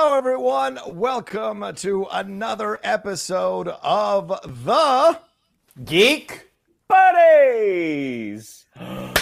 Hello, everyone. Welcome to another episode of the Geek Buddies. And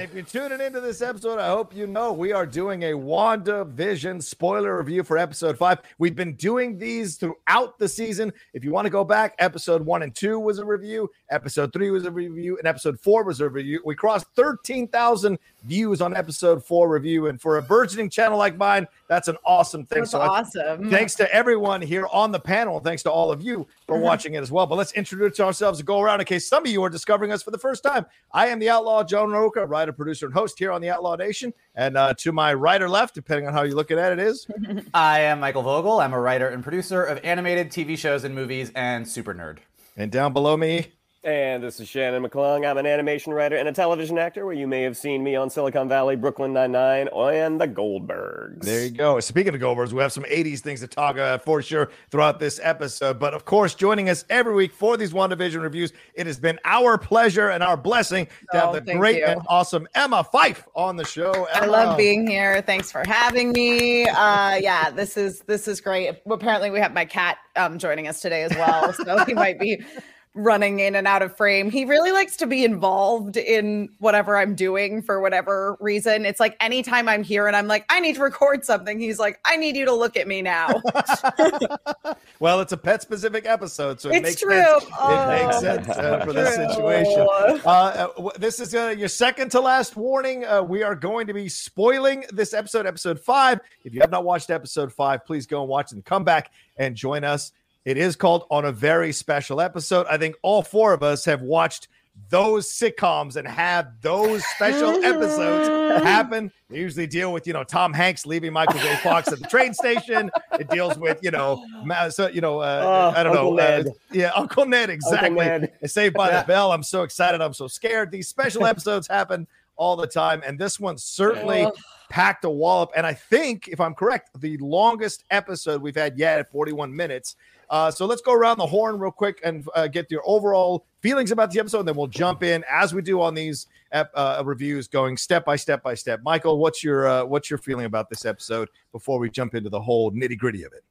if you're tuning into this episode, I hope you know we are doing a WandaVision spoiler review for episode five. We've been doing these throughout the season. If you want to go back, episode one and two was a review, episode three was a review, and episode four was a review. We crossed 13,000 views on episode four review. And for a burgeoning channel like mine, that's an awesome thing. That's so I- awesome. thanks to everyone here on the panel. Thanks to all of you for uh-huh. watching it as well. But let's introduce ourselves and go around in case some of you are discovering us for the first time. I am the Outlaw John Rocha, writer, producer, and host here on the Outlaw Nation. And uh, to my right or left, depending on how you're looking at it, is I am Michael Vogel. I'm a writer and producer of animated TV shows and movies and super nerd. and down below me. And this is Shannon McClung. I'm an animation writer and a television actor where you may have seen me on Silicon Valley, Brooklyn Nine-Nine, and The Goldbergs. There you go. Speaking of Goldbergs, we have some 80s things to talk about for sure throughout this episode. But of course, joining us every week for these WandaVision reviews, it has been our pleasure and our blessing to have Oh, the great you. and awesome Emma Fyffe on the show. I love being here. Thanks for having me. Uh, yeah, this is this is great. Apparently, we have my cat um, joining us today as well, so he might be running in and out of frame. He really likes to be involved in whatever I'm doing for whatever reason. It's like anytime I'm here and I'm like, I need to record something. He's like, I need you to look at me now. Well, it's a pet specific episode, so it It's makes true. sense. Oh, it makes sense uh, for this situation. Uh, uh, this is uh, your second to last warning. Uh, we are going to be spoiling this episode, episode five. If you have not watched episode five, please go and watch it and come back and join us. It is called On a Very Special Episode. I think all four of us have watched those sitcoms and have those special episodes happen. They usually deal with, you know, Tom Hanks leaving Michael J. Fox at the train station. It deals with, you know, so, you know, uh, Oh, I don't Uncle know. uh, yeah, Uncle Ned, exactly. Ned. Saved by the Bell. I'm so excited. I'm so scared. These special episodes happen all the time. And this one certainly. Packed a wallop. And I think, if I'm correct, the longest episode we've had yet at 41 minutes. Uh, so let's go around the horn real quick and uh, get your overall feelings about the episode. And then we'll jump in as we do on these ep- uh, reviews, going step by step by step. Michael, what's your uh, what's your feeling about this episode before we jump into the whole nitty gritty of it?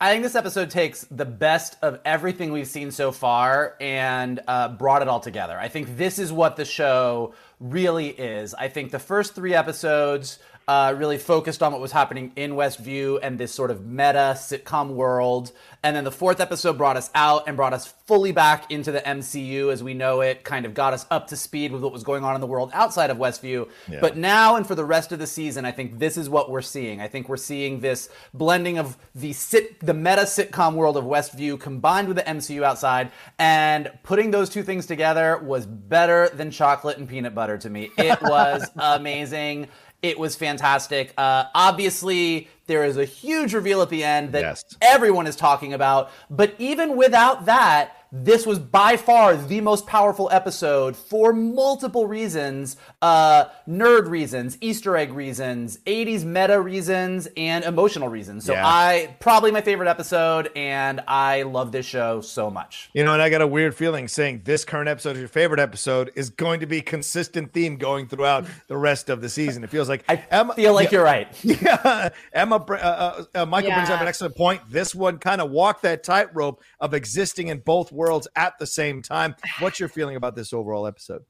I think this episode takes the best of everything we've seen so far and uh, brought it all together. I think this is what the show really is. I think the first three episodes uh, really focused on what was happening in Westview and this sort of meta sitcom world. And then the fourth episode brought us out and brought us fully back into the MCU as we know it, kind of got us up to speed with what was going on in the world outside of Westview. Yeah. But now and for the rest of the season, I think this is what we're seeing. I think we're seeing this blending of the sit the meta sitcom world of Westview combined with the MCU outside, and putting those two things together was better than chocolate and peanut butter to me. It was amazing. It was fantastic. Uh, obviously, there is a huge reveal at the end that Yes. everyone is talking about. But even without that, this was by far the most powerful episode for multiple reasons uh, nerd reasons, Easter egg reasons, 80s meta reasons, and emotional reasons. So, Yeah. I probably my favorite episode, and I love this show so much. You know, and I got a weird feeling saying this current episode is your favorite episode is going to be consistent theme going throughout the rest of the season. It feels like I Emma, feel like yeah, you're right. Yeah, Emma, uh, uh, uh, Michael brings up an excellent point. This one kind of walked that tightrope of existing in both worlds at the same time. What's your feeling about this overall episode?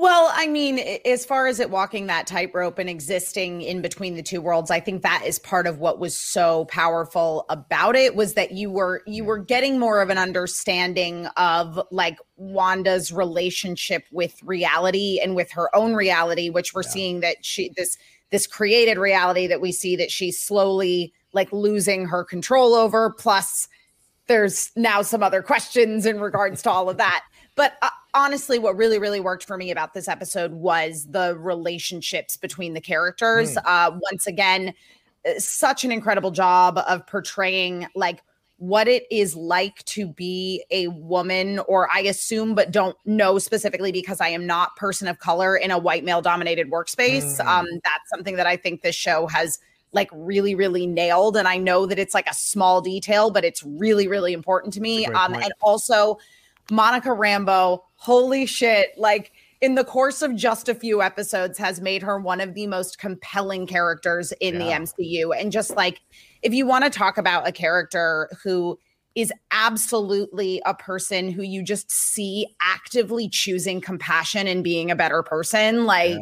Well, I mean, as far as it walking that tightrope and existing in between the two worlds, I think that is part of what was so powerful about it was that you were you were getting more of an understanding of like Wanda's relationship with reality and with her own reality, which we're seeing that she this this created reality that we see that she's slowly like losing her control over plus there's now some other questions in regards to all of that. But uh, honestly, what really, really worked for me about this episode was the relationships between the characters. Uh, once again, uh, such an incredible job of portraying like what it is like to be a woman, or I assume, but don't know specifically because I am not person of color in a white male dominated workspace. Mm. Um, that's something that I think this show has like really really nailed and i know that it's like a small detail but it's really really important to me That's a great um point. and also monica rambeau holy shit like in the course of just a few episodes has made her one of the most compelling characters in Yeah. the mcu and just like if you want to talk about a character who is absolutely a person who you just see actively choosing compassion and being a better person like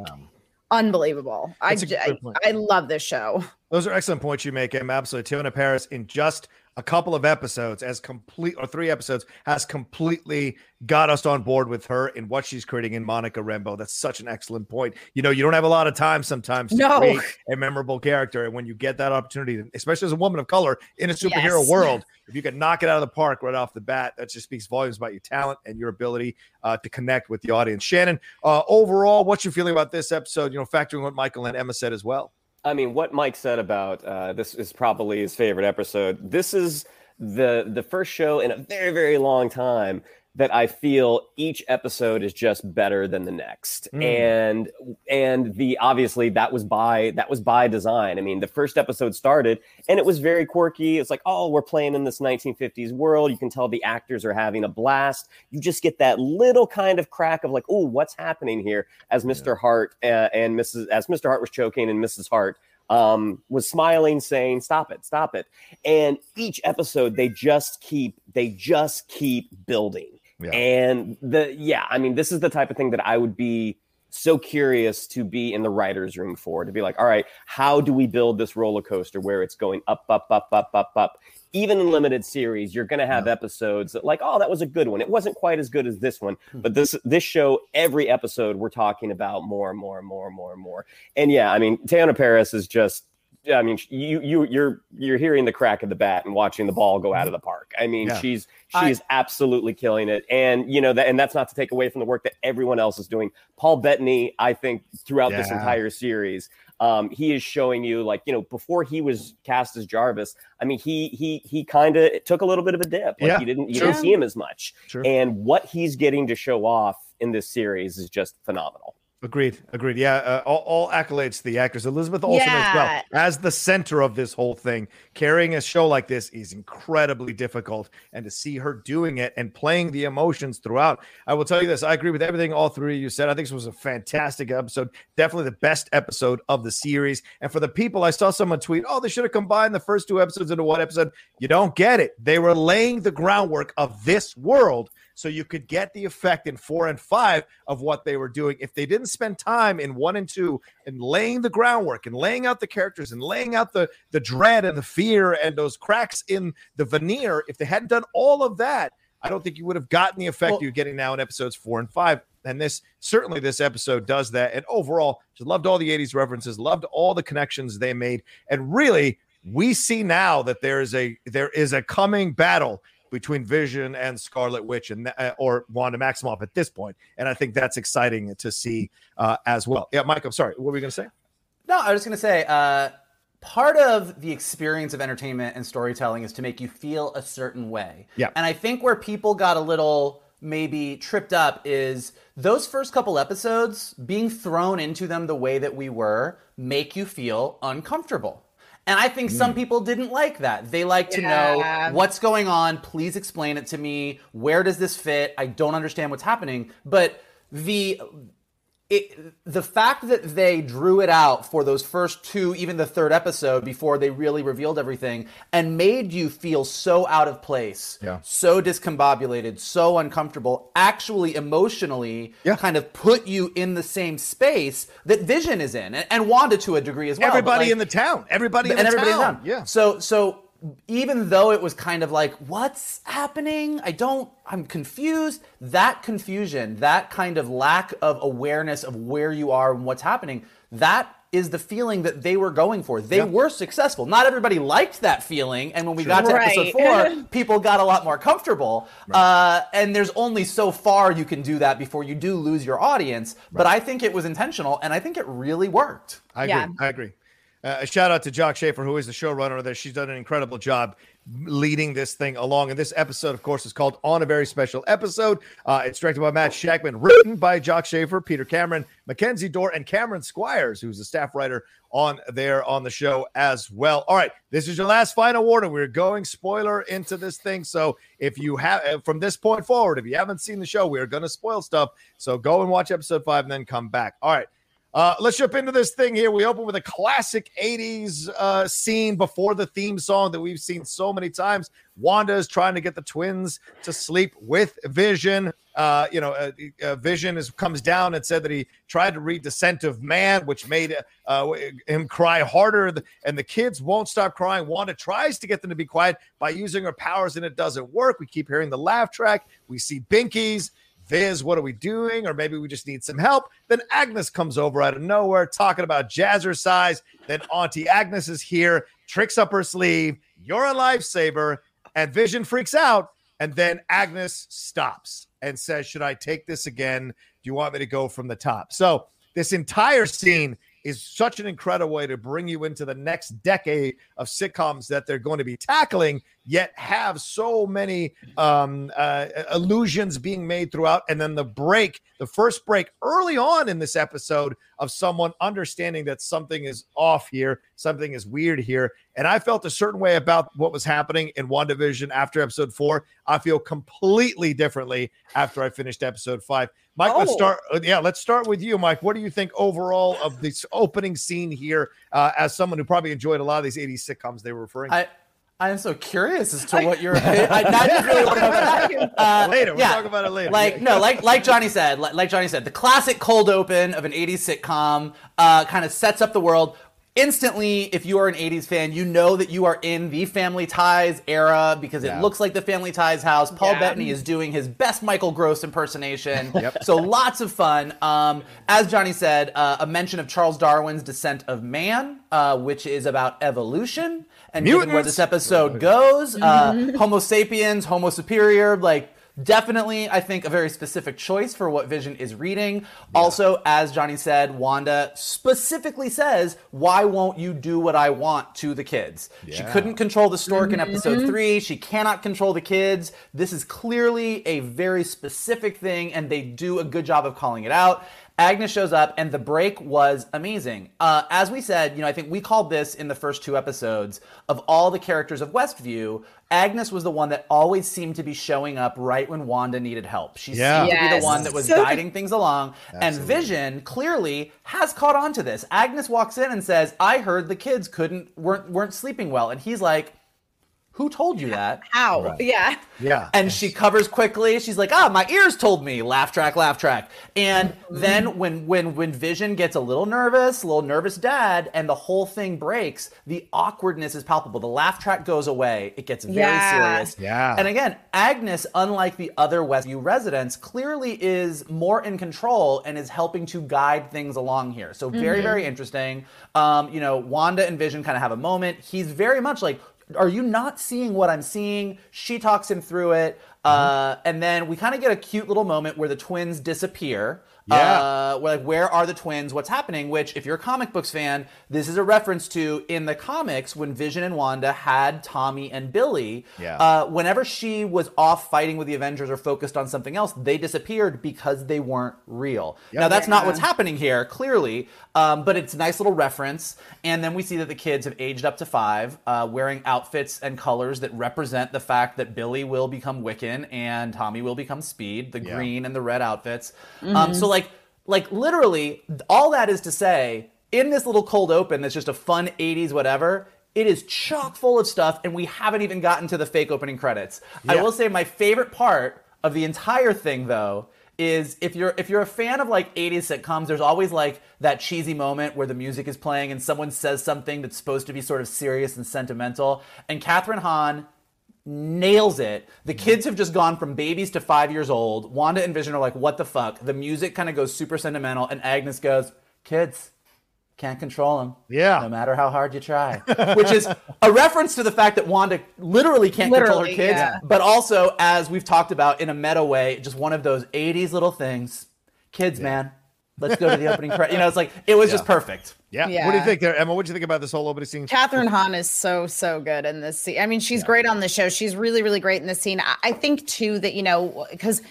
unbelievable I, That's a j- good. I love this show Those are excellent points you make, Em. Absolutely. Teyonah Parris in just a couple of episodes, as complete or three episodes, has completely got us on board with her and what she's creating in Monica Rambeau. That's such an excellent point. You know, you don't have a lot of time sometimes to No. create a memorable character. And when you get that opportunity, especially as a woman of color in a superhero Yes. world, if you can knock it out of the park right off the bat, that just speaks volumes about your talent and your ability uh, to connect with the audience. Shannon, uh, overall, what's your feeling about this episode? You know, factoring what Michael and Emma said as well. I mean, what Mike said about uh, this is probably his favorite episode. This is the the first show in a very very long time that I feel each episode is just better than the next, Mm. and and the obviously that was by that was by design. I mean, the first episode started and it was very quirky. It's like, oh, we're playing in this 1950s world. You can tell the actors are having a blast. You just get that little kind of crack of like, oh, what's happening here? As Mr. Hart uh, and Mrs. as Mr. Hart was choking and Mrs. Hart um, was smiling, saying, "Stop it, stop it." And each episode, they just keep they just keep building. Yeah. And the yeah, I mean, this is the type of thing that I would be so curious to be in the writers' room for to be like, all right, how do we build this roller coaster where it's going up, up, up, up, up, up? Even in limited series, you're going to have episodes that like, oh, that was a good one. It wasn't quite as good as this one, hmm. but this this show, every episode, we're talking about more and more and more and more and more. And yeah, I mean, Teyonah Parris is just. I mean, you you you're you're hearing the crack of the bat and watching the ball go out of the park. I mean, Yeah. she's I- she's absolutely killing it, and you know that, and that's not to take away from the work that everyone else is doing. Paul Bettany, I think, throughout this entire series, um, he is showing you like you know before he was cast as Jarvis. I mean, he he he kind of took a little bit of a dip. Like Yeah, you didn't you didn't see him as much, Sure. and what he's getting to show off in this series is just phenomenal. Agreed. Agreed. Yeah. Uh, all, all accolades to the actors. Elizabeth Olsen as well as the center of this whole thing. Carrying a show like this is incredibly difficult, and to see her doing it and playing the emotions throughout, I will tell you this: I agree with everything all three of you said. I think this was a fantastic episode. Definitely the best episode of the series. And for the people, I saw someone tweet, "Oh, they should have combined the first two episodes into one episode." You don't get it. They were laying the groundwork of this world so you could get the effect in four and five of what they were doing. If they didn't spend time in one and two and laying the groundwork and laying out the characters and laying out the the dread and the fear and those cracks in the veneer, if they hadn't done all of that, I don't think you would have gotten the effect Well- you're getting now in episodes four and five. And this certainly this episode does that. And overall, just loved all the 80s references, loved all the connections they made, and really we see now that there is a there is a coming battle between Vision and Scarlet Witch and uh, or Wanda Maximoff at this point, and I think that's exciting to see uh, as well. Yeah, Mike, I'm sorry. What were we going to say? No, I was just going to say. Uh, part of the experience of entertainment and storytelling is to make you feel a certain way. Yeah. And I think where people got a little maybe tripped up is those first couple episodes being thrown into them the way that we were make you feel uncomfortable. And I think some mm. people didn't like that. They like to Yeah. know what's going on. Please explain it to me. Where does this fit? I don't understand what's happening. But the it, the fact that they drew it out for those first two, even the third episode before they really revealed everything and made you feel so out of place, Yeah. so discombobulated, so uncomfortable, actually emotionally Yeah. kind of put you in the same space that Vision is in and, and Wanda to a degree as well. everybody like- in the town. Everybody in the everybody town. around. Yeah. So so even though it was kind of like, what's happening? I don't. I'm confused. That confusion, that kind of lack of awareness of where you are and what's happening, that is the feeling that they were going for. They were successful. Not everybody liked that feeling, and when we got to episode four, people got a lot more comfortable. Uh, and there's only so far you can do that before you do lose your audience. But I think it was intentional, and I think it really worked. I agree. Yeah. I agree. Uh, a shout out to Jac Schaeffer, who is the showrunner there. She's done an incredible job leading this thing along. And this episode, of course, is called On a Very Special Episode. Uh, it's directed by Matt Shakman, written by Jac Schaeffer, Peter Cameron, Mackenzie Dohr, and Cameron Squires, who's a staff writer on there on the show as well. All right, this is your last final warning. We're going spoiler into this thing. So if you have, uh, from this point forward, if you haven't seen the show, we are going to spoil stuff. So go and watch episode five and then come back. All right. Uh, let's jump into this thing here. We open with a classic 80s uh, scene before the theme song that we've seen so many times. Wanda is trying to get the twins to sleep with Vision. Uh, you know, uh, uh, Vision is comes down and said that he tried to read Descent of Man, which made uh, him cry harder. And the kids won't stop crying. Wanda tries to get them to be quiet by using her powers, and it doesn't work. We keep hearing the laugh track. We see Binkies. Viz, what are we doing? Or maybe we just need some help. Then Agnes comes over out of nowhere talking about jazzercise. Then Auntie Agnes is here, tricks up her sleeve. You're a lifesaver. And Vision freaks out. And then Agnes stops and says, Should I take this again? Do you want me to go from the top? So this entire scene is such an incredible way to bring you into the next decade of sitcoms that they're going to be tackling, yet have so many um, uh, illusions being made throughout. And then the break, the first break early on in this episode of someone understanding that something is off here, something is weird here. And I felt a certain way about what was happening in WandaVision after episode four. I feel completely differently after I finished episode five. Mike, let's Oh. start. uh, Yeah, let's start with you, Mike. What do you think overall of this opening scene here? Uh, as someone who probably enjoyed a lot of these '80s sitcoms they were referring to. I I am so curious as to what your opinion. I, I just really want to know about that. Uh, later, we'll yeah. talk about it later. Like no, like like Johnny said, like, like Johnny said, the classic cold open of an '80s sitcom uh, kind of sets up the world. Instantly, if you are an 80s fan, you know that you are in the Family Ties era because it Yeah. looks like the Family Ties house. Paul Yeah. Bettany is doing his best Michael Gross impersonation. Yep. So lots of fun. Um, as Johnny said, uh, a mention of Charles Darwin's Descent of Man, uh, which is about evolution. And given where Mutants. this episode goes, uh, Homo sapiens, Homo superior, like definitely, I think, a very specific choice for what Vision is reading. Also, as Johnny said, Wanda specifically says, Why won't you do what I want to the kids? She couldn't control the stork in episode mm-hmm. three. She cannot control the kids. This is clearly a very specific thing, and they do a good job of calling it out. Agnes shows up, and the break was amazing. Uh, as we said, you know, I think we called this in the first two episodes of all the characters of Westview. Agnes was the one that always seemed to be showing up right when Wanda needed help. She Yeah. seemed to be the one that was So- guiding things along. And Vision clearly has caught on to this. Agnes walks in and says, "I heard the kids couldn't weren't weren't sleeping well," and he's like, "Who told you that?" How? Yeah. yeah, And she covers quickly. She's like, "Ah, my ears told me." Laugh track, laugh track. And then when when when Vision gets a little nervous, a little nervous dad, and the whole thing breaks, the awkwardness is palpable. The laugh track goes away. It gets very Yeah. serious. Yeah. And again, Agnes, unlike the other Westview residents, clearly is more in control and is helping to guide things along here. So very, very interesting. Um, you know, Wanda and Vision kind of have a moment. He's very much like, are you not seeing what I'm seeing? She talks him through it. Uh, and then we kind of get a cute little moment where the twins disappear. Yeah. Uh, we're like, where are the twins? What's happening? Which, if you're a comic books fan, this is a reference to in the comics when Vision and Wanda had Tommy and Billy. Yeah. Uh, whenever she was off fighting with the Avengers or focused on something else, they disappeared because they weren't real. Now, that's not what's happening here, clearly, um, but it's a nice little reference. And then we see that the kids have aged up to five, uh, wearing outfits and colors that represent the fact that Billy will become Wiccan and Tommy will become Speed, the Yeah. green and the red outfits. Um, so, like, like literally, all that is to say, in this little cold open that's just a fun 80s whatever, it is chock full of stuff, and we haven't even gotten to the fake opening credits. I will say my favorite part of the entire thing, though, is if you're if you're a fan of like 80s sitcoms, there's always like that cheesy moment where the music is playing and someone says something that's supposed to be sort of serious and sentimental. And Kathryn Hahn nails it. The mm-hmm. kids have just gone from babies to five years old. Wanda and Vision are like, what the fuck? The music kind of goes super sentimental, and Agnes goes, kids, can't control them. Yeah. No matter how hard you try. Which is a reference to the fact that Wanda literally can't control her kids, yeah. but also, as we've talked about in a meta way, just one of those 80s little things. Kids, man, let's go to the opening credit. You know, it's like, it was just perfect. Yeah. What do you think there, Emma? What do you think about this whole opening scene? Kathryn Hahn is so so good in this scene. I mean, she's great on the show. She's really really great in this scene. I, I think too that you know because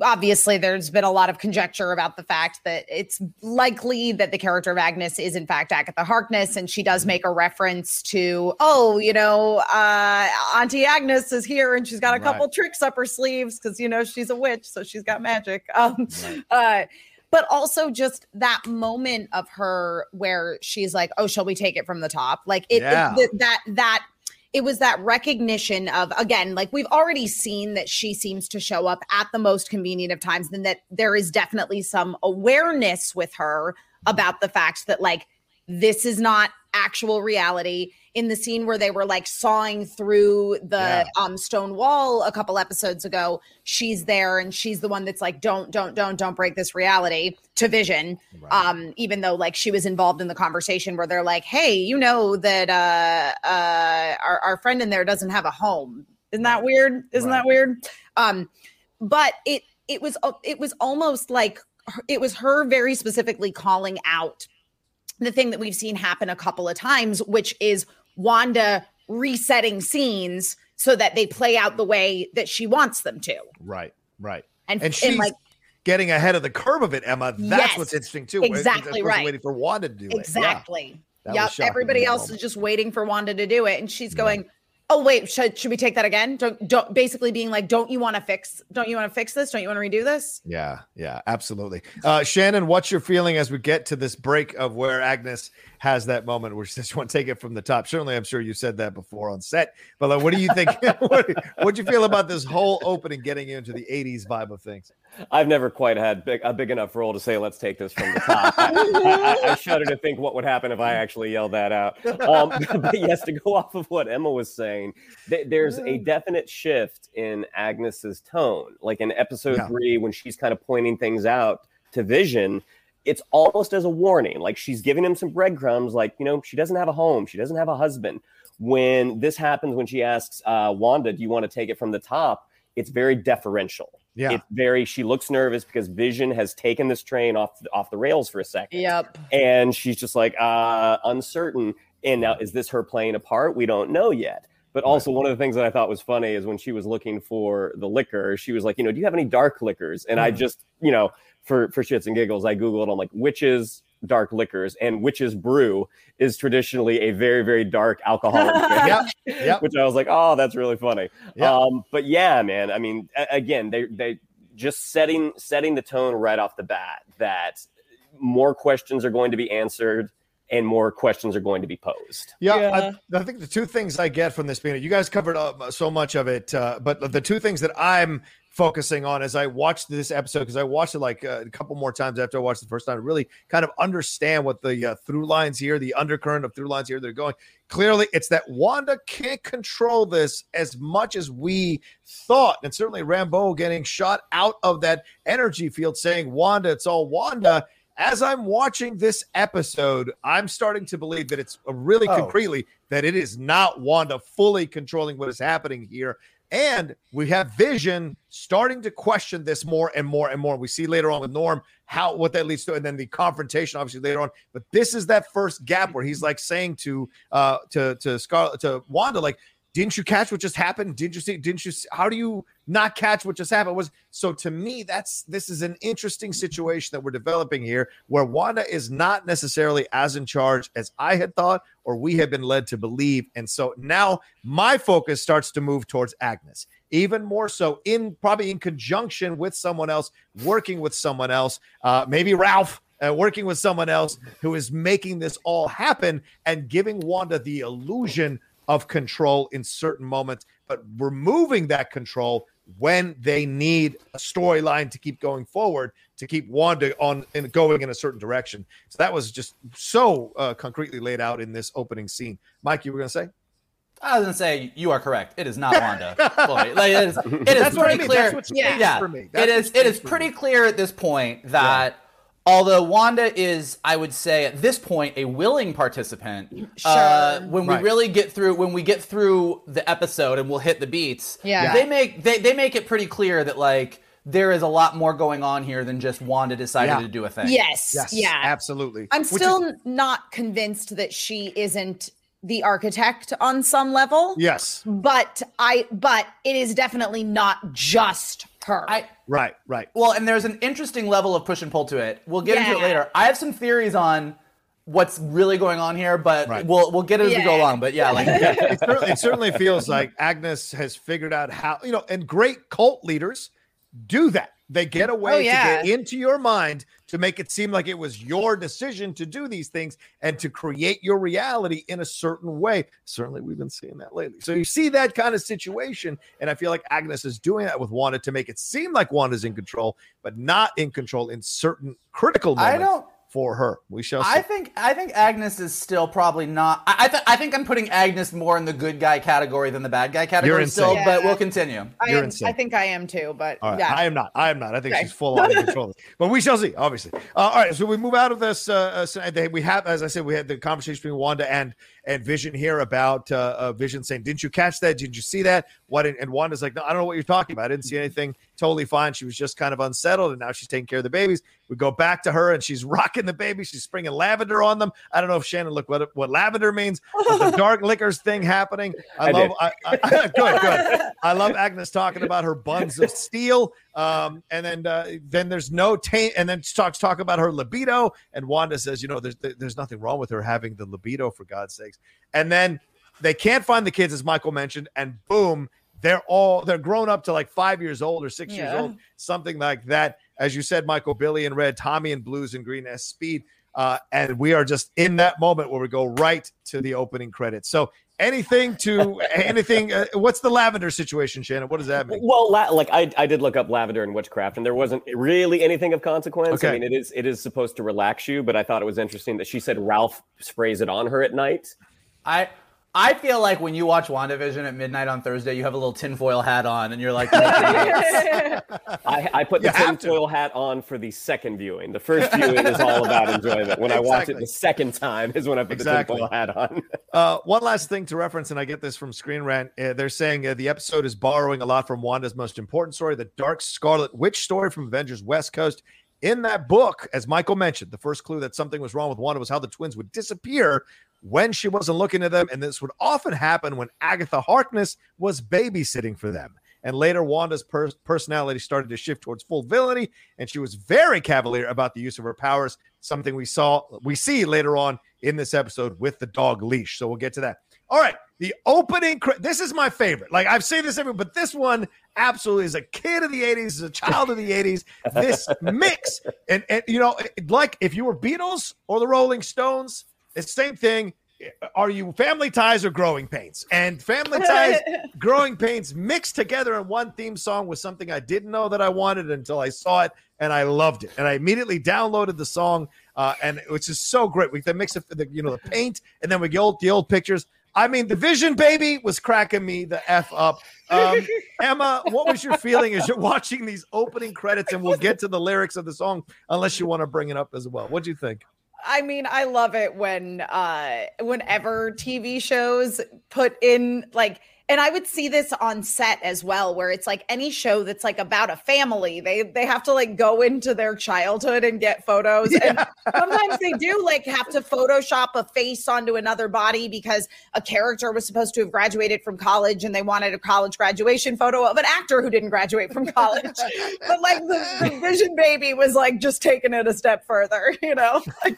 obviously there's been a lot of conjecture about the fact that it's likely that the character of Agnes is in fact Agatha Harkness, and she does make a reference to oh you know uh, Auntie Agnes is here and she's got a Right. couple tricks up her sleeves because you know she's a witch, so she's got magic. Um, uh, but also just that moment of her where she's like, "Oh, shall we take it from the top?" Like it, it- Yeah. th- that that it was that recognition of again, like we've already seen that she seems to show up at the most convenient of times, and that there is definitely some awareness with her about the fact that like this is not actual reality. In the scene where they were like sawing through the Yeah. um stone wall a couple episodes ago, she's there and she's the one that's like, don't, don't, don't, don't break this reality to vision. Um, even though like she was involved in the conversation where they're like, Hey, you know that uh uh our, our friend in there doesn't have a home. Isn't that weird? Isn't Right. that weird? Um, but it it was it was almost like it was her very specifically calling out the thing that we've seen happen a couple of times, which is Wanda resetting scenes so that they play out the way that she wants them to. Right. Right. And, And she's like getting ahead of the curve of it, Emma. That's Yes. what's interesting too. Exactly right. Waiting for Wanda to do it. Exactly. Was Yep. Everybody else is just waiting for Wanda to do it. And she's going, Oh, wait, should, should we take that again? Don't don't basically being like, Don't you want to fix don't you want to fix this? Don't you want to redo this? Yeah, yeah, absolutely. Uh, Shannon, what's your feeling as we get to this break of where Agnes has that moment where she says, "You want to take it from the top"? Certainly, I'm sure you said that before on set. But like, what do you think? what would you feel about this whole opening, getting you into the '80s vibe of things? I've never quite had big, a big enough role to say, let's take this from the top. I, I, I shudder to think what would happen if I actually yelled that out. Um, but yes, to go off of what Emma was saying, th- there's a definite shift in Agnes's tone. Like in episode Yeah. three, when she's kind of pointing things out to Vision, it's almost as a warning. Like she's giving him some breadcrumbs, like, you know, she doesn't have a home, she doesn't have a husband. When this happens, when she asks uh, Wanda, do you want to take it from the top? It's very deferential. Yeah. It's very she looks nervous because Vision has taken this train off off the rails for a second. Yep. And she's just like uh uncertain. And now is this her playing a part? We don't know yet. But also one of the things that I thought was funny is when she was looking for the liquor, she was like, you know, do you have any dark liquors? And I just, you know, for for shits and giggles, I googled I'm like witches dark liquors and witches brew is traditionally a very very dark alcoholic drink Yep, yep. which I was like, oh, that's really funny. Yeah. Um, but yeah, man, I mean, a- again, they they just setting setting the tone right off the bat that more questions are going to be answered and more questions are going to be posed. Yeah, Yeah. I, I think the two things I get from this being you guys covered uh, so much of it, uh, but the two things that I'm focusing on as I watched this episode because I watched it like uh, a couple more times after I watched the first time to really kind of understand what the uh, through lines here, the undercurrent of through lines here they're going. Clearly, it's that Wanda can't control this as much as we thought, and certainly Rambeau getting shot out of that energy field, saying Wanda, it's all Wanda as I'm watching this episode, I'm starting to believe that it's really Oh. concretely that it is not Wanda fully controlling what is happening here. And we have Vision starting to question this more and more and more. We see later on with Norm how what that leads to, and then the confrontation, obviously later on. But this is that first gap where he's like saying to uh to to Scarlet to Wanda, like, didn't you catch what just happened? Didn't you see? Didn't you? See, how do you not catch what just happened? Was so to me that's this is an interesting situation that we're developing here, where Wanda is not necessarily as in charge as I had thought or we had been led to believe, and so now my focus starts to move towards Agnes, even more so in probably in conjunction with someone else, working with someone else, uh, maybe Ralph uh, working with someone else who is making this all happen and giving Wanda the illusion of control in certain moments, but removing that control when they need a storyline to keep going forward to keep Wanda on and going in a certain direction. So that was just so uh, concretely laid out in this opening scene. Mike, you were going to say? I was gonna say you are correct. It is not Wanda. Like it is. It is That's what I pretty mean. clear. Yeah. changed yeah, for me. it is. It is pretty me. clear at this point that although Wanda is, I would say at this point, a willing participant. Uh, Sure. when we Right. really get through, when we get through the episode and we'll hit the beats. Yeah. they make they they make it pretty clear that like there is a lot more going on here than just Wanda decided Yeah. to do a thing. Yes. Yes, yeah. absolutely. I'm Which is- still n- not convinced that she isn't the architect on some level. yes, But I but it is definitely not just her. I right, right. Well, and there's an interesting level of push and pull to it. We'll get into it later. I have some theories on what's really going on here, but Right. we'll we'll get it as we go along. But yeah, like it, certainly, it certainly feels like Agnes has figured out how, you know, and great cult leaders do that. They get a oh, way Oh, yeah. to get into your mind to make it seem like it was your decision to do these things and to create your reality in a certain way. Certainly, we've been seeing that lately. So you see that kind of situation, and I feel like Agnes is doing that with Wanda to make it seem like Wanda's in control, but not in control in certain critical I moments don't- for her. We shall see. I think I think Agnes is still probably not. I I, th- I think I'm putting Agnes more in the good guy category than the bad guy category You're insane. still. But we'll continue. I, You're am, insane. I think I am too, but All right. yeah. I am not. I am not. I think Okay. she's full on in control. But we shall see, obviously. Uh, all right. So we move out of this. Uh, uh, we have, as I said, we had the conversation between Wanda and and Vision here about uh, uh, Vision saying, "Didn't you catch that? Didn't you see that? What?" And Wanda's like, "No, I don't know what you're talking about. I didn't see anything. Totally fine. She was just kind of unsettled, and now she's taking care of the babies." We go back to her, and she's rocking the baby. She's springing lavender on them. I don't know if Shannon looked what what lavender means. But the dark liquors thing happening. I, I love. I, I, good, good. I love Agnes talking about her buns of steel. Um, and then uh, then there's no taint, and then talks talk about her libido. And Wanda says, you know, there's there's nothing wrong with her having the libido for God's And then they can't find the kids, as Michael mentioned, and boom, they're all they're grown up to like five years old or six years old, something like that. As you said, Michael, Billy in red, Tommy in blues, and green as speed. Uh, and we are just in that moment where we go right to the opening credits. So anything to anything? Uh, what's the lavender situation, Shannon? What does that mean? Well, la- like I, I did look up lavender and witchcraft, and there wasn't really anything of consequence. Okay. I mean, it is it is supposed to relax you, but I thought it was interesting that she said Ralph sprays it on her at night. I I feel like when you watch WandaVision at midnight on Thursday, you have a little tinfoil hat on, and you're like, I, I put the You have tinfoil hat on for the second viewing. The first viewing is all about enjoyment. When I watch it the second time is when I put Exactly. the tinfoil hat on. Uh, one last thing to reference, and I get this from Screen Rant. Uh, they're saying uh, the episode is borrowing a lot from Wanda's most important story, the Dark Scarlet Witch story from Avengers West Coast. In that book, as Michael mentioned, the first clue that something was wrong with Wanda was how the twins would disappear when she wasn't looking at them. And this would often happen when Agatha Harkness was babysitting for them. And later, Wanda's per- personality started to shift towards full villainy, and she was very cavalier about the use of her powers. Something we saw, we see later on in this episode with the dog leash. So we'll get to that. All right, the opening. cre- This is my favorite. Like I've seen this every, but this one absolutely is a kid of the '80s, is a child of the '80s. This mix, and and you know, like if you were Beatles or the Rolling Stones, it's the same thing. Are you family ties or growing pains? And family ties, growing pains mixed together in one theme song was something I didn't know that I wanted until I saw it and I loved it. And I immediately downloaded the song, uh, and which is so great. We the mix of the you know the paint, and then we get old, the old pictures. I mean, the Vision Baby was cracking me the f up. Um, Emma, what was your feeling as you're watching these opening credits? And we'll get to the lyrics of the song, unless you want to bring it up as well. What do you think? I mean, I love it when uh whenever TV shows put in like and I would see this on set as well, where it's like any show that's like about a family, they they have to like go into their childhood and get photos. Yeah. And sometimes they do like have to Photoshop a face onto another body because a character was supposed to have graduated from college and they wanted a college graduation photo of an actor who didn't graduate from college. but like the, the, Vision Baby was like just taking it a step further, you know.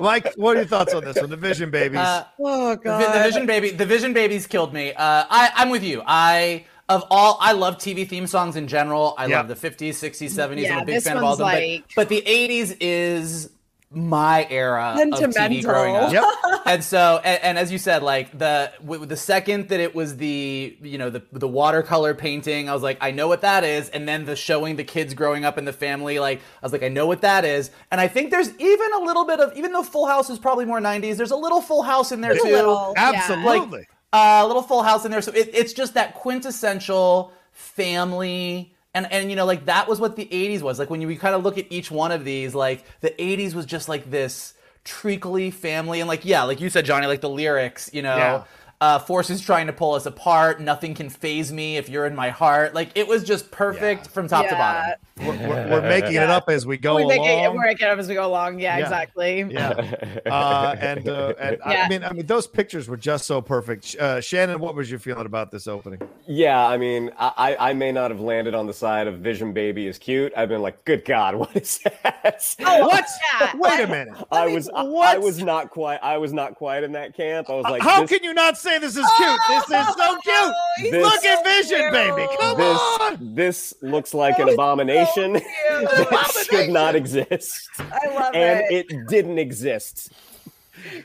Mike, what are your thoughts on this one? The Vision Babies. Uh, oh god, the, the Vision Baby. The Vision Babies killed me. Uh, I, I'm with you. I of all, I love TV theme songs in general. I love the 50s, 60s, 70s. Yeah, I'm a big fan of all of them. Like... But, but, the 80s is my era of TV growing up. Yep. and so, and, and, as you said, like the the second that it was the you know the the watercolor painting, I was like, I know what that is. And then the showing the kids growing up in the family, like I was like, I know what that is. And I think there's even a little bit of even though Full House is probably more 90s, there's a little Full House in there too. Little, Absolutely. Like, a uh, little Full House in there. So it, it's just that quintessential family. And, and you know like that was what the 80s was like when you kind of look at each one of these like the 80s was just like this treacly family and like yeah like you said johnny like the lyrics you know yeah uh, forces trying to pull us apart. Nothing can faze me if you're in my heart. Like it was just perfect yeah. from top yeah. to bottom. We're, we're, we're making yeah. it up as we go we along. It, we're making it up as we go along. Yeah, exactly. Yeah, uh, and uh, and I mean, I mean, those pictures were just so perfect. Uh, Shannon, what was your feeling about this opening? Yeah, I mean, I I may not have landed on the side of Vision Baby is cute. I've been like, good God, what is that? Oh, what's that? Wait a minute. I, I mean, was I, I, was not quite I was not quite in that camp. I was like, how can you not say this is cute. This is so cute. This, Look at Vision, baby. Come this, on. This looks like an abomination so that should not exist. I love and it. And it didn't exist.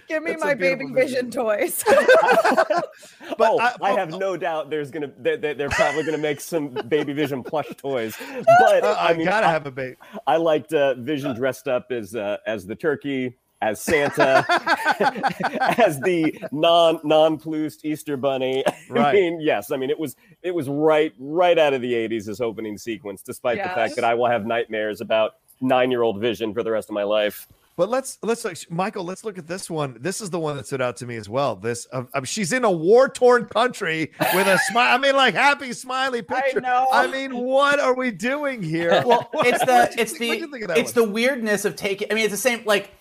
Give me That's my baby vision, vision toys. but oh, I, I, have no doubt there's gonna they're, they're probably gonna make some baby vision plush toys. But uh, I, mean, gotta I, have a baby. I liked uh, Vision dressed up as uh, as the turkey as Santa, as the non non plused Easter Bunny. Right. I mean, yes, I mean it was it was right right out of the '80s this opening sequence, despite yes. the fact that I will have nightmares about nine year old Vision for the rest of my life. But let's let's Michael, let's look at this one. This is the one that stood out to me as well. This uh, she's in a war torn country with a smile. I mean, like happy smiley picture. I know. I mean, what are we doing here? Well, it's the it's think, the it's one? the weirdness of taking. I mean, it's the same like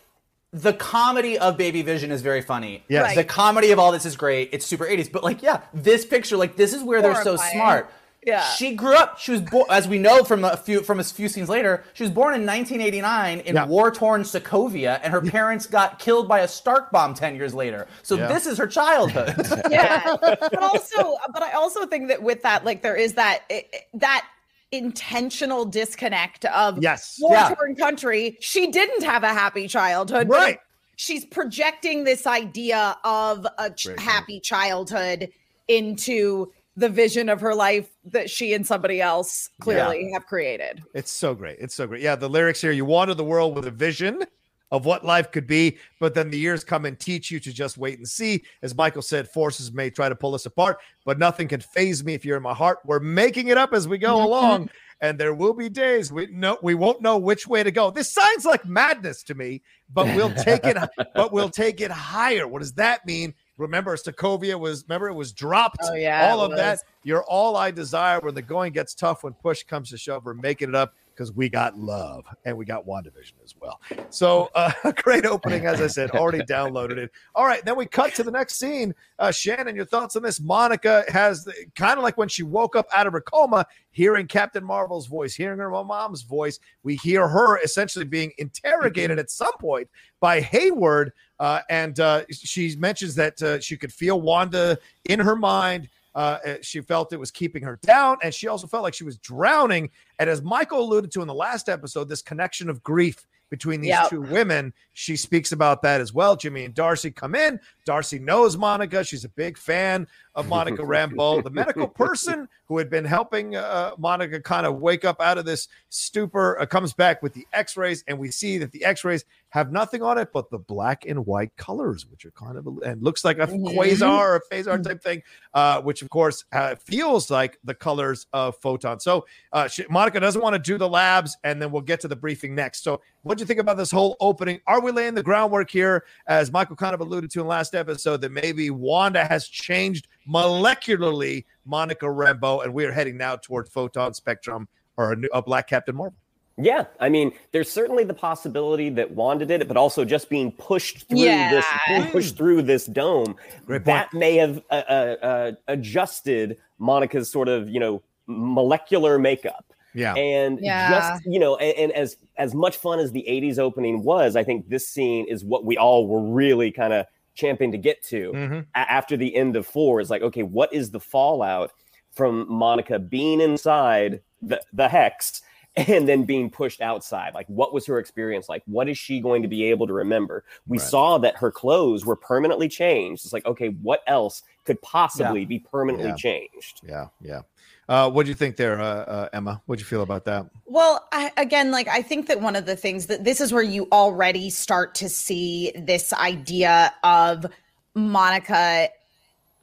the comedy of Baby Vision is very funny. Yes. Right. The comedy of all this is great. It's super 80s. But like, yeah, this picture, like this is where Horrifying. they're so smart. Yeah. She grew up, she was born as we know from a few from a few scenes later, she was born in 1989 in yeah. war-torn Sokovia, and her parents got killed by a Stark bomb 10 years later. So yeah. this is her childhood. yeah. But also, but I also think that with that, like there is that that intentional disconnect of yes war-torn yeah. country. She didn't have a happy childhood. Right. She's projecting this idea of a ch- happy childhood into the vision of her life that she and somebody else clearly yeah. have created. It's so great. It's so great. Yeah, the lyrics here you wander the world with a vision of what life could be, but then the years come and teach you to just wait and see. As Michael said, forces may try to pull us apart, but nothing can faze me if you're in my heart. We're making it up as we go mm-hmm. along, and there will be days we know we won't know which way to go. This sounds like madness to me, but we'll take it. but we'll take it higher. What does that mean? Remember, Sokovia was remember it was dropped. Oh, yeah, all of was. that. You're all I desire when the going gets tough, when push comes to shove. We're making it up because we got love and we got WandaVision as well. So, uh, great opening, as I said, already downloaded it. All right, then we cut to the next scene. Uh, Shannon, your thoughts on this? Monica has kind of like when she woke up out of her coma, hearing Captain Marvel's voice, hearing her mom's voice. We hear her essentially being interrogated at some point by Hayward. Uh, and uh, she mentions that uh, she could feel Wanda in her mind uh, eh, she felt it was keeping her down, and she also felt like she was drowning. And as Michael alluded to in the last episode, this connection of grief between these Yep. two women. She speaks about that as well. Jimmy and Darcy come in. Darcy knows Monica. She's a big fan of Monica Rambeau, the medical person who had been helping uh, Monica kind of wake up out of this stupor, uh, comes back with the x rays, and we see that the x rays have nothing on it but the black and white colors, which are kind of, and looks like a Mhm. quasar or a phasar type thing, uh, which of course uh, feels like the colors of photon. So uh, she, Monica doesn't want to do the labs, and then we'll get to the briefing next. So, what do you think about this whole opening? Are we laying the groundwork here, as Michael kind of alluded to in last episode, that maybe Wanda has changed molecularly Monica Rambeau, and we are heading now toward photon spectrum or a, new, a Black Captain Marvel? Yeah, I mean, there's certainly the possibility that Wanda did it, but also just being pushed through this, Yeah. being pushed through this dome, Great point. that may have uh, uh, uh, adjusted Monica's sort of you know molecular makeup. Yeah. And Yeah. just you know, and, and as as much fun as the '80s opening was, I think this scene is what we all were really kind of champing to get to Mhm. a- after the end of four. Is like, okay, what is the fallout from Monica being inside the the hex? And then being pushed outside. Like, what was her experience like? What is she going to be able to remember? We Right. saw that her clothes were permanently changed. It's like, okay, what else could possibly be permanently Yeah. changed? Yeah. Yeah. Uh, what do you think there, uh, uh, Emma? What do you feel about that? Well, I, again, like I think that one of the things that this is where you already start to see this idea of Monica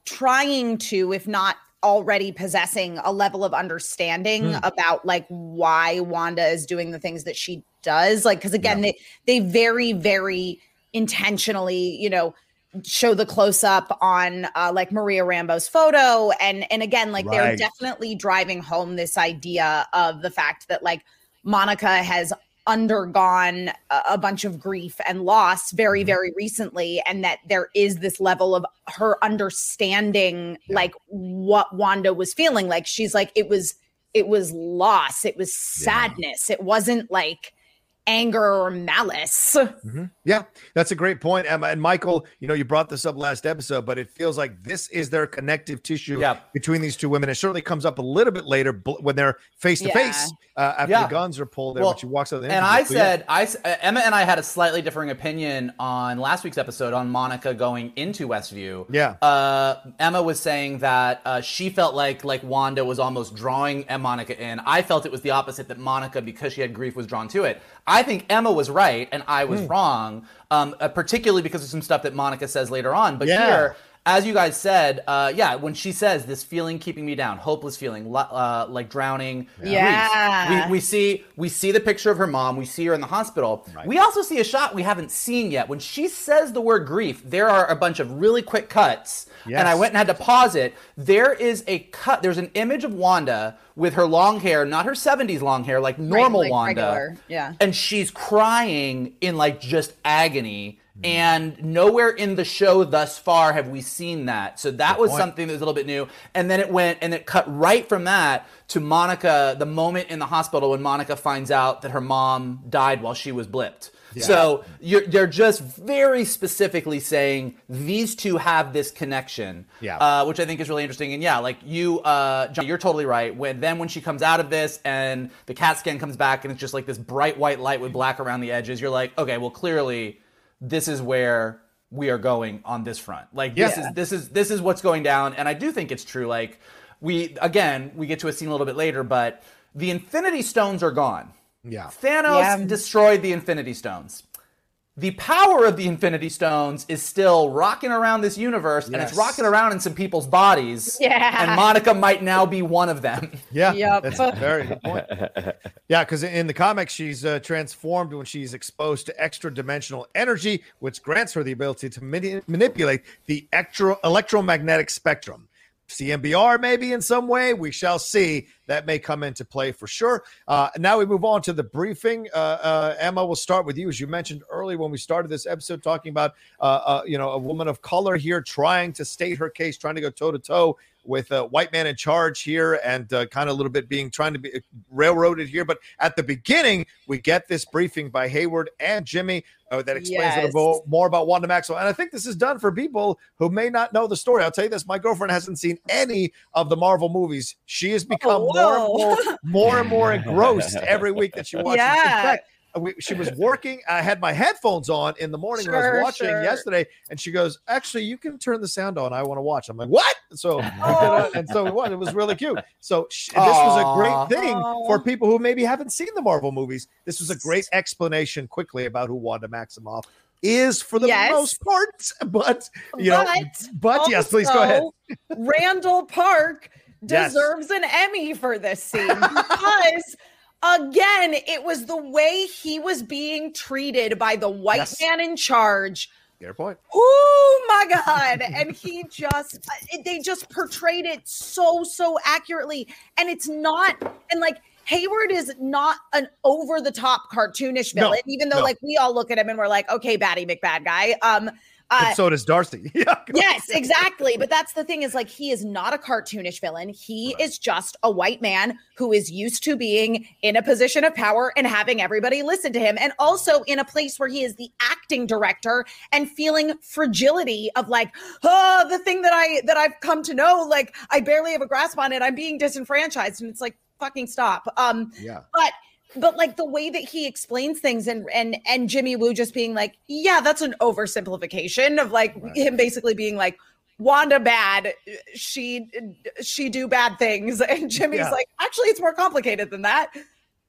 trying to, if not already possessing a level of understanding Hmm. about like why Wanda is doing the things that she does. Like, because again, they they very, very intentionally, you know, show the close up on uh, like Maria Rambeau's photo and and again like they're definitely driving home this idea of the fact that like Monica has undergone a, bunch of grief and loss very Mm-hmm. very recently and that there is this level of her understanding Yeah. like what Wanda was feeling like she's like it was it was loss it was Yeah. sadness it wasn't like anger or malice Mhm. Yeah, that's a great point, Emma. And Michael, you know, you brought this up last episode, but it feels like this is their connective tissue Yeah. between these two women. It certainly comes up a little bit later when they're face to face uh, after Yeah. the guns are pulled there, Well, but she walks out the And. I So, said, I s- uh, Emma and I had a slightly differing opinion on last week's episode on Monica going into Westview. Yeah. Uh, Emma was saying that uh, she felt like like Wanda was almost drawing Monica in. I felt it was the opposite that Monica, because she had grief, was drawn to it. I think Emma was right and I was wrong, um, uh, particularly because of some stuff that Monica says later on. But Yeah. here, as you guys said, uh, yeah, when she says this feeling keeping me down, hopeless feeling, uh, like drowning. grief. Yeah. We, we see we see the picture of her mom. We see her in the hospital. We also see a shot we haven't seen yet. When she says the word grief, there are a bunch of really quick cuts, and I went and had to pause it. There is a cut. There's an image of Wanda with her long hair, not her '70s long hair, like normal like Wanda. regular, yeah. And she's crying in like just agony. And nowhere in the show thus far have we seen that. So that was point. something that was a little bit new. And then it went and it cut right from that to Monica, the moment in the hospital when Monica finds out that her mom died while she was blipped. So you're, they're just very specifically saying these two have this connection, Yeah. uh, which I think is really interesting. And yeah, like you, uh, John, you're totally right. When then when she comes out of this and the CAT scan comes back and it's just like this bright white light with black around the edges, you're like, okay, well clearly this is where we are going on this front. Like this is this is this is what's going down, and I do think it's true. Like we again, we get to a scene a little bit later, but the Infinity Stones are gone. Yeah. Thanos Yeah. destroyed the Infinity Stones. The power of the Infinity Stones is still rocking around this universe, and it's rocking around in some people's bodies. Yeah. And Monica might now be one of them. Yeah, Yep. that's a very good point. Yeah, because in the comics, she's uh, transformed when she's exposed to extra dimensional energy, which grants her the ability to mani- manipulate the extra electromagnetic spectrum. CMBR, maybe in some way, we shall see. That may come into play for sure. Uh, now we move on to the briefing. Uh, uh, Emma, we'll start with you, as you mentioned earlier when we started this episode, talking about uh, uh, you know a woman of color here trying to state her case, trying to go toe to toe with a white man in charge here and uh, kind of a little bit being trying to be railroaded here. But at the beginning, we get this briefing by Hayward and Jimmy uh, that explains a little bit more about Wanda Maximoff. And I think this is done for people who may not know the story. I'll tell you this my girlfriend hasn't seen any of the Marvel movies. She has become more, and more, more and more engrossed every week that she watches. In Yeah. fact, we, she was working. I had my headphones on in the morning when I was watching sure. yesterday, and she goes, "Actually, you can turn the sound on. I want to watch." I'm like, "What?" So, Oh. and so what? It was really cute. So sh- this was a great thing for people who maybe haven't seen the Marvel movies. This was a great explanation quickly about who Wanda Maximoff is for the Yes. most part. But you know, But but yes, please go ahead. Randall Park Yes. deserves an Emmy for this scene because again, it was the way he was being treated by the white Yes. man in charge. Fair point. Oh my god! And he just they just portrayed it so so accurately, and it's not and like. Hayward is not an over the top cartoonish No, villain, even though no. like we all look at him and we're like, okay, baddie McBad guy. Um, uh, so does Darcy. yes, exactly. But that's the thing is like he is not a cartoonish villain. He is just a white man who is used to being in a position of power and having everybody listen to him and also in a place where he is the acting director and feeling fragility of like, oh, the thing that I that I've come to know like I barely have a grasp on it. I'm being disenfranchised and it's like fucking stop. Um Yeah. but but like the way that he explains things and and and Jimmy Woo just being like, yeah, that's an oversimplification of like Right. him basically being like Wanda bad, she she do bad things, and Jimmy's Yeah. like, actually, it's more complicated than that.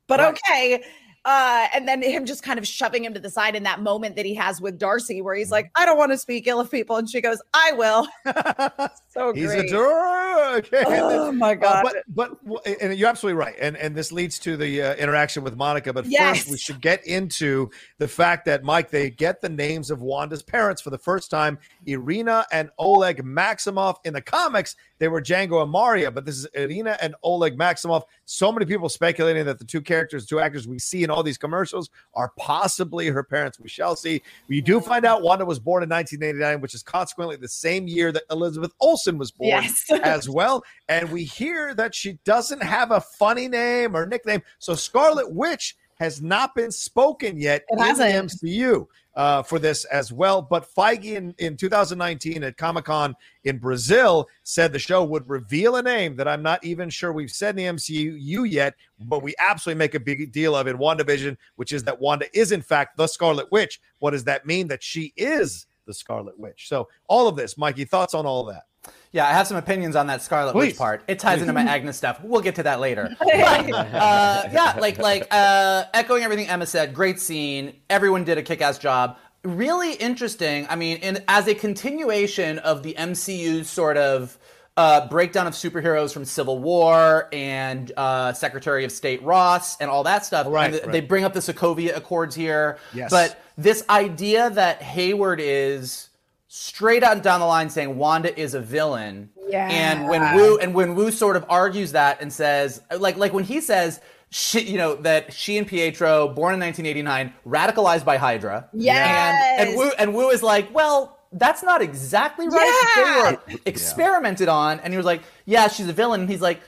But Right. okay. Uh, and then him just kind of shoving him to the side in that moment that he has with Darcy, where Mm-hmm. he's like, I don't want to speak ill of people. And she goes, I will. So good. He's great. a dork. Oh my Uh, God. but but and you're absolutely right, and and this leads to the uh, interaction with Monica. But Yes. first, we should get into the fact that Mike they get the names of Wanda's parents for the first time. Irina and Oleg Maximoff. in the comics, they were Django and Maria, but this is Irina and Oleg Maximoff. So many people speculating that the two characters, two actors we see in all these commercials are possibly her parents. We shall see. We do mm. find out Wanda was born in 1989, which is consequently the same year that Elizabeth Olsen was born Yes. as well. And we hear that she doesn't have a funny name or nickname. So Scarlet Witch has not been spoken yet It in hasn't. the MCU uh, for this as well. But Feige in, in 2019 at Comic Con in Brazil said the show would reveal a name that I'm not even sure we've said in the MCU yet, but we absolutely make a big deal of in WandaVision, which is that Wanda is in fact the Scarlet Witch. What does that mean? That she is the Scarlet Witch. So all of this, Mikey, thoughts on all of that? Yeah, I have some opinions on that Scarlet Please. Witch part. It ties into my Agnes stuff. We'll get to that later. But uh, yeah, like like uh, echoing everything Emma said. Great scene. Everyone did a kick-ass job. Really interesting. I mean, in, as a continuation of the MCU sort of uh, breakdown of superheroes from Civil War and uh, Secretary of State Ross and all that stuff. Right, and th- right. They bring up the Sokovia Accords here. Yes. But this idea that Hayward is straight out down the line saying Wanda is a villain. Yeah. And when Wu and when Wu sort of argues that and says like like when he says she you know that she and Pietro born in 1989 radicalized by Hydra. Yeah. And and Wu and Wu is like, "Well, that's not exactly right. Yeah. They were experimented on." And he was like, "Yeah, she's a villain." And he's like,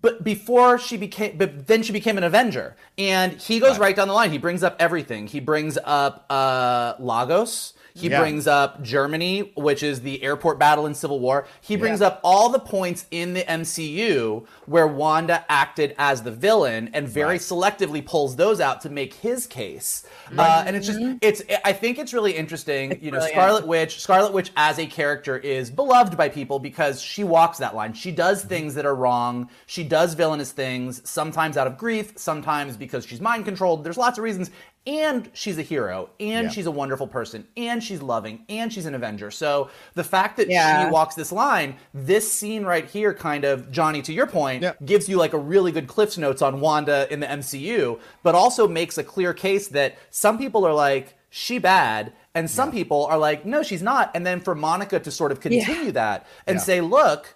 but before she became but then she became an avenger and he goes right, down the line he brings up everything he brings up uh lagos he Yeah. brings up germany which is the airport battle in civil war. He brings Yeah. up all the points in the mcu where wanda acted as the villain and very selectively pulls those out to make his case. Uh, and it's just it's i think it's really interesting you know brilliant. scarlet witch scarlet witch as a character is beloved by people because she walks that line. She does things that are wrong. She does villainous things sometimes out of grief sometimes because she's mind controlled. There's lots of reasons and she's a hero and Yeah. she's a wonderful person and she's loving and she's an avenger so the fact that Yeah. she walks this line this scene right here kind of johnny to your point Yeah. gives you like a really good cliffs notes on wanda in the mcu but also makes a clear case that some people are like she bad and some people are like no she's not and then for monica to sort of continue that and say look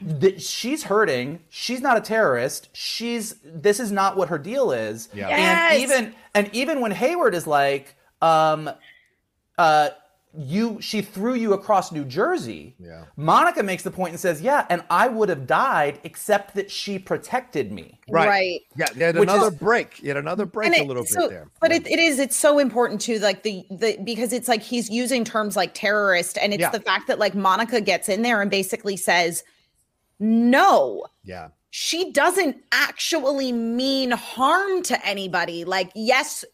that she's hurting she's not a terrorist she's this is not what her deal is Yeah. Yes. and even and even when hayward is like um uh you she threw you across new jersey Yeah. monica makes the point and says yeah and i would have died except that she protected me Right. Right. Yeah. Yet Which another is- break. Yet another break And a little so- bit there. But Yeah. it, it is, it's so important too, like the the because it's like he's using terms like terrorist, and it's Yeah. the fact that like Monica gets in there and basically says, No, yeah. she doesn't actually mean harm to anybody. Like, yes,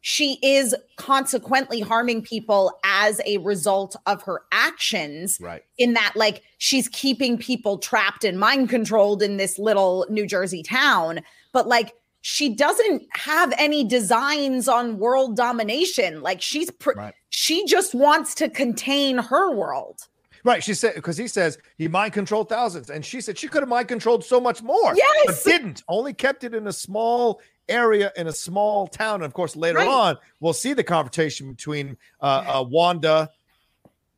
she is consequently harming people as a result of her actions. Right. In that, like, she's keeping people trapped and mind controlled in this little New Jersey town. But, like, she doesn't have any designs on world domination. Like, she's, pr- Right. she just wants to contain her world. Right. She said because he says he mind controlled thousands, and she said she could have mind controlled so much more. Yes! but didn't. Only kept it in a small area in a small town. And of course, later Right. on, we'll see the confrontation between uh, uh, Wanda,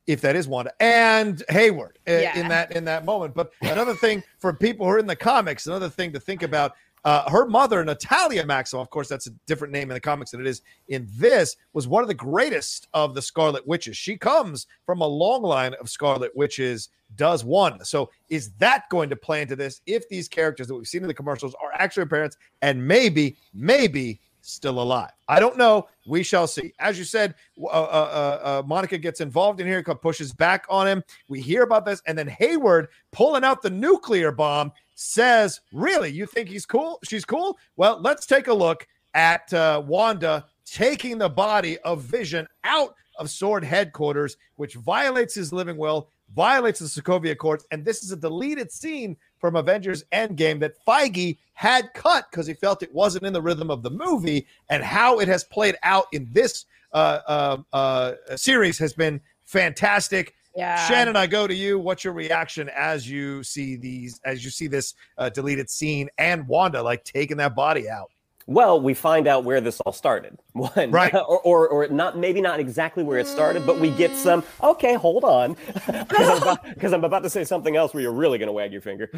if that is Wanda, and Hayward uh, Yeah. in that in that moment. But another thing for people who are in the comics, another thing to think about. Uh, her mother, Natalia Maximoff, of course, that's a different name in the comics than it is in this, was one of the greatest of the Scarlet Witches. She comes from a long line of Scarlet Witches, does one. So, is that going to play into this if these characters that we've seen in the commercials are actually her parents and maybe, maybe still alive? I don't know. We shall see. As you said, uh, uh, uh, uh, Monica gets involved in here, pushes back on him. We hear about this, and then Hayward pulling out the nuclear bomb says, Really? You think he's cool? She's cool? Well, let's take a look at uh, Wanda taking the body of Vision out of Sword headquarters, which violates his living will, violates the Sokovia Accords. And this is a deleted scene from Avengers Endgame that Feige had cut because he felt it wasn't in the rhythm of the movie. And how it has played out in this uh, uh, uh, series has been fantastic. Yeah. Shannon, I go to you. What's your reaction as you see these, as you see this uh, deleted scene and Wanda like taking that body out? Well, we find out where this all started. One, Right. or, or, or not, maybe not exactly where it started, but we get mm. some. Okay, hold on, because I'm, about- 'cause I'm about to say something else where you're really going to wag your finger.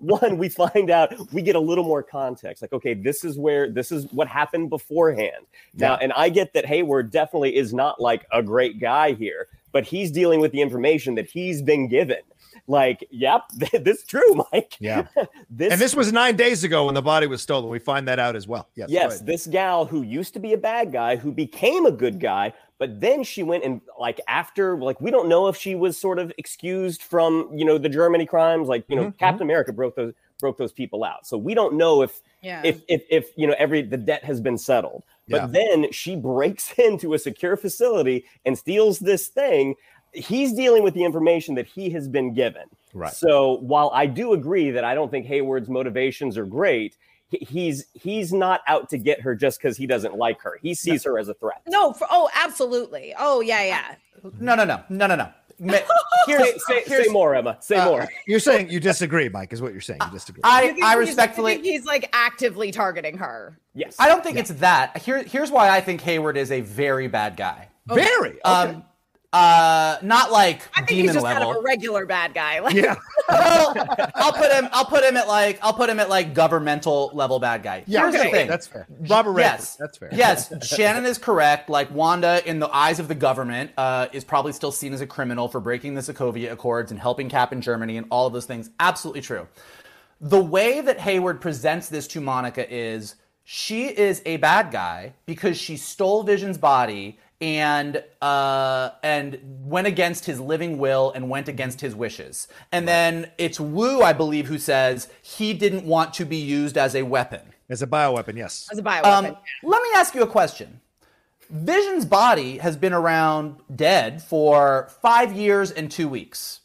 One, we find out we get a little more context. Like, okay, this is where this is what happened beforehand. Now, and I get that Hayward definitely is not like a great guy here, but he's dealing with the information that he's been given. Like, yep, this is true, Mike. Yeah. this And this was nine days ago when the body was stolen. We find that out as well. Yes. Yes, this gal who used to be a bad guy, who became a good guy, but then she went and like after like we don't know if she was sort of excused from you know the Germany crimes, like you know Mhm, Captain America broke those broke those people out, so we don't know if Yeah. if if if you know every the debt has been settled. But Yeah. then she breaks into a secure facility and steals this thing. He's dealing with the information that he has been given. Right. So while I do agree that I don't think Hayward's motivations are great, he's he's not out to get her just because he doesn't like her. He sees her as a threat. no, for, oh, absolutely. Oh, yeah, yeah. No, no, no, no, no, no. Here's, Say, say, here's say more, Emma. Say Uh, more. You're saying you disagree, Mike, is what you're saying. You disagree. I, You I respectfully. think he's like actively targeting her. Yes. I don't think it's that. Here, here's why I think Hayward is a very bad guy. Very. Okay. Um, uh, not like I think demon he's just level. kind of a regular bad guy. Like, yeah. well, I'll put him. I'll put him at like. I'll put him at like governmental level bad guy. Yeah. Here's the thing. That's fair. Robert Redford. yes, That's fair. Yes, Shannon is correct. Like Wanda, in the eyes of the government, uh, is probably still seen as a criminal for breaking the Sokovia Accords and helping Cap in Germany and all of those things. Absolutely true. The way that Hayward presents this to Monica is she is a bad guy because she stole Vision's body and uh, and went against his living will and went against his wishes. And then it's Wu, I believe, who says he didn't want to be used as a weapon. As a bioweapon, yes. as a bioweapon. Um, let me ask you a question. Vision's body has been around dead for five years and two weeks.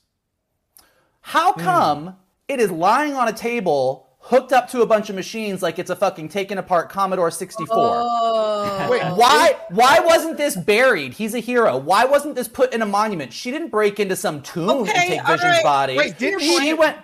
How come it is lying on a table hooked up to a bunch of machines like it's a fucking taken apart Commodore 64? oh, Wait, Why why wasn't this buried? He's a hero. Why wasn't this put in a monument? She didn't break into some tomb and Okay, take Vision's right. body. Wait, didn't she she- went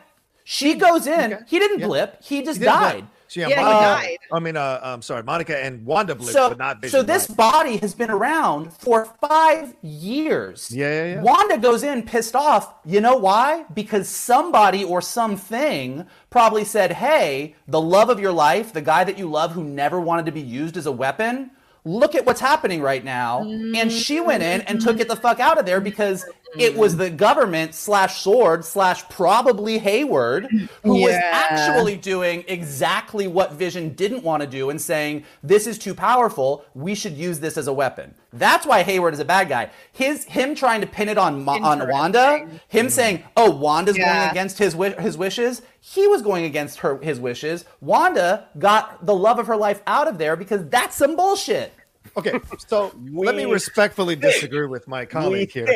she goes in. Okay. He didn't Yeah. blip. He just He died. blip. So, yeah, Yeah, he Monica, died. I mean, uh, I'm sorry, Monica and Wanda blipped, so, but not Vision. so this right. body has been around for five years. Yeah, yeah, yeah. Wanda goes in pissed off. You know why? Because somebody or something probably said, "Hey, the love of your life, the guy that you love who never wanted to be used as a weapon." Look at what's happening right now. And mm-hmm. she went in and took it the fuck out of there because it was mm-hmm. the government slash sword slash probably Hayward who was actually doing exactly what Vision didn't want to do and saying, this is too powerful. We should use this as a weapon. That's why Hayward is a bad guy. His him trying to pin it on on Wanda, him saying, "Oh, Wanda's Yeah. going against his wi- his wishes." He was going against her his wishes. Wanda got the love of her life out of there because that's some bullshit. Okay, so let me We respectfully disagree with my We colleague here.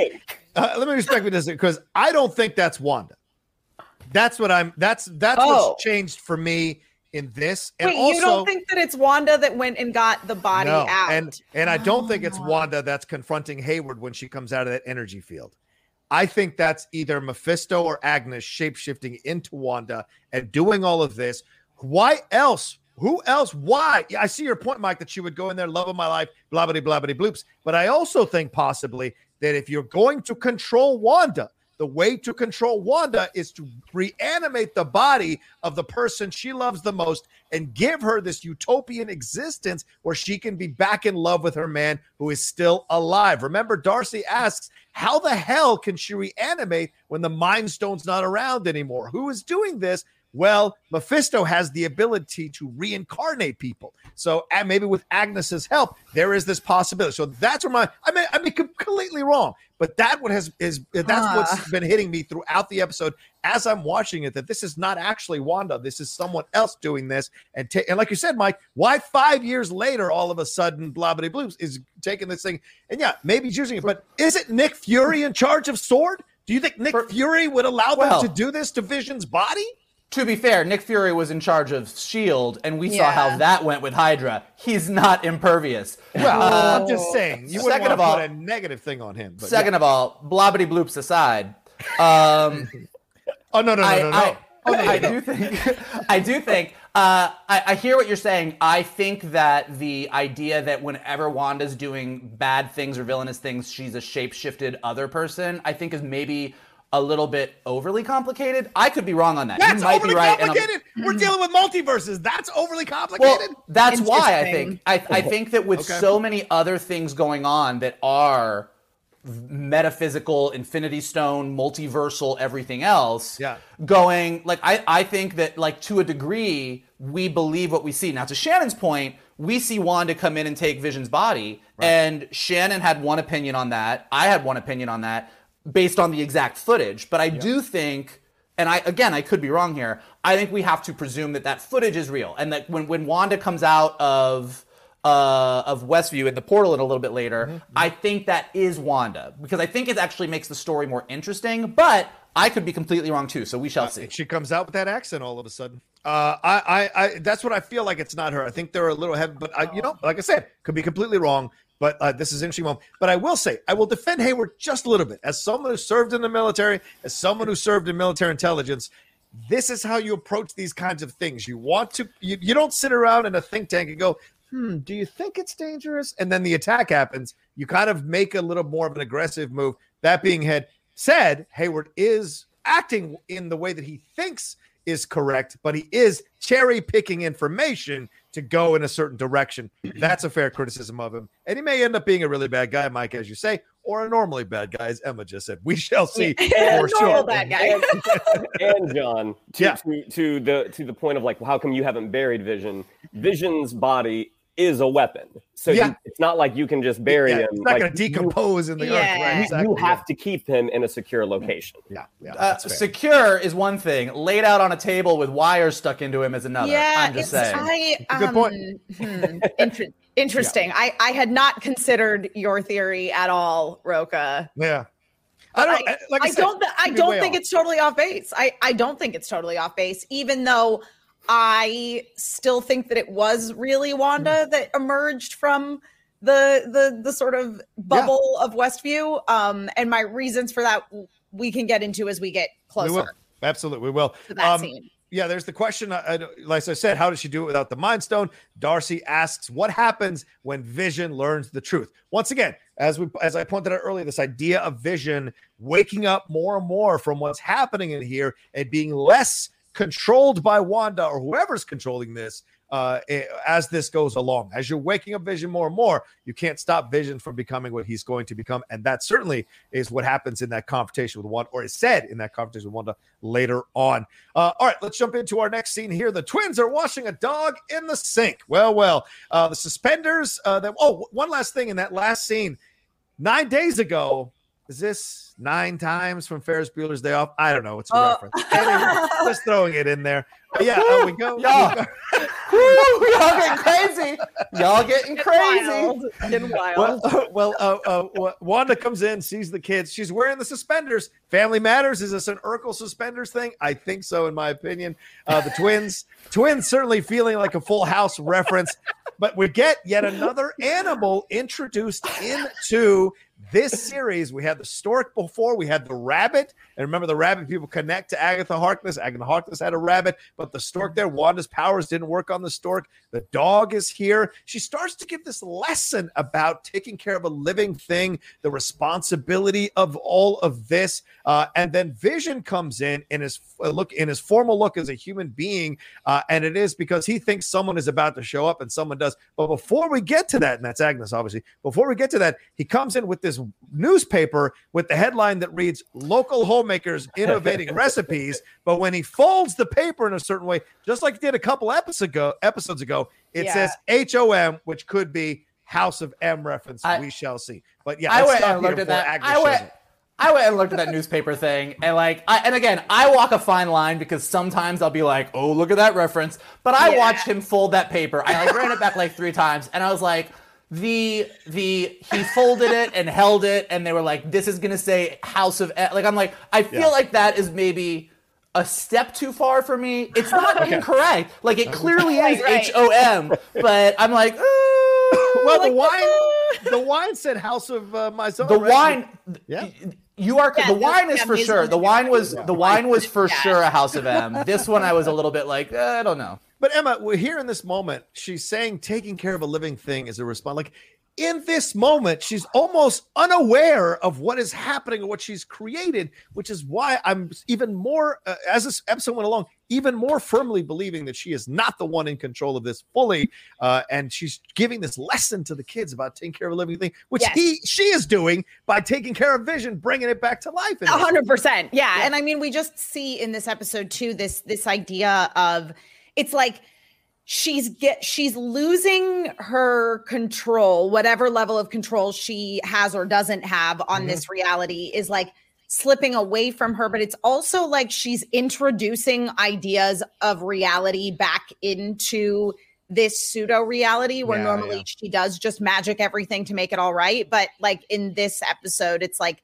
Uh, let me respectfully disagree because I don't think that's Wanda. That's what I'm. That's that's Oh. what's changed for me in this. And Wait, also, you don't think that it's Wanda that went and got the body no, out? and and I don't think it's Oh. Wanda that's confronting Hayward when she comes out of that energy field. I think that's either Mephisto or Agnes shapeshifting into Wanda and doing all of this. Why else? Who else? Why? I see your point, Mike, that she would go in there, love of my life, blah, blah, blah, blah, bloops. But I also think possibly that if you're going to control Wanda, the way to control Wanda is to reanimate the body of the person she loves the most and give her this utopian existence where she can be back in love with her man who is still alive. Remember, Darcy asks, How the hell can she reanimate when the Mind Stone's not around anymore? Who is doing this? Well, Mephisto has the ability to reincarnate people. So, and maybe with Agnes's help, there is this possibility. So that's where my I mean I mean completely wrong, but that what has is that's Ah. what's been hitting me throughout the episode as I'm watching it. That this is not actually Wanda. This is someone else doing this. And ta- and like you said, Mike, why five years later all of a sudden blah blah blah is taking this thing? And yeah, maybe he's using it, but is it Nick Fury in charge of Sword? Do you think Nick For- Fury would allow Well- them to do this to Vision's body? To be fair, Nick Fury was in charge of Shield, and we saw how that went with Hydra. He's not impervious. Well, Uh, I'm just saying you wouldn't second of all- put a negative thing on him. But Second of all, blobbity bloops aside, um, oh no no no I, no no. I, oh, there I do think I do think uh, I, I hear what you're saying. I think that the idea that whenever Wanda's doing bad things or villainous things, she's a shape-shifted other person. I think is maybe a little bit overly complicated. I could be wrong on that. That's you might overly be right. and complicated. We're mm-hmm. dealing with multiverses. That's overly complicated. Well, that's why I think I, I think that with Okay. so many other things going on that are metaphysical, infinity stone, multiversal, everything else. Yeah. Going like I, I think that like to a degree we believe what we see. Now to Shannon's point, we see Wanda come in and take Vision's body, and Shannon had one opinion on that. I had one opinion on that based on the exact footage. But I do think and I again I could be wrong here. I think we have to presume that that footage is real, and that when when Wanda comes out of uh, of Westview in the portal and a little bit later, I think that is Wanda because I think it actually makes the story more interesting. But I could be completely wrong too, so we shall see. She comes out with that accent all of a sudden. Uh, I, I, I, that's what I feel like. It's not her. I think they're a little heavy, but I, you know, like I said, could be completely wrong. But uh, this is an interesting moment. But I will say, I will defend Hayward just a little bit. As someone who served in the military, as someone who served in military intelligence, this is how you approach these kinds of things. You want to, you, you don't sit around in a think tank and go, hmm, do you think it's dangerous? And then the attack happens. You kind of make a little more of an aggressive move. That being said, Hayward is acting in the way that he thinks is correct, but he is cherry picking information to go in a certain direction. That's a fair criticism of him. And he may end up being a really bad guy, Mike, as you say, or a normally bad guy, as Emma just said. We shall see for sure. bad guy. and, and John, to, Yeah. to, to the to the point of like, well, how come you haven't buried Vision? Vision's body is a weapon, so you- it's not like you can just bury Yeah, him. it's not like, going to decompose in the Yeah. earth. Right, You, exactly, you have to keep him in a secure location. Yeah, yeah, Uh, secure is one thing. Laid out on a table with wires stuck into him is another. Yeah, I'm just it's, saying. I, a good um, point. hmm, inter- interesting. I, I had not considered your theory at all, Rocha. yeah. I don't, I, like I, I said, don't. th- I don't think off. it's totally off base. I I don't think it's totally off base, even though I still think that it was really Hmm. Wanda that emerged from the the the sort of bubble of Westview. Um, and my reasons for that we can get into as we get We closer Absolutely, we will. that Um, scene. Yeah, there's the question. I, like I said, how does she do it without the Mind Stone? Darcy asks, "What happens when Vision learns the truth?" Once again, as we as I pointed out earlier, this idea of Vision waking up more and more from what's happening in here and being less controlled by Wanda or whoever's controlling this uh, eh, as this goes along. As you're waking up Vision more and more, you can't stop Vision from becoming what he's going to become, and that certainly is what happens in that confrontation with Wanda, or is said in that confrontation with Wanda later on. Uh, all right, let's jump into our next scene here. The twins are washing a dog in the sink. Well, well, uh, the suspenders. Uh, that oh, one last thing in that last scene. Nine days ago, is this nine times from Ferris Bueller's Day Off? I don't know. It's a Oh. reference. Anyway, just throwing it in there. But yeah, uh, we go. Y'all. go- Woo, y'all getting crazy. Y'all getting crazy. Wild. And wild. Well, well uh, uh, uh, Wanda comes in, sees the kids. She's wearing the suspenders. Family Matters. Is this an Urkel suspenders thing? I think so, in my opinion. Uh, the twins, twins certainly feeling like a Full House reference. But we get yet another animal introduced into this series. We had the stork before. We had the rabbit. And remember, the rabbit people connect to Agatha Harkness. Agatha Harkness had a rabbit, but the stork there, Wanda's powers didn't work on the stork. The dog is here. She starts to give this lesson about taking care of a living thing, the responsibility of all of this. Uh, and then Vision comes in in his uh, look in his formal look as a human being, uh, and it is because he thinks someone is about to show up, and someone does. But before we get to that, and that's Agnes, obviously. Before we get to that, he comes in with this newspaper with the headline that reads "Local homemakers innovating recipes." But when he folds the paper in a certain way, just like he did a couple episodes ago, episodes ago, it Yeah. says H O M, which could be House of M reference. I- we shall see. But yeah, I went and looked at that. Agnes I went. I went and looked at that newspaper thing, and like, I, and again, I walk a fine line because sometimes I'll be like, "Oh, look at that reference," but I Yeah. watched him fold that paper. I like ran it back like three times, and I was like, the the he folded it and held it, and they were like, "This is gonna say House of E-. like." I'm like, I feel Yeah. like that is maybe a step too far for me. It's not incorrect. Like it clearly is Right, right. H O M, but I'm like, "Uh, Well, like, the wine, the wine said House of uh, Maison. the right? wine Yeah. you are Yeah, the the- wine is yeah, for sure the wine was good. the wine was for Yeah. sure a house of m this one i was a little bit like eh, i don't know But Emma, we're here in this moment. She's saying taking care of a living thing is a response. Like in this moment, she's almost unaware of what is happening and what she's created, which is why I'm even more, uh, as this episode went along, even more firmly believing that she is not the one in control of this fully. Uh, and she's giving this lesson to the kids about taking care of a living thing, which Yes. he she is doing by taking care of Vision, bringing it back to life. in A this. hundred percent. Yeah. And I mean, we just see in this episode too, this this idea of it's like she's get she's losing her control, whatever level of control she has or doesn't have on Mhm. this reality is like slipping away from her, but it's also like she's introducing ideas of reality back into this pseudo reality where Yeah, normally yeah. she does just magic everything to make it all right. But like in this episode, it's like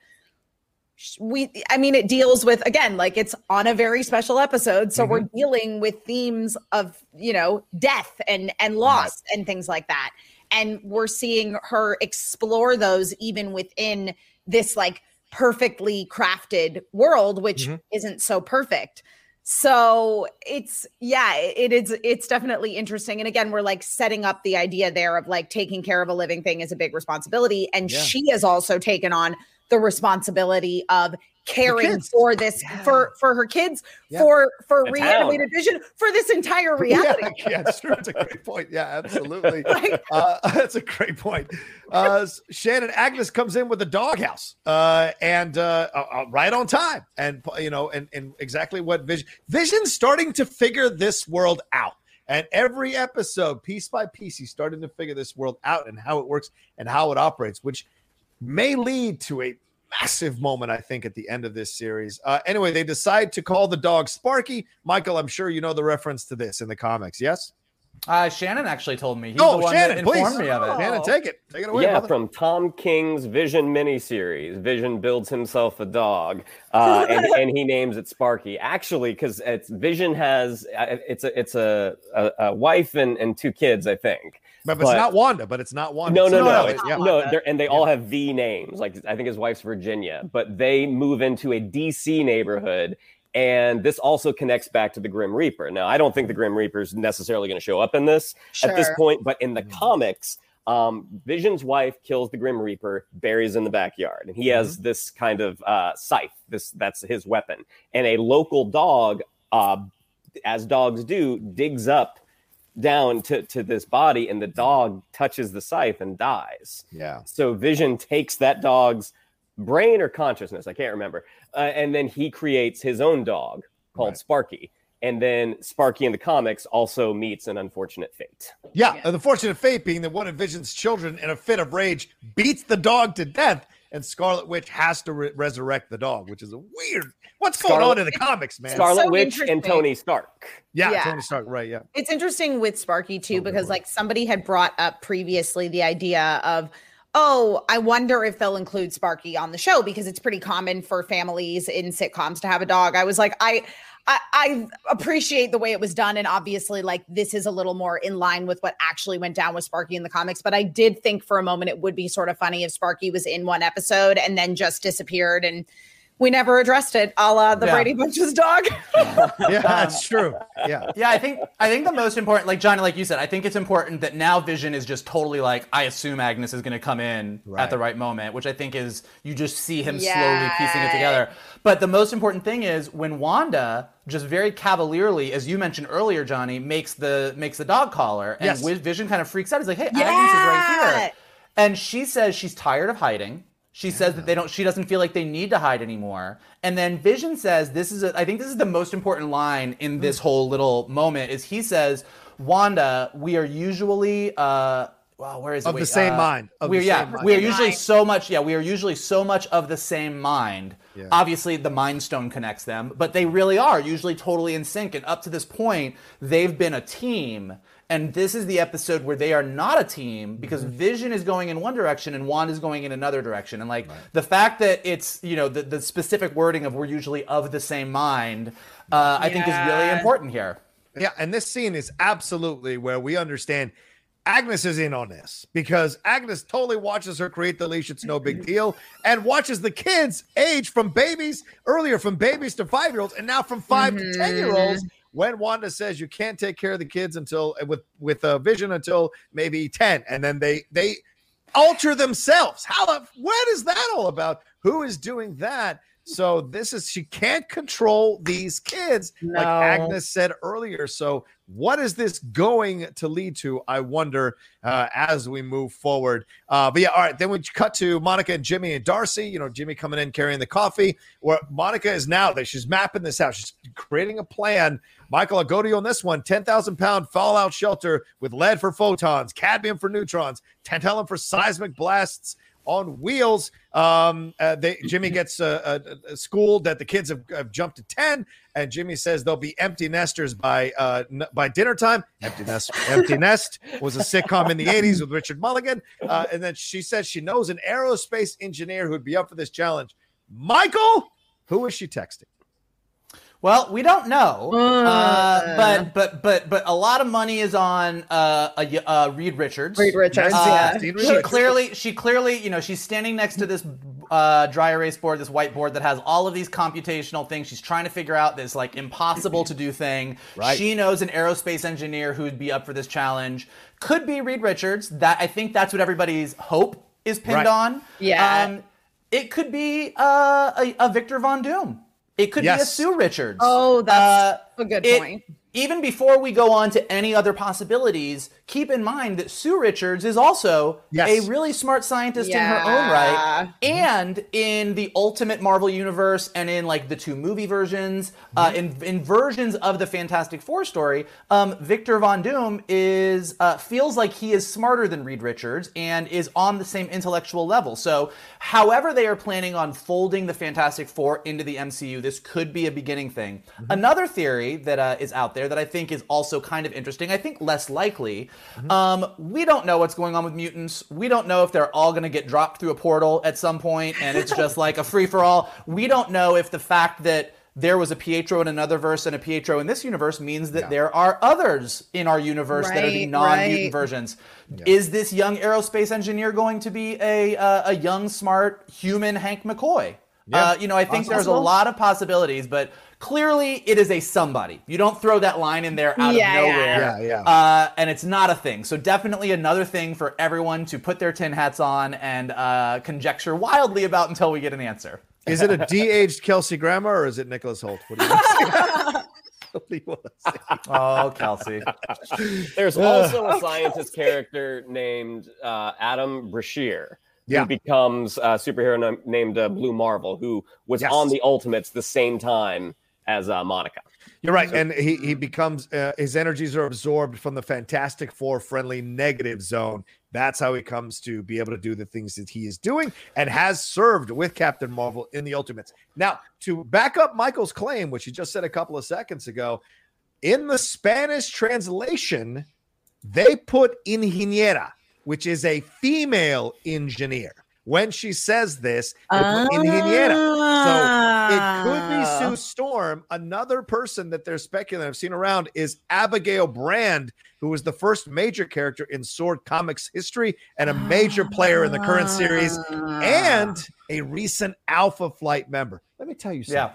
we i mean it deals with again like it's on a very special episode so we're dealing with themes of you know death and and loss and things like that. And we're seeing her explore those even within this like perfectly crafted world which Mhm. isn't so perfect. So it's yeah it is it's definitely interesting. And again we're like setting up the idea there of like taking care of a living thing is a big responsibility. And Yeah. she has also taken on the responsibility of caring kids. for this Yeah. for for her kids Yeah. for for The reanimated vision for this entire reality Yeah, yeah, it's true. It's a great point. Yeah, absolutely. Right? Uh, that's a great point. Uh, Shannon Agnes comes in with the doghouse, uh, and uh, uh, uh, right on time, and you know, and, and exactly what Vision Vision's starting to figure this world out. And every episode, piece by piece, he's starting to figure this world out and how it works and how it operates, which may lead to a massive moment, I think, at the end of this series. Uh, anyway, they decide to call the dog Sparky. Michael, I'm sure you know the reference to this in the comics. Yes. uh shannon actually told me he's oh, the one Shannon, that please. informed me of it Shannon, Oh. take it. Take it away. yeah, brother. from Tom King's Vision miniseries. Vision builds himself a dog, uh, and, and he names it Sparky. Actually, because it's Vision has uh, it's a it's a, a, a wife and, and two kids, I think. But, but it's not Wanda. But it's not Wanda. No, It's no, no, Wanda. it's- Yeah. no. And they all have V names. Like I think his wife's Virginia, but they move into a DC neighborhood. And this also connects back to the Grim Reaper. Now, I don't think the Grim Reaper is necessarily going to show up in this at this point, but in the Mhm. comics, um, Vision's wife kills the Grim Reaper, buries in the backyard, and he has this kind of uh, scythe. This that's his weapon, and a local dog, uh, as dogs do, digs up down to, to this body, and the dog touches the scythe and dies. Yeah. So Vision takes that dog's brain or consciousness, I can't remember, uh, and then he creates his own dog called Right. Sparky. And then Sparky in the comics also meets an unfortunate fate. Yeah. Yeah. and The fortunate fate being that one of Vision's children, in a fit of rage, beats the dog to death. And Scarlet Witch has to re- resurrect the dog, which is a weird. What's Scarlet- going on in the comics, man? Scarlet so Witch and. Tony Stark. yeah, Yeah. Tony Stark, right? Yeah, It's interesting with Sparky too, Oh, because boy. like somebody had brought up previously the idea of, oh, I wonder if they'll include Sparky on the show because it's pretty common for families in sitcoms to have a dog. I was like, I. I, I appreciate the way it was done, and obviously, like this is a little more in line with what actually went down with Sparky in the comics. But I did think for a moment it would be sort of funny if Sparky was in one episode and then just disappeared, and we never addressed it, a la the Yeah. Brady Bunch's dog. yeah, that's true. Yeah, Yeah, I think I think the most important, like Johnny, like you said, I think it's important that now Vision is just totally like, I assume Agnes is going to come in Right. at the right moment, which I think is you just see him slowly piecing it together. But the most important thing is when Wanda just very cavalierly, as you mentioned earlier, Johnny, makes the makes the dog collar, and Yes. Vision kind of freaks out. He's like, Hey, Agnes is right here, and she says she's tired of hiding. She says that they don't. She doesn't feel like they need to hide anymore. And then Vision says, "This is. A, I think this is the most important line in this whole little moment. Is he says, Wanda, we are usually. uh well, where is? Of the same uh, mind. Of we're yeah. mind. We are usually mind. so much. Yeah, we are usually so much of the same mind. Yeah. Obviously, the Mind Stone connects them, but they really are usually totally in sync. And up to this point, they've been a team. And this is the episode where they are not a team because Mm-hmm. Vision is going in one direction and Wanda is going in another direction. And like the fact that it's you know the, the specific wording of we're usually of the same mind, uh, I think is really important here. Yeah, and this scene is absolutely where we understand Agnes is in on this because Agnes totally watches her create the leash. It's no big deal, and watches the kids age from babies earlier, from babies to five year olds, and now from 5 to ten year olds. When Wanda says you can't take care of the kids until uh, with with a vision until maybe ten, and then they they alter themselves. How what is that all about? Who is doing that? So this is she can't control these kids, like Agnes said earlier. So what is this going to lead to? I wonder uh, as we move forward. Uh, but yeah, all right. Then we cut to Monica and Jimmy and Darcy. You know, Jimmy coming in carrying the coffee. Where Monica is now that she's mapping this out. She's creating a plan. Michael, I'll go to you on this one. Ten thousand pound fallout shelter with lead for photons, cadmium for neutrons, tantalum for seismic blasts on wheels. Um, uh, they, Jimmy gets uh, uh, schooled that the kids have, have jumped to ten, and Jimmy says they'll be empty nesters by uh, n- by dinner time. Empty nest, empty nest was a sitcom in the '80s with Richard Mulligan, uh, and then she says she knows an aerospace engineer who'd be up for this challenge. Michael, who is she texting? Well, we don't know, uh, Uh. but but but but a lot of money is on uh, uh, Reed Richards. Reed Richards, Uh, yeah. Reed she clearly, she clearly, you know, she's standing next to this uh, dry erase board, this whiteboard that has all of these computational things. She's trying to figure out this like impossible to do thing. Right. She knows an aerospace engineer who'd be up for this challenge. Could be Reed Richards. That I think that's what everybody's hope is pinned Right. on. Yeah. Um, it could be uh, a, a Victor Von Doom. It could be a Sue Richards. Oh, that's Uh, a good it- point. Even before we go on to any other possibilities, keep in mind that Sue Richards is also Yes. a really smart scientist in her own Yeah. right. And in the Ultimate Marvel Universe and in like the two movie versions, uh, in, in versions of the Fantastic Four story, um, Victor Von Doom is uh, feels like he is smarter than Reed Richards and is on the same intellectual level. So, however they are planning on folding the Fantastic Four into the MCU, this could be a beginning thing. Another theory that uh, is out there that I think is also kind of interesting, I think less likely. Um, we don't know what's going on with mutants. We don't know if they're all going to get dropped through a portal at some point and it's just like a free for all. We don't know if the fact that there was a Pietro in another verse and a Pietro in this universe means that there are others in our universe that are the non-mutant right. versions. Is this young aerospace engineer going to be a uh, a young, smart human Hank McCoy? Uh, you know, I think there's a lot of possibilities, but clearly it is a somebody. You don't throw that line in there out Yeah, of nowhere, Yeah, yeah. Uh, and it's not a thing. So definitely another thing for everyone to put their tin hats on and uh, conjecture wildly about until we get an answer. Is it a de-aged Kelsey Grammer or is it Nicholas Hoult? What do you want to say? What do you want to say? Oh, Kelsey. There's also a scientist character named uh, Adam Brashear. Yeah. Who becomes a superhero nam- named uh, Blue Marvel, who was Yes. on the Ultimates the same time as uh, Monica. You're right, and he he becomes uh, his energies are absorbed from the Fantastic Four friendly negative zone. That's how he comes to be able to do the things that he is doing and has served with Captain Marvel in the Ultimates. Now, to back up Michael's claim, which he just said a couple of seconds ago, in the Spanish translation, they put ingeniera, which is a female engineer. When she says this, they put ingeniera. So it could be Ah. Sue Storm. Another person that they're speculating, I've seen around, is Abigail Brand, who was the first major character in Sword Comics history and a major player in the current series and a recent Alpha Flight member. Let me tell you Yeah.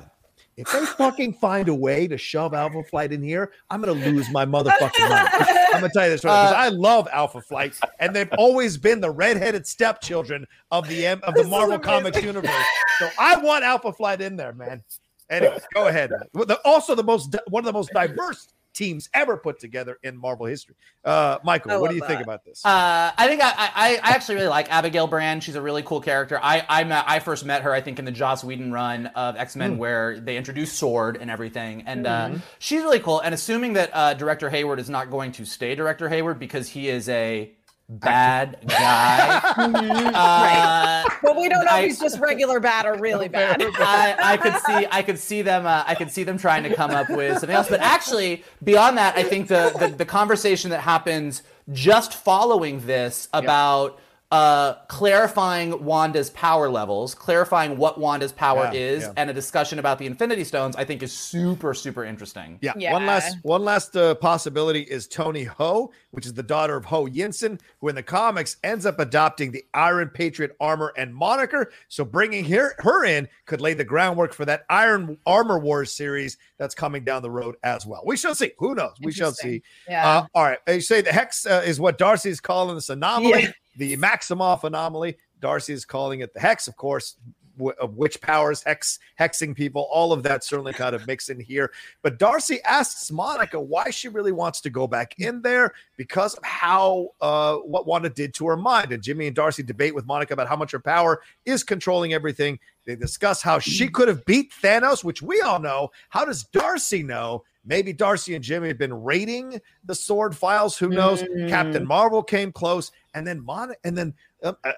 If they fucking find a way to shove Alpha Flight in here, I'm gonna lose my motherfucking mind. I'm gonna tell you this right because Uh, I love Alpha Flight, and they've always been the redheaded stepchildren of the M- of the Marvel. Comics universe. So I want Alpha Flight in there, man. Anyways, go ahead. Also, the most one of the most diverse teams ever put together in Marvel history. Uh, Michael, what do you think about this? Uh, I think I, I, I actually really like Abigail Brand. She's a really cool character. I I, met, I first met her, I think, in the Joss Whedon run of X Men, where they introduced Sword and everything. And uh, she's really cool. And assuming that uh, Director Hayward is not going to stay Director Hayward because he is a bad guy, uh, But we don't know I- if he's just regular bad or really bad. I, I could see I could see them uh, I could see them trying to come up with something else. But actually, beyond that, I think the the, the conversation that happens just following this about uh, clarifying Wanda's power levels, clarifying what Wanda's power Yeah, is, yeah. and a discussion about the Infinity Stones, I think is super super interesting. Yeah. Yeah. One last one last uh, possibility is Toni Ho, which is the daughter of Ho Yinsen, who in the comics ends up adopting the Iron Patriot armor and moniker. So bringing her her in could lay the groundwork for that Iron Armor Wars series that's coming down the road as well. We shall see. Who knows? We shall see. Yeah. Uh, all right. You say the hex uh, is what Darcy is calling this anomaly, Yeah. The Maximoff anomaly. Darcy is calling it the hex, of course. w- Of witch powers, hex, hexing people, all of that certainly kind of mix in here. But Darcy asks Monica why she really wants to go back in there because of how uh, what Wanda did to her mind. And Jimmy and Darcy debate with Monica about how much her power is controlling everything. They discuss how she could have beat Thanos, which we all know. How does Darcy know? Maybe Darcy and Jimmy have been raiding the SWORD files. Who knows? Captain Marvel came close, and then Mon- and then uh, uh,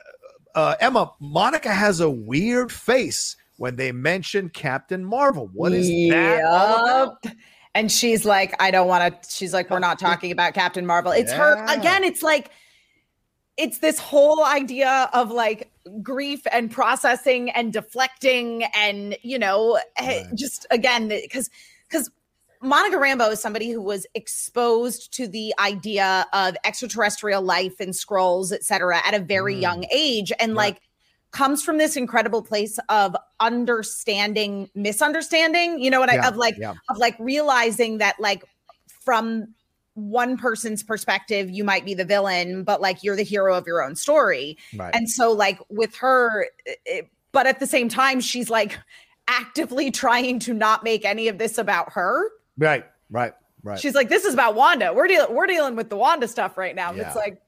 uh, Emma Monica has a weird face when they mention Captain Marvel. What is that? all about? And she's like, I don't want to. She's like, we're not talking about Captain Marvel. It's her again. It's like, it's this whole idea of like grief and processing and deflecting and you know eh, Right. just again because because Monica Rambeau is somebody who was exposed to the idea of extraterrestrial life and Skrulls, et cetera, at a very Mm. young age, and Right. like comes from this incredible place of understanding misunderstanding. You know what Yeah, I of like yeah. of like realizing that like from one person's perspective, you might be the villain, but like you're the hero of your own story. Right. And so, like, with her, it, but at the same time, she's like actively trying to not make any of this about her. Right. Right. Right. She's like, this is about Wanda. We're dealing, we're dealing with the Wanda stuff right now. Yeah. It's like,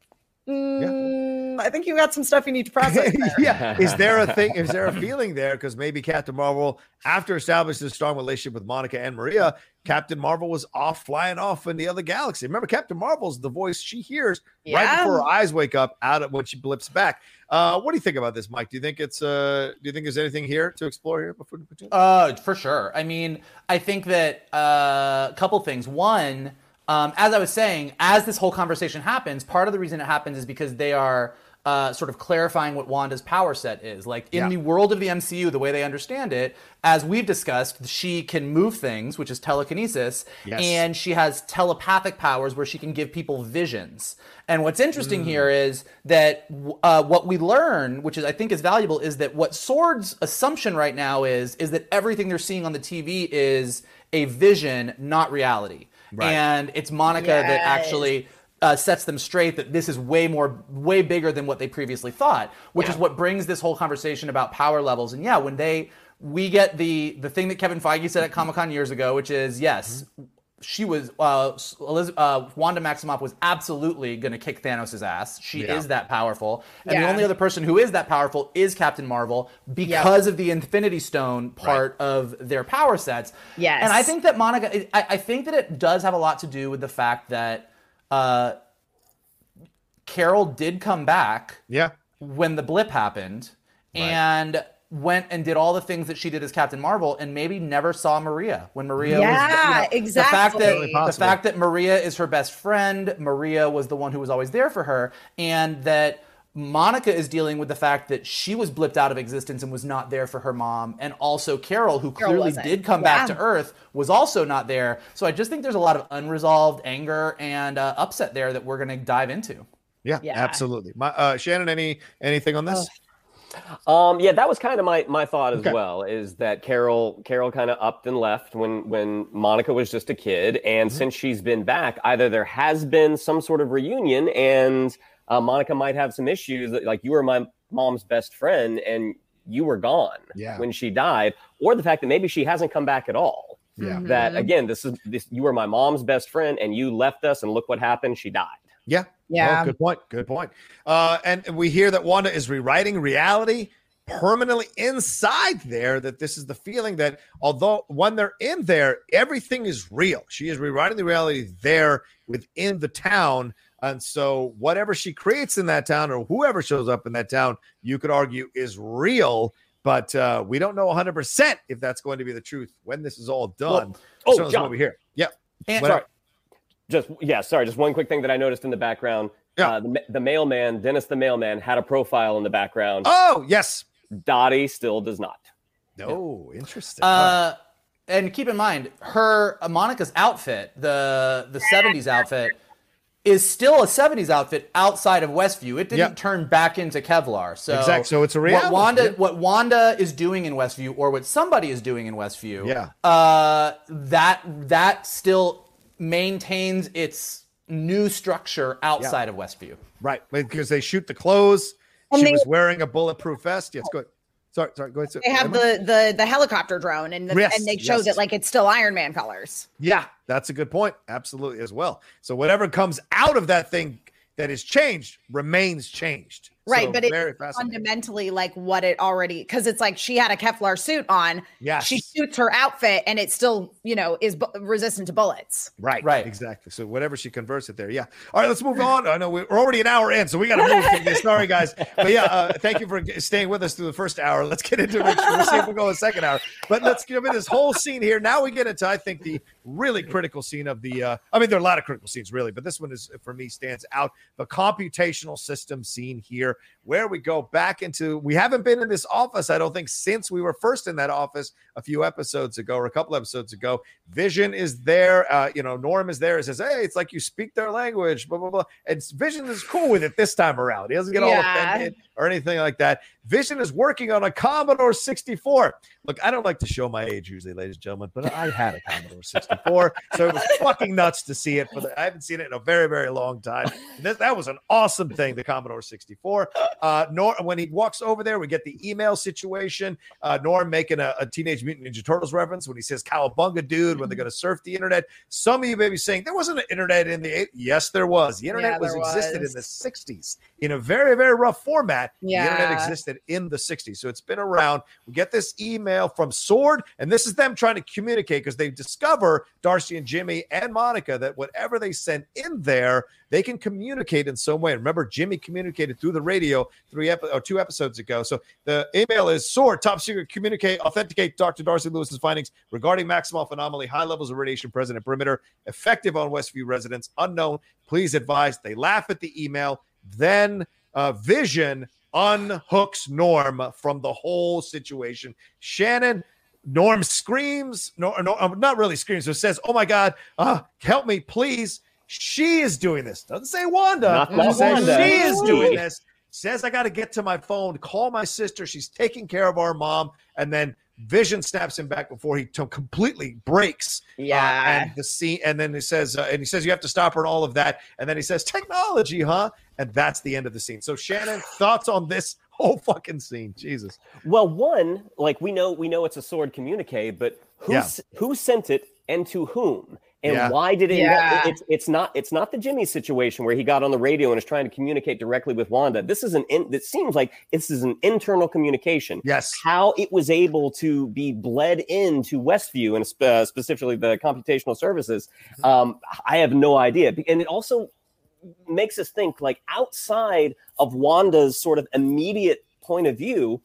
mm, I think you got some stuff you need to process. there. yeah. Is there a thing? Is there a feeling there? Because maybe Captain Marvel, after establishing a strong relationship with Monica and Maria, Captain Marvel was off flying off in the other galaxy. Remember, Captain Marvel's the voice she hears right before her eyes wake up out of when she blips back. Uh, what do you think about this, Mike? Do you think it's uh do you think there's anything here to explore here before we Uh, for sure. I mean, I think that uh, a couple things. One, um, as I was saying, as this whole conversation happens, part of the reason it happens is because they are uh, sort of clarifying what Wanda's power set is. Like in Yeah. the world of the MCU, the way they understand it, as we've discussed, she can move things, which is telekinesis, Yes. and she has telepathic powers where she can give people visions. And what's interesting here is that uh, what we learn, which is I think is valuable, is that what SWORD's assumption right now is is that everything they're seeing on the TV is a vision, not reality. Right. And it's Monica that actually uh, sets them straight that this is way more, way bigger than what they previously thought, which is what brings this whole conversation about power levels. And yeah, when they, we get the the thing that Kevin Feige said at Comic Con years ago, which is yes, she was uh, Eliz- uh, Wanda Maximoff was absolutely going to kick Thanos' ass. She Yeah. is that powerful, and the only other person who is that powerful is Captain Marvel because of the Infinity Stone part of their power sets. Yes. and I think that Monica, I, I think that it does have a lot to do with the fact that uh, Carol did come back Yeah. when the blip happened and went and did all the things that she did as Captain Marvel and maybe never saw Maria when Maria Yeah, was you know, the fact that exactly. the fact that Maria is her best friend Maria was the one who was always there for her and that Monica is dealing with the fact that she was blipped out of existence and was not there for her mom and also Carol who Carol clearly wasn't. did come back to Earth was also not there so I just think there's a lot of unresolved anger and uh, upset there that we're going to dive into Yeah, Yeah. absolutely. My, uh, Shannon, any anything on this? Um, yeah, that was kind of my my thought as Okay. well. Is that Carol Carol kind of upped and left when when Monica was just a kid, and Mm-hmm. since she's been back, either there has been some sort of reunion, and uh, Monica might have some issues. that, Like you were my mom's best friend, and you were gone Yeah. when she died, or the fact that maybe she hasn't come back at all. Yeah. That again, this is this. You were my mom's best friend, and you left us, and look what happened. She died. Yeah. Yeah. Oh, good point. Good point. Uh, and we hear that Wanda is rewriting reality permanently inside there. That this is the feeling that although when they're in there, everything is real. She is rewriting the reality there within the town. And so, whatever she creates in that town, or whoever shows up in that town, you could argue is real. But uh, we don't know 100% if that's going to be the truth when this is all done. oh, so that's John. what we hear. Yeah. and Sorry. Just yeah, sorry. Just one quick thing that I noticed in the background. Yeah. Uh, the, the mailman, Dennis the mailman, had a profile in the background. Oh, yes. Dottie still does not. No, interesting. Uh, and keep in mind, her uh, Monica's outfit, the the '70s outfit, is still a '70s outfit outside of Westview. It didn't Yep. turn back into Kevlar. So Exact- so it's a What reality, Wanda, yeah. what Wanda is doing in Westview, or what somebody is doing in Westview, Yeah. uh, that that still maintains its new structure outside of Westview. Right, because they shoot the clothes. And she they- was wearing a bulletproof vest. Yes, go ahead. Sorry, sorry, go ahead. They have the the the helicopter drone, and the, Yes, and they showed yes. it like it's still Iron Man colors. Yeah, that's a good point. Absolutely, as well. So whatever comes out of that thing that is changed remains changed. Right, So but it's very fascinating. fundamentally like what it already because it's like she had a Kevlar suit on. Yeah, She shoots her outfit and it still, you know, is bu- resistant to bullets. Right, Right. exactly. So whatever she converts it there, yeah. All right, let's move on. I know we're already an hour in, so we got to move. Sorry, guys, but yeah, uh, thank you for staying with us through the first hour. Let's get into it. We'll see if we go a second hour. But let's give it this whole scene here. Now we get into, I think, the really critical scene of the. Uh, I mean, there are a lot of critical scenes, really, but this one is for me stands out. The computational system scene here, where we go back into. We haven't been in this office, I don't think, since we were first in that office a few episodes ago or a couple episodes ago. Vision is there. Uh, you know, Norm is there. He says, "Hey, it's like you speak their language." Blah blah blah. And Vision is cool with it this time around. He doesn't get all offended or anything like that. Vision is working on a Commodore 64. Look, I don't like to show my age usually, ladies and gentlemen, but I had a Commodore 64, so it was fucking nuts to see it. For the, I haven't seen it in a very, very long time. And that, that was an awesome thing, the Commodore 64. Uh, Nor when he walks over there, we get the email situation. Uh, Norm making a, a Teenage Mutant Ninja Turtles reference when he says "Cowabunga, dude," when they're going to surf the internet. Some of you may be saying there wasn't an internet in the eight. Yes, there was. The internet Yeah, was there existed in the 60s in a very, very rough format. Yeah. The internet existed in the 60s. So it's been around. We get this email from SWORD, and this is them trying to communicate because they discover Darcy and Jimmy and Monica that whatever they send in there, they can communicate in some way. Remember, Jimmy communicated through the radio three ep- or two episodes ago. So the email is SWORD, top secret, communicate, authenticate Dr. Darcy Lewis's findings regarding Maximoff anomaly, high levels of radiation present at perimeter, effective on Westview residents, unknown. Please advise. They laugh at the email. Then uh, Vision unhooks Norm from the whole situation. Shannon, Norm screams, no, no, uh, not really screams, but says, "Oh my God, uh, help me, please!" She is doing this. Doesn't say Wanda. Not- not says Wanda. She is doing this. Says I got to get to my phone, call my sister. She's taking care of our mom, and then Vision snaps him back before he to- completely breaks. uh, Yeah. and the scene, and then he says, uh, and he says you have to stop her and all of that, and then he says technology, huh? And that's the end of the scene. So Shannon, thoughts on this whole fucking scene? Jesus. Well, one, like we know, we know it's a SWORD communique, but who Yeah. who sent it and to whom? And Yeah. why did it? Yeah. It's it's not it's not the Jimmy situation where he got on the radio and is trying to communicate directly with Wanda. This is an in, it seems like this is an internal communication. Yes. How it was able to be bled into Westview and sp- uh, specifically the computational services, um, I have no idea. And it also makes us think like outside of Wanda's sort of immediate point of view,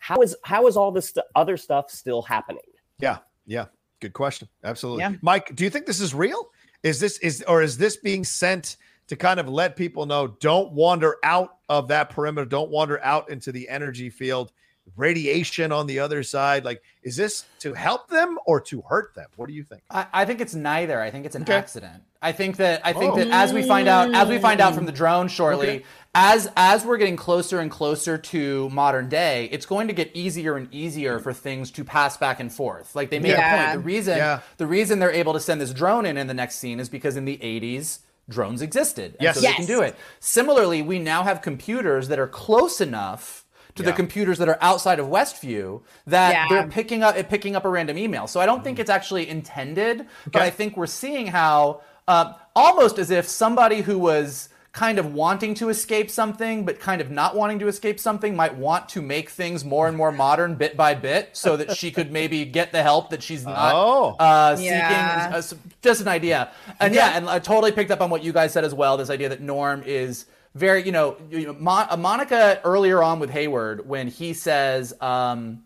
how is how is all this st- other stuff still happening? Yeah. Yeah. Good question. Absolutely. Yeah. Mike, do you think this is real? Is this is or is this being sent to kind of let people know don't wander out of that perimeter, don't wander out into the energy field, radiation on the other side? Like, is this to help them or to hurt them? What do you think? I, I think it's neither. I think it's an Okay. accident. I think that I think Oh. that as we find out, as we find out from the drone shortly, Okay. as as we're getting closer and closer to modern day, it's going to get easier and easier for things to pass back and forth. Like they made a point. The reason Yeah. the reason they're able to send this drone in in the next scene is because in the 80s drones existed. And Yes. so they Yes. can do it. Similarly, we now have computers that are close enough to the computers that are outside of Westview that Yeah. they're picking up picking up a random email. So I don't think it's actually intended, but Okay. I think we're seeing how uh, almost as if somebody who was kind of wanting to escape something but kind of not wanting to escape something might want to make things more and more modern bit by bit so that she could maybe get the help that she's not Oh. uh, Yeah. seeking uh, just an idea and yeah. and i totally picked up on what you guys said as well this idea that norm is very you know, you know Mon- uh, monica earlier on with hayward when he says um,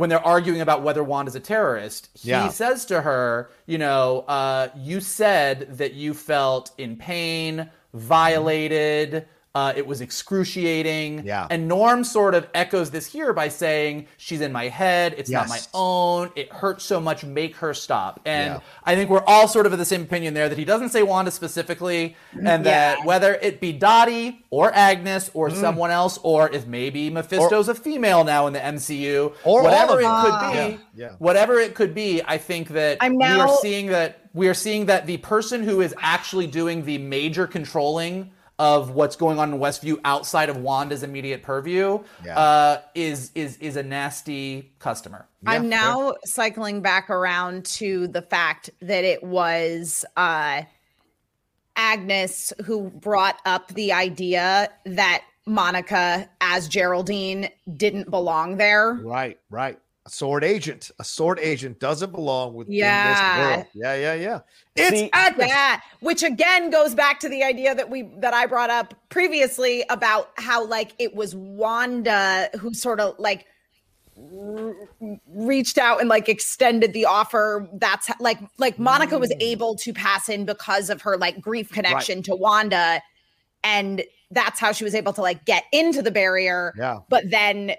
when they're arguing about whether Wanda's a terrorist, he Yeah. says to her, you know, uh, you said that you felt in pain, violated. Uh, it was excruciating. Yeah. And Norm sort of echoes this here by saying, she's in my head. It's not my own. It hurts so much. Make her stop. And Yeah. I think we're all sort of of the same opinion there that he doesn't say Wanda specifically, and that whether it be Dottie or Agnes or Mm. someone else, or if maybe Mephisto's a female now in the MCU, Or whatever it could be, Yeah, yeah. whatever it could be, I think that I'm we are seeing that we are seeing that the person who is actually doing the major controlling of what's going on in Westview outside of Wanda's immediate purview Yeah. uh, is is is a nasty customer. I'm Yeah, now cycling back around to the fact that it was uh, Agnes who brought up the idea that Monica as Geraldine didn't belong there. Right, right. A SWORD agent. A SWORD agent doesn't belong with Yeah. this world. Yeah, yeah, yeah. It's See- Agnes. Yeah, which again goes back to the idea that we that I brought up previously about how like it was Wanda who sort of like reached out and like extended the offer that's like like Monica was mm. able to pass in because of her like grief connection to Wanda and that's how she was able to like get into the barrier Yeah. but then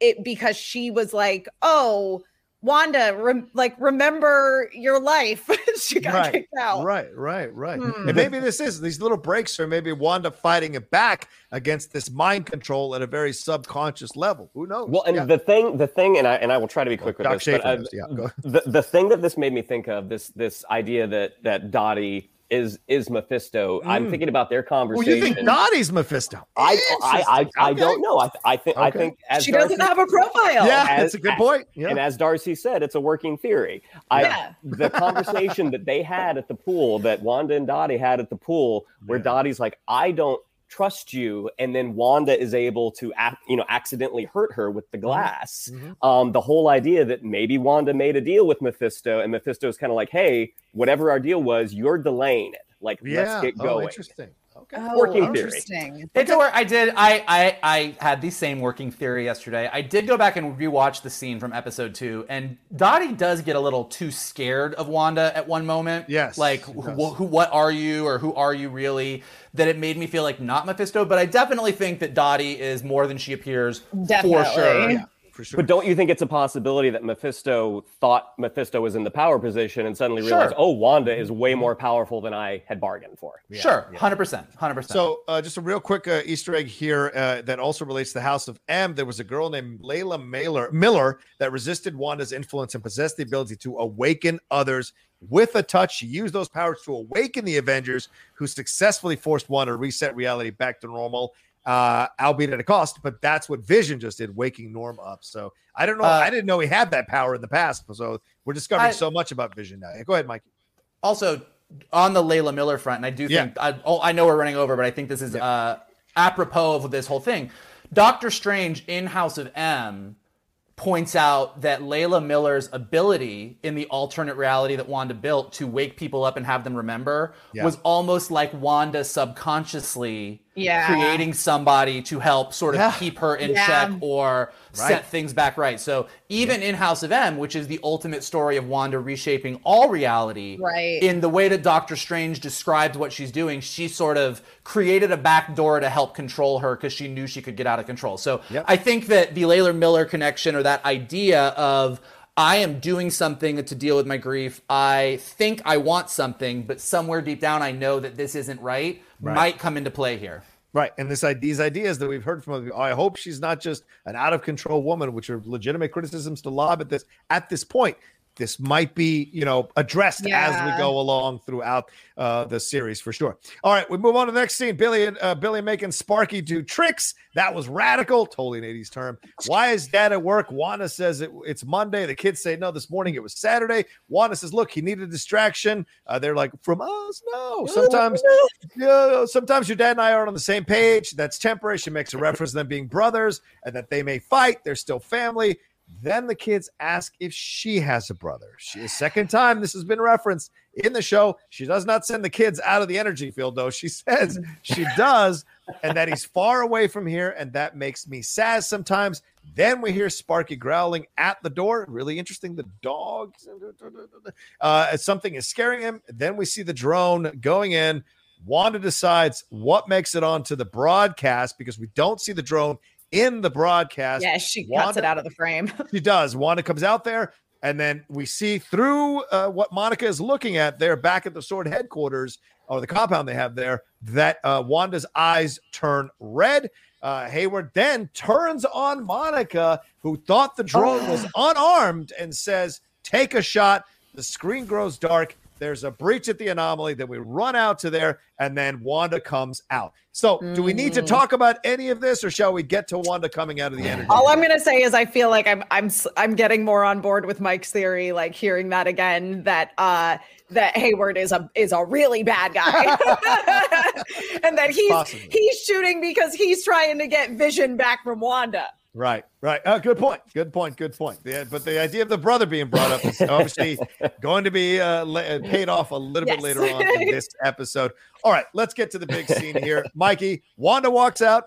it because she was like oh Wanda, rem- like remember your life. she got Right, kicked out. Right, right, right. Hmm. And maybe this is these little breaks are maybe Wanda fighting it back against this mind control at a very subconscious level. Who knows? Well, and Yeah. the thing, the thing, and I and I will try to be quick with Doc this. Schaefer but, uh, yeah, the the thing that this made me think of this this idea that that Dottie is is Mephisto. I'm Mm. thinking about their conversation. well, you think Dottie's Mephisto? I, I, I, I don't know. I, I think I think as She Darcy, doesn't have a profile. Yeah, as- that's a good point. Yeah. and as Darcy said, it's a working theory. I, Yeah. The conversation that they had at the pool, that Wanda and Dottie had at the pool, where Yeah. Dottie's like, "I don't trust you," and then Wanda is able to, you know, accidentally hurt her with the glass. Mhm. Um, the whole idea that maybe Wanda made a deal with Mephisto, and Mephisto's kind of like, "Hey, whatever our deal was, you're delaying it. Like, yeah. let's get Oh, going." interesting. Okay. Oh, Working theory. interesting. It's a wor- I did. I, I I had the same working theory yesterday. I did go back and rewatch the scene from episode two, and Dottie does get a little too scared of Wanda at one moment. Yes, like she who, who, what are you, or who are you really? That it made me feel like not Mephisto, but I definitely think that Dottie is more than she appears for sure. Yeah, for sure. But don't you think it's a possibility that Mephisto thought Mephisto was in the power position and suddenly realized, oh, Wanda is way more powerful than I had bargained for? sure, hundred percent, hundred percent. So, uh, just a real quick uh, Easter egg here uh, that also relates to the House of M. There was a girl named Layla Mailer, Miller that resisted Wanda's influence and possessed the ability to awaken others with a touch. She used those powers to awaken the Avengers, who successfully forced Wanda to reset reality back to normal, uh, albeit at a cost. But that's what Vision just did, waking Norm up. So I don't know. Uh, I didn't know he had that power in the past. So we're discovering I- so much about Vision now. Go ahead, Mike. also on the Layla Miller front, and I do Yeah. think I, oh, I know we're running over, but I think this is uh, apropos of this whole thing. Doctor Strange in House of M points out that Layla Miller's ability in the alternate reality that Wanda built to wake people up and have them remember Yeah. was almost like Wanda subconsciously Yeah. creating somebody to help sort of Yeah. keep her in Yeah. check or Right. set things back right. So even in House of M, which is the ultimate story of Wanda reshaping all reality, Right. in the way that Doctor Strange describes what she's doing, she sort of created a back door to help control her because she knew she could get out of control. So Yep. I think that the Layla Miller connection or that idea of I am doing something to deal with my grief. I think I want something, but somewhere deep down I know that this isn't right, might come into play here. Right. And this these ideas that we've heard from I hope she's not just an out of control woman, which are legitimate criticisms to lob at this at this point. This might be, you know, addressed as we go along throughout uh, the series for sure. All right, we move on to the next scene. Billy and uh, Billy making Sparky do tricks. That was radical, totally an 80s term. Why is dad at work? Wanda says it, it's Monday. The kids say no. This morning it was Saturday. Wanda says, look, he needed a distraction. Uh, they're like, from us, no. Sometimes yeah, sometimes your dad and I aren't on the same page. That's temporary. She makes a reference to them being brothers and that they may fight. They're still family. Then the kids ask if she has a brother. She second time this has been referenced in the show. She does not send the kids out of the energy field, though. She says she does, and that he's far away from here, and that makes me sad sometimes. Then we hear Sparky growling at the door. Really interesting. The dog, uh, something is scaring him. Then we see the drone going in. Wanda decides what makes it onto the broadcast because we don't see the drone in the broadcast. Yeah, she cuts Wanda- it out of the frame. She does. Wanda comes out there, and then we see through uh, what Monica is looking at there back at the SWORD headquarters or the compound they have there that uh, Wanda's eyes turn red. Uh, Hayward then turns on Monica, who thought the drone was unarmed, and says, Take a shot. The screen grows dark. There's a breach at the anomaly. Then we run out to there, and then Wanda comes out. So, do we need to talk about any of this, or shall we get to Wanda coming out of the energy? All I'm gonna say is I feel like I'm I'm I'm getting more on board with Mike's theory, like hearing that again that uh that Hayward is a is a really bad guy. and that he's Possibly. he's shooting because he's trying to get vision back from Wanda. Right, right. Uh, good point. Good point. Good point. The, but the idea of the brother being brought up is obviously going to be uh, la- uh, paid off a little bit later on in this episode. All right, let's get to the big scene here. Mikey, Wanda walks out.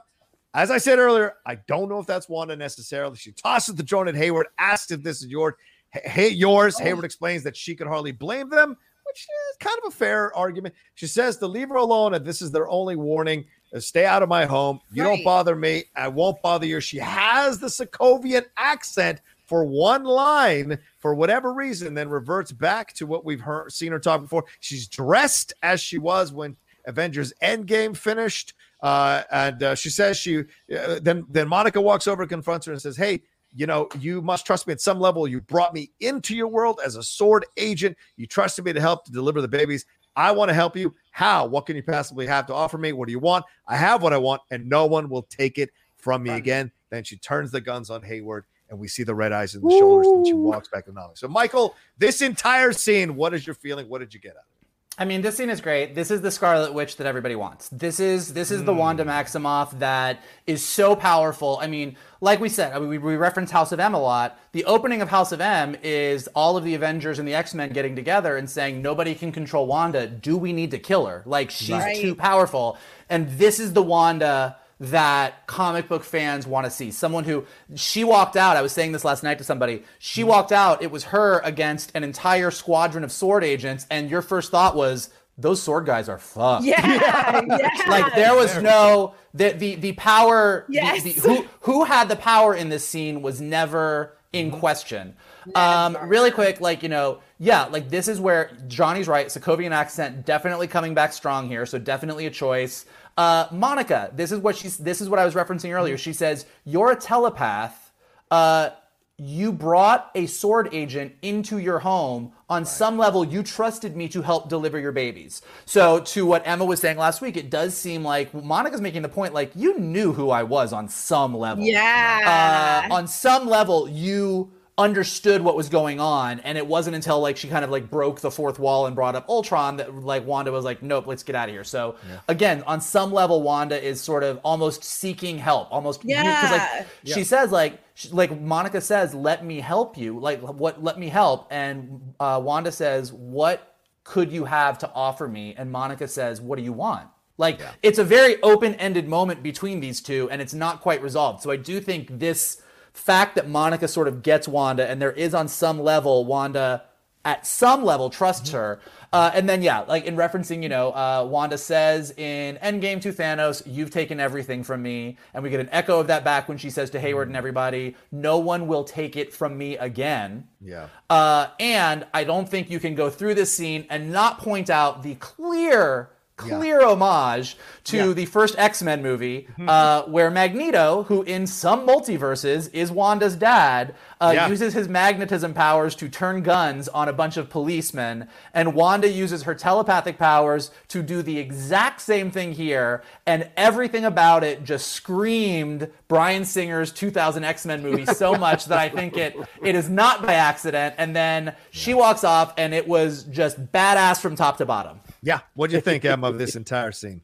As I said earlier, I don't know if that's Wanda necessarily. She tosses the drone at Hayward, asks if this is yours. Hey, yours. Hayward explains that she could hardly blame them, which is kind of a fair argument. She says to leave her alone, and this is their only warning. Uh, Stay out of my home. You don't bother me. I won't bother you. She has the Sokovian accent for one line for whatever reason, then reverts back to what we've heard, seen her talk before. She's dressed as she was when Avengers Endgame finished. Uh, and uh, she says she uh, then then Monica walks over, confronts her, and says, "Hey, you know, you must trust me at some level. You brought me into your world as a SWORD agent. You trusted me to help to deliver the babies. I want to help you. How? What can you possibly have to offer me? What do you want? I have what I want, and no one will take it from me again. Then she turns the guns on Hayward, and we see the red eyes in the shoulders, and she walks back to Nolly. So, Michael, this entire scene, what is your feeling? What did you get out of it? I mean, this scene is great. This is the Scarlet Witch that everybody wants. This is this is the Wanda hmm. Maximoff that is so powerful. I mean, like we said, I mean, we, we reference House of M a lot. The opening of House of M is all of the Avengers and the X Men getting together and saying nobody can control Wanda. Do we need to kill her? Like she's Right. too powerful. And this is the Wanda that comic book fans want to see. Someone who she walked out. I was saying this last night to somebody. She walked out. It was her against an entire squadron of SWORD agents, and your first thought was those SWORD guys are fucked. Yeah, yeah. Like there was no the the the power. the- Yes. the- who who had the power in this scene was never in question. Um, really quick, like you know, yeah, like this is where Johnny's right. Sokovian accent definitely coming back strong here, so definitely a choice. Uh, Monica, this is what she's. This is what I was referencing earlier. She says, "You're a telepath. Uh, you brought a SWORD agent into your home. On some level, you trusted me to help deliver your babies. So, to what Emma was saying last week, it does seem like Monica's making the point like you knew who I was on some level. Yeah. Uh, on some level, you understood what was going on and it wasn't until like she kind of like broke the fourth wall and brought up Ultron that like Wanda was like nope let's get out of here so yeah. again on some level Wanda is sort of almost seeking help almost yeah because like yeah. she says like she, like Monica says let me help you like what let me help and uh, Wanda says what could you have to offer me and Monica says what do you want like yeah. it's a very open-ended moment between these two and it's not quite resolved so I do think this fact that Monica sort of gets Wanda, and there is on some level Wanda at some level trusts mm-hmm. her. Uh, and then yeah, like in referencing, you know, uh, Wanda says in Endgame to Thanos, "You've taken everything from me," and we get an echo of that back when she says to Hayward and everybody, "No one will take it from me again." Yeah. Uh, and I don't think you can go through this scene and not point out the clear clear yeah. homage to yeah. the first X Men movie, uh, where Magneto, who in some multiverses is Wanda's dad, uh, yeah. uses his magnetism powers to turn guns on a bunch of policemen, and Wanda uses her telepathic powers to do the exact same thing here, and everything about it just screamed Bryan Singer's 2000 X Men movie so much that I think it it is not by accident. And then she walks off, and it was just badass from top to bottom. Yeah. What do you think, Em, of this entire scene?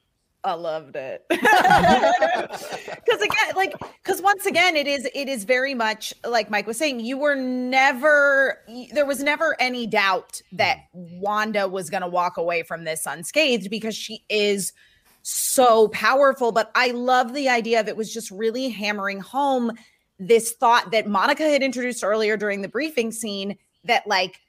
I loved it. Because again, like, because once again, it is it is very much like Mike was saying. You were never there was never any doubt that mm. Wanda was going to walk away from this unscathed because she is so powerful. But I love the idea of it was just really hammering home this thought that Monica had introduced earlier during the briefing scene that like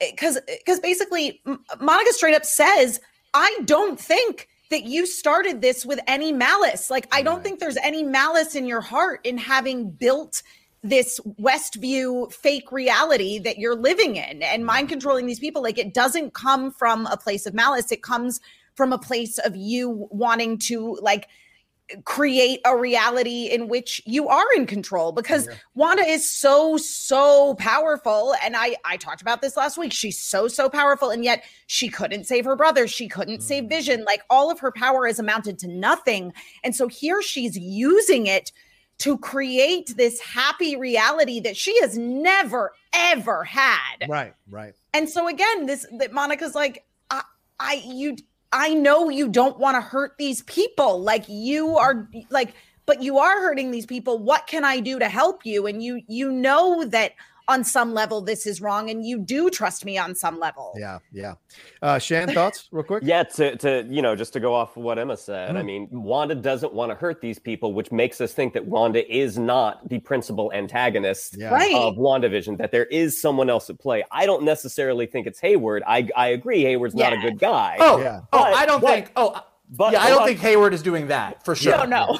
eh, because because basically Monica straight up says, I don't think that you started this with any malice. Like, I don't think there's any malice in your heart in having built this Westview fake reality that you're living in and mind controlling these people. Like, it doesn't come from a place of malice. It comes from a place of you wanting to, like, create a reality in which you are in control because yeah. Wanda is so so powerful. And I I talked about this last week. She's so so powerful. And yet she couldn't save her brother. She couldn't mm. save Vision. Like all of her power is amounted to nothing. And so here she's using it to create this happy reality that she has never ever had. Right right. And so again this that Monica's like I, I you I know you don't want to hurt these people. Like you mm-hmm. are like, but you are hurting these people. What can I do to help you? And you you know that on some level this is wrong and you do trust me on some level yeah yeah uh shan thoughts real quick yeah to, to you know just to go off of what emma said mm. i mean wanda doesn't want to hurt these people which makes us think that wanda is not the principal antagonist yeah. right. of wandavision that there is someone else at play i don't necessarily think it's hayward i i agree hayward's yeah. not a good guy oh yeah. oh i don't but, think oh but yeah i don't think hayward is doing that for sure no no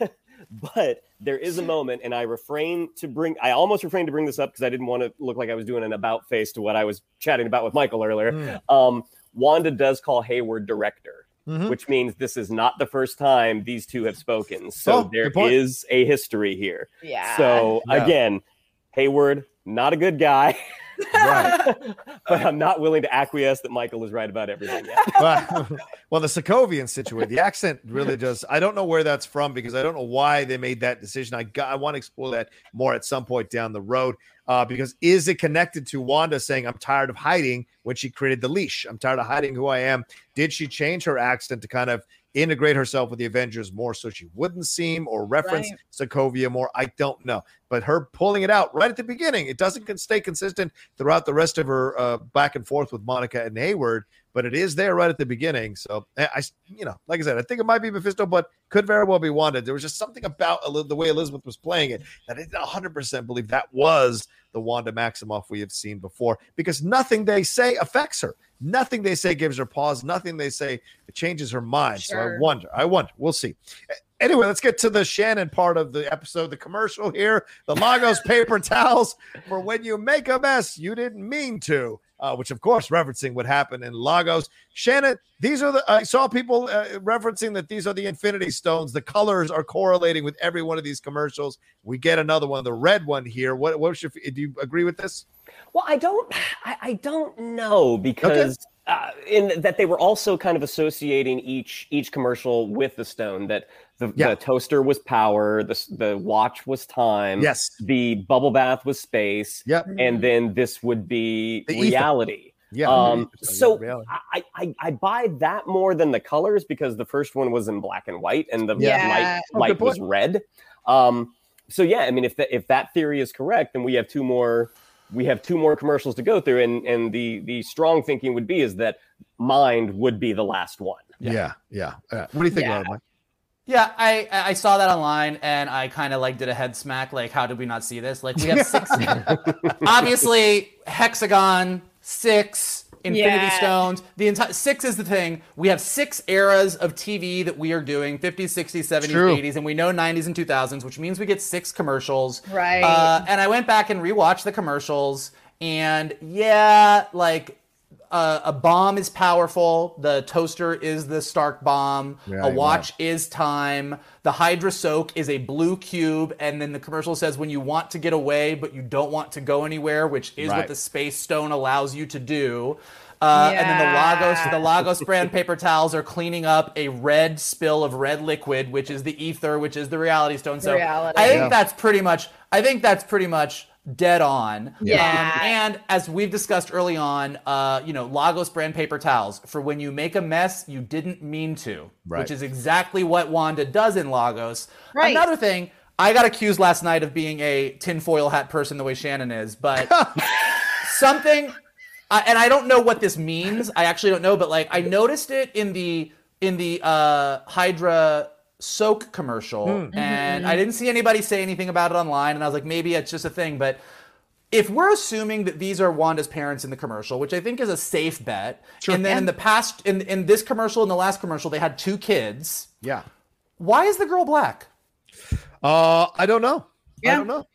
but but there is a moment, and I refrain to bring, I almost refrained to bring this up because I didn't want to look like I was doing an about face to what I was chatting about with Michael earlier. Mm. Um, Wanda does call Hayward director. Mm-hmm. Which means this is not the first time these two have spoken. So oh, there is a history here. Yeah. So yeah. again, Hayward, not a good guy. Right. but I'm not willing to acquiesce that Michael is right about everything yet. well, well, the Sokovian situation, the accent really does. I don't know where that's from because I don't know why they made that decision. I got, I want to explore that more at some point down the road. Uh, because is it connected to Wanda saying, I'm tired of hiding when she created the leash? I'm tired of hiding who I am. Did she change her accent to kind of integrate herself with the Avengers more so she wouldn't seem or reference right. Sokovia more. I don't know. But her pulling it out right at the beginning, it doesn't stay consistent throughout the rest of her uh, back and forth with Monica and Hayward, but it is there right at the beginning. So I, you know, like I said, I think it might be Mephisto, but could very well be Wanda. There was just something about the way Elizabeth was playing it that I 100% believe that was the Wanda Maximoff we have seen before because nothing they say affects her. Nothing they say gives her pause. Nothing they say changes her mind. Sure. So I wonder. I wonder. We'll see. Anyway, let's get to the Shannon part of the episode. The commercial here. The Lagos paper towels for when you make a mess you didn't mean to. Uh, which of course referencing what happened in Lagos. Shannon, these are the I saw people uh, referencing that these are the Infinity Stones. The colors are correlating with every one of these commercials. We get another one, the red one here. What what should do you agree with this? Well, I don't, I, I don't know because uh, in that they were also kind of associating each each commercial with the stone. That the, Yeah. the toaster was power, the the watch was time, Yes. the bubble bath was space, Yep. and then this would be The ether. reality. Yeah. Um, so Reality. I, I I buy that more than the colors because the first one was in black and white and the Yeah. light Oh, was red. Um, so yeah, I mean, if that if that theory is correct, then we have two more we have two more commercials to go through, and and the the strong thinking would be is that mind would be the last one. yeah. Yeah. Uh, what do you think, Yeah. Laura, Mike? Yeah, I I saw that online and I kind of like did a head smack. Like, how did we not see this? Like, we have six. obviously, hexagon six. Infinity Yeah. Stones. The entire six is the thing. We have six eras of TV that we are doing 50s, 60s, 70s, True. 80s, and we know 90s and 2000s, which means we get six commercials. Right. Uh, and I went back and rewatched the commercials, and yeah, like uh, a bomb is powerful. The toaster is the Stark bomb. Yeah, a yeah. watch is time. The Hydra soak is a blue cube, and then the commercial says when you want to get away but you don't want to go anywhere, which is Right. what the space stone allows you to do. Uh, And then the Lagos, the Lagos brand paper towels are cleaning up a red spill of red liquid, which is the ether, which is the reality stone. So Reality. I think Yeah. that's pretty much. I think that's pretty much dead on. Yeah. Um, and as we've discussed early on, uh, you know, Lagos brand paper towels for when you make a mess you didn't mean to, Right. which is exactly what Wanda does in Lagos. Right. Another thing, I got accused last night of being a tinfoil hat person the way Shannon is, but something, I and I don't know what this means. I actually don't know, but like I noticed it in the in the uh, Hydra soak commercial, Hmm. and I didn't see anybody say anything about it online, and I was like, maybe it's just a thing, but. If we're assuming that these are Wanda's parents in the commercial, which I think is a safe bet, and then in the past, in in this commercial and the last commercial, they had two kids. Yeah. Why is the girl black? Uh, I don't know. Yeah. I don't know.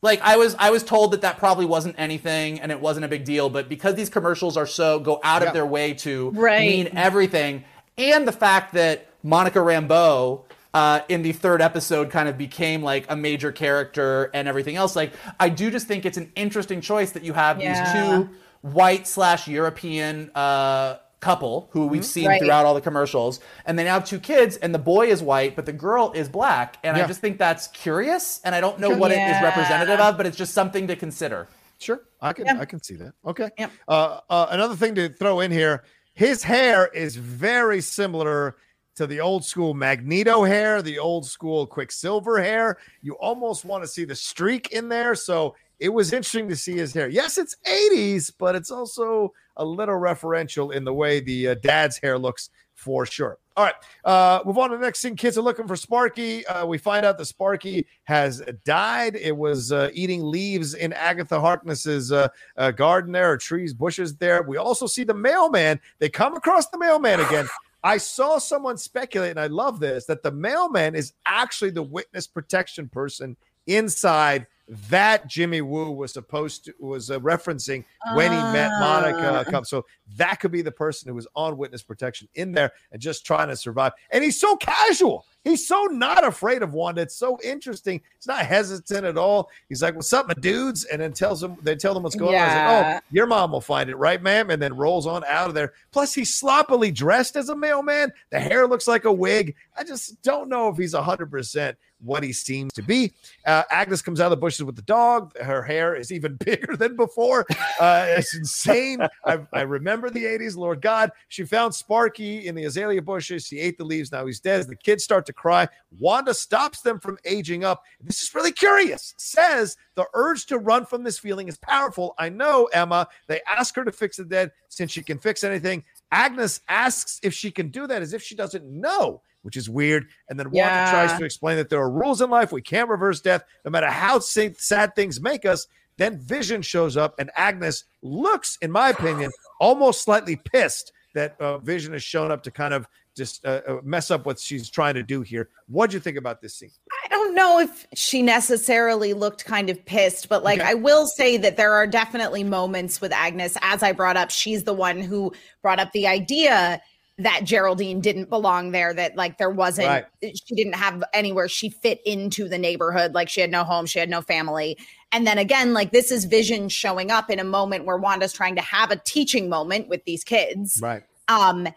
like I was I was told that that probably wasn't anything and it wasn't a big deal, but because these commercials are so go out Yeah. of their way to Right. mean everything, and the fact that Monica Rambeau uh, in the third episode kind of became like a major character and everything else, like I do just think it's an interesting choice that you have Yeah. these two white slash European uh, couple who we've seen Right. throughout all the commercials, and they now have two kids, and the boy is white, but the girl is black, and Yeah. I just think that's curious, and I don't know what it is representative of, but it's just something to consider. Sure, I can Yeah. I can see that. Okay. Yep. Uh, uh, another thing to throw in here: his hair is very similar to the old school Magneto hair, the old school Quicksilver hair. You almost want to see the streak in there. So it was interesting to see his hair. Yes, it's 80s, but it's also a little referential in the way the uh, dad's hair looks for sure. All right, uh, move on to the next scene. Kids are looking for Sparky. Uh, we find out that Sparky has died. It was uh, eating leaves in Agatha Harkness's uh, uh, garden there, or trees, bushes there. We also see the mailman. They come across the mailman again. I saw someone speculate, and I love this, that the mailman is actually the witness protection person inside that Jimmy Woo was supposed to was uh, referencing when he met Monica. Ah. So that could be the person who was on witness protection in there and just trying to survive. And he's so casual. He's so not afraid of Wanda. It's so interesting. He's not hesitant at all. He's like, "What's up, my dudes?" And then tells them they tell them what's going on. He's like, "Oh, your mom will find it, right, ma'am?" And then rolls on out of there. Plus, he's sloppily dressed as a mailman. The hair looks like a wig. I just don't know if he's hundred percent what he seems to be. Uh, Agnes comes out of the bushes with the dog. Her hair is even bigger than before. Uh, it's insane. I, I remember the 80s, Lord God. She found Sparky in the azalea bushes. She ate the leaves. Now he's dead. The kids start to cry. Wanda stops them from aging up. This is really curious. Says the urge to run from this feeling is powerful. I know, Emma. They ask her to fix the dead since she can fix anything. Agnes asks if she can do that as if she doesn't know, which is weird. And then Wanda Yeah. tries to explain that there are rules in life. We can't reverse death, no matter how sad things make us. Then Vision shows up, and Agnes looks, in my opinion, almost slightly pissed that uh, Vision has shown up to kind of just uh, uh, mess up what she's trying to do here. What'd you think about this scene? I don't know if she necessarily looked kind of pissed, but like Okay. I will say that there are definitely moments with Agnes, as I brought up, she's the one who brought up the idea that Geraldine didn't belong there, that like there wasn't, Right. she didn't have anywhere she fit into the neighborhood. Like she had no home, she had no family. And then again, like this is Vision showing up in a moment where Wanda's trying to have a teaching moment with these kids. Right. Um,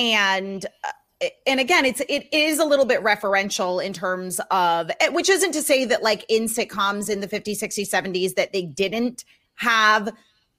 and uh, and again, it's it is a little bit referential in terms of eh, which isn't to say that like in sitcoms in the 50s, 60s, 70s that they didn't have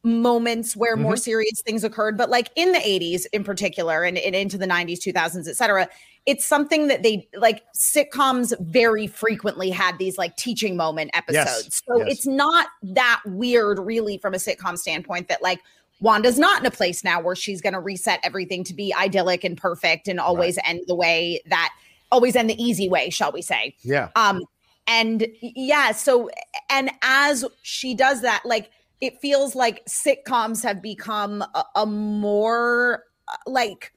moments where more serious things occurred, but like in the 80s in particular and, and into the 90s, 2000s, et cetera, it's something that they like sitcoms very frequently had these like teaching moment episodes. so yes. it's not that weird really from a sitcom standpoint that like Wanda's not in a place now where she's going to reset everything to be idyllic and perfect and always end the way that always end the easy way, shall we say. Yeah. Um and yeah, so and as she does that like it feels like sitcoms have become a, a more uh, like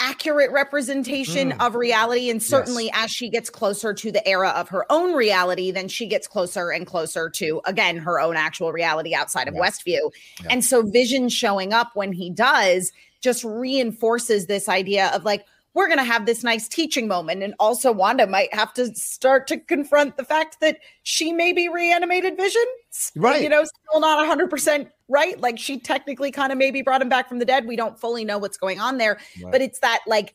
accurate representation Mm. of reality and certainly as she gets closer to the era of her own reality then she gets closer and closer to again her own actual reality outside of Yeah. westview Yeah. and so vision showing up when he does just reinforces this idea of like we're going to have this nice teaching moment. And also wanda might have to start to confront the fact that she may be reanimated vision Right. you know still not 100% right. Like she technically kind of maybe brought him back from the dead. We don't fully know what's going on there but it's that like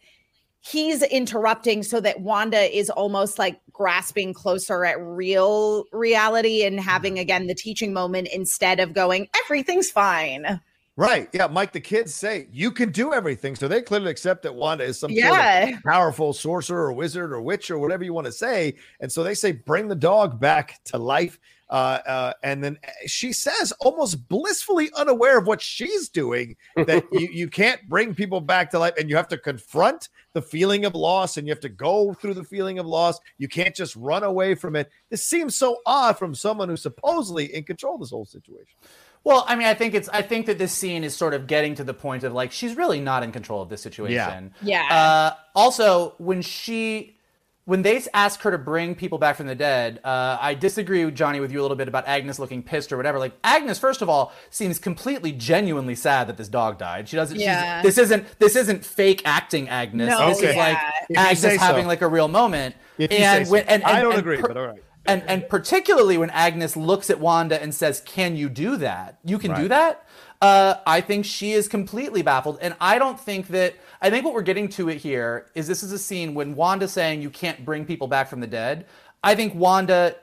he's interrupting so that Wanda is almost like grasping closer at real reality and having again the teaching moment instead of going everything's fine. Right. Yeah. Mike, the kids say you can do everything. So they clearly accept that Wanda is some sort of powerful sorcerer or wizard or witch or whatever you want to say. And so they say, bring the dog back to life. Uh, uh, and then she says, almost blissfully unaware of what she's doing, that you, you can't bring people back to life and you have to confront the feeling of loss and you have to go through the feeling of loss. You can't just run away from it. This seems so odd from someone who's supposedly in control of this whole situation. Well, I mean, I think it's. I think that this scene is sort of getting to the point of like she's really not in control of this situation. Yeah. Uh, also, when she, when they ask her to bring people back from the dead, uh, I disagree, with Johnny, with you a little bit about Agnes looking pissed or whatever. Like Agnes, first of all, seems completely genuinely sad that this dog died. She doesn't. she's- Yeah. This isn't. This isn't fake acting, Agnes. No, this Okay. is like yeah. If Agnes say so. having like a real moment. If you and say when, so. and, and I don't and agree, per- but all right. And and particularly when Agnes looks at Wanda and says, "Can you do that? You can do that." Uh, I think she is completely baffled, and I don't think that. I think what we're getting to it here is this is a scene when Wanda's saying you can't bring people back from the dead. I think Wanda,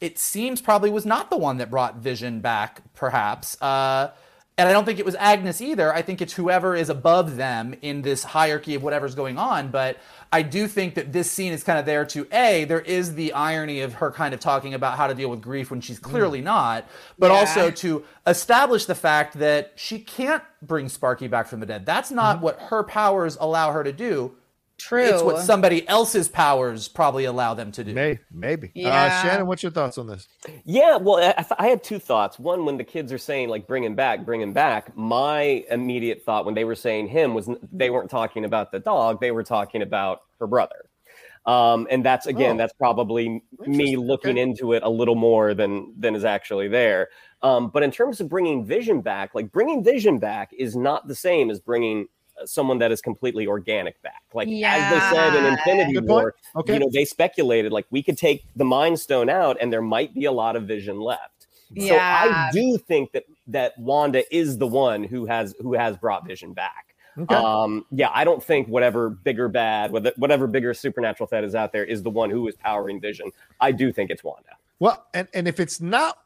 it seems probably was not the one that brought Vision back, perhaps. Uh, and I don't think it was Agnes either. I think it's whoever is above them in this hierarchy of whatever's going on. But I do think that this scene is kind of there to A, there is the irony of her kind of talking about how to deal with grief when she's mm. clearly not, but Yeah. also to establish the fact that she can't bring Sparky back from the dead. That's not mm-hmm. what her powers allow her to do. True. It's what somebody else's powers probably allow them to do. Maybe, maybe. Uh, Shannon, what's your thoughts on this? Yeah, well, I, I had two thoughts. One, when the kids are saying like "bring him back, bring him back," my immediate thought when they were saying him was they weren't talking about the dog; they were talking about her brother. Um, and that's again, Oh. that's probably me looking okay. into it a little more than than is actually there. Um, but in terms of bringing Vision back, like bringing Vision back is not the same as bringing uh, someone that is completely organic back. Like as they said in Infinity Good. War, Okay. you know, they speculated like we could take the Mind Stone out and there might be a lot of Vision left. So Yeah. I do think that that Wanda is the one who has who has brought Vision back. Okay. Um, yeah, I don't think whatever bigger bad, whatever bigger supernatural threat is out there, is the one who is powering Vision. I do think it's Wanda. Well, and, and if it's not, if it-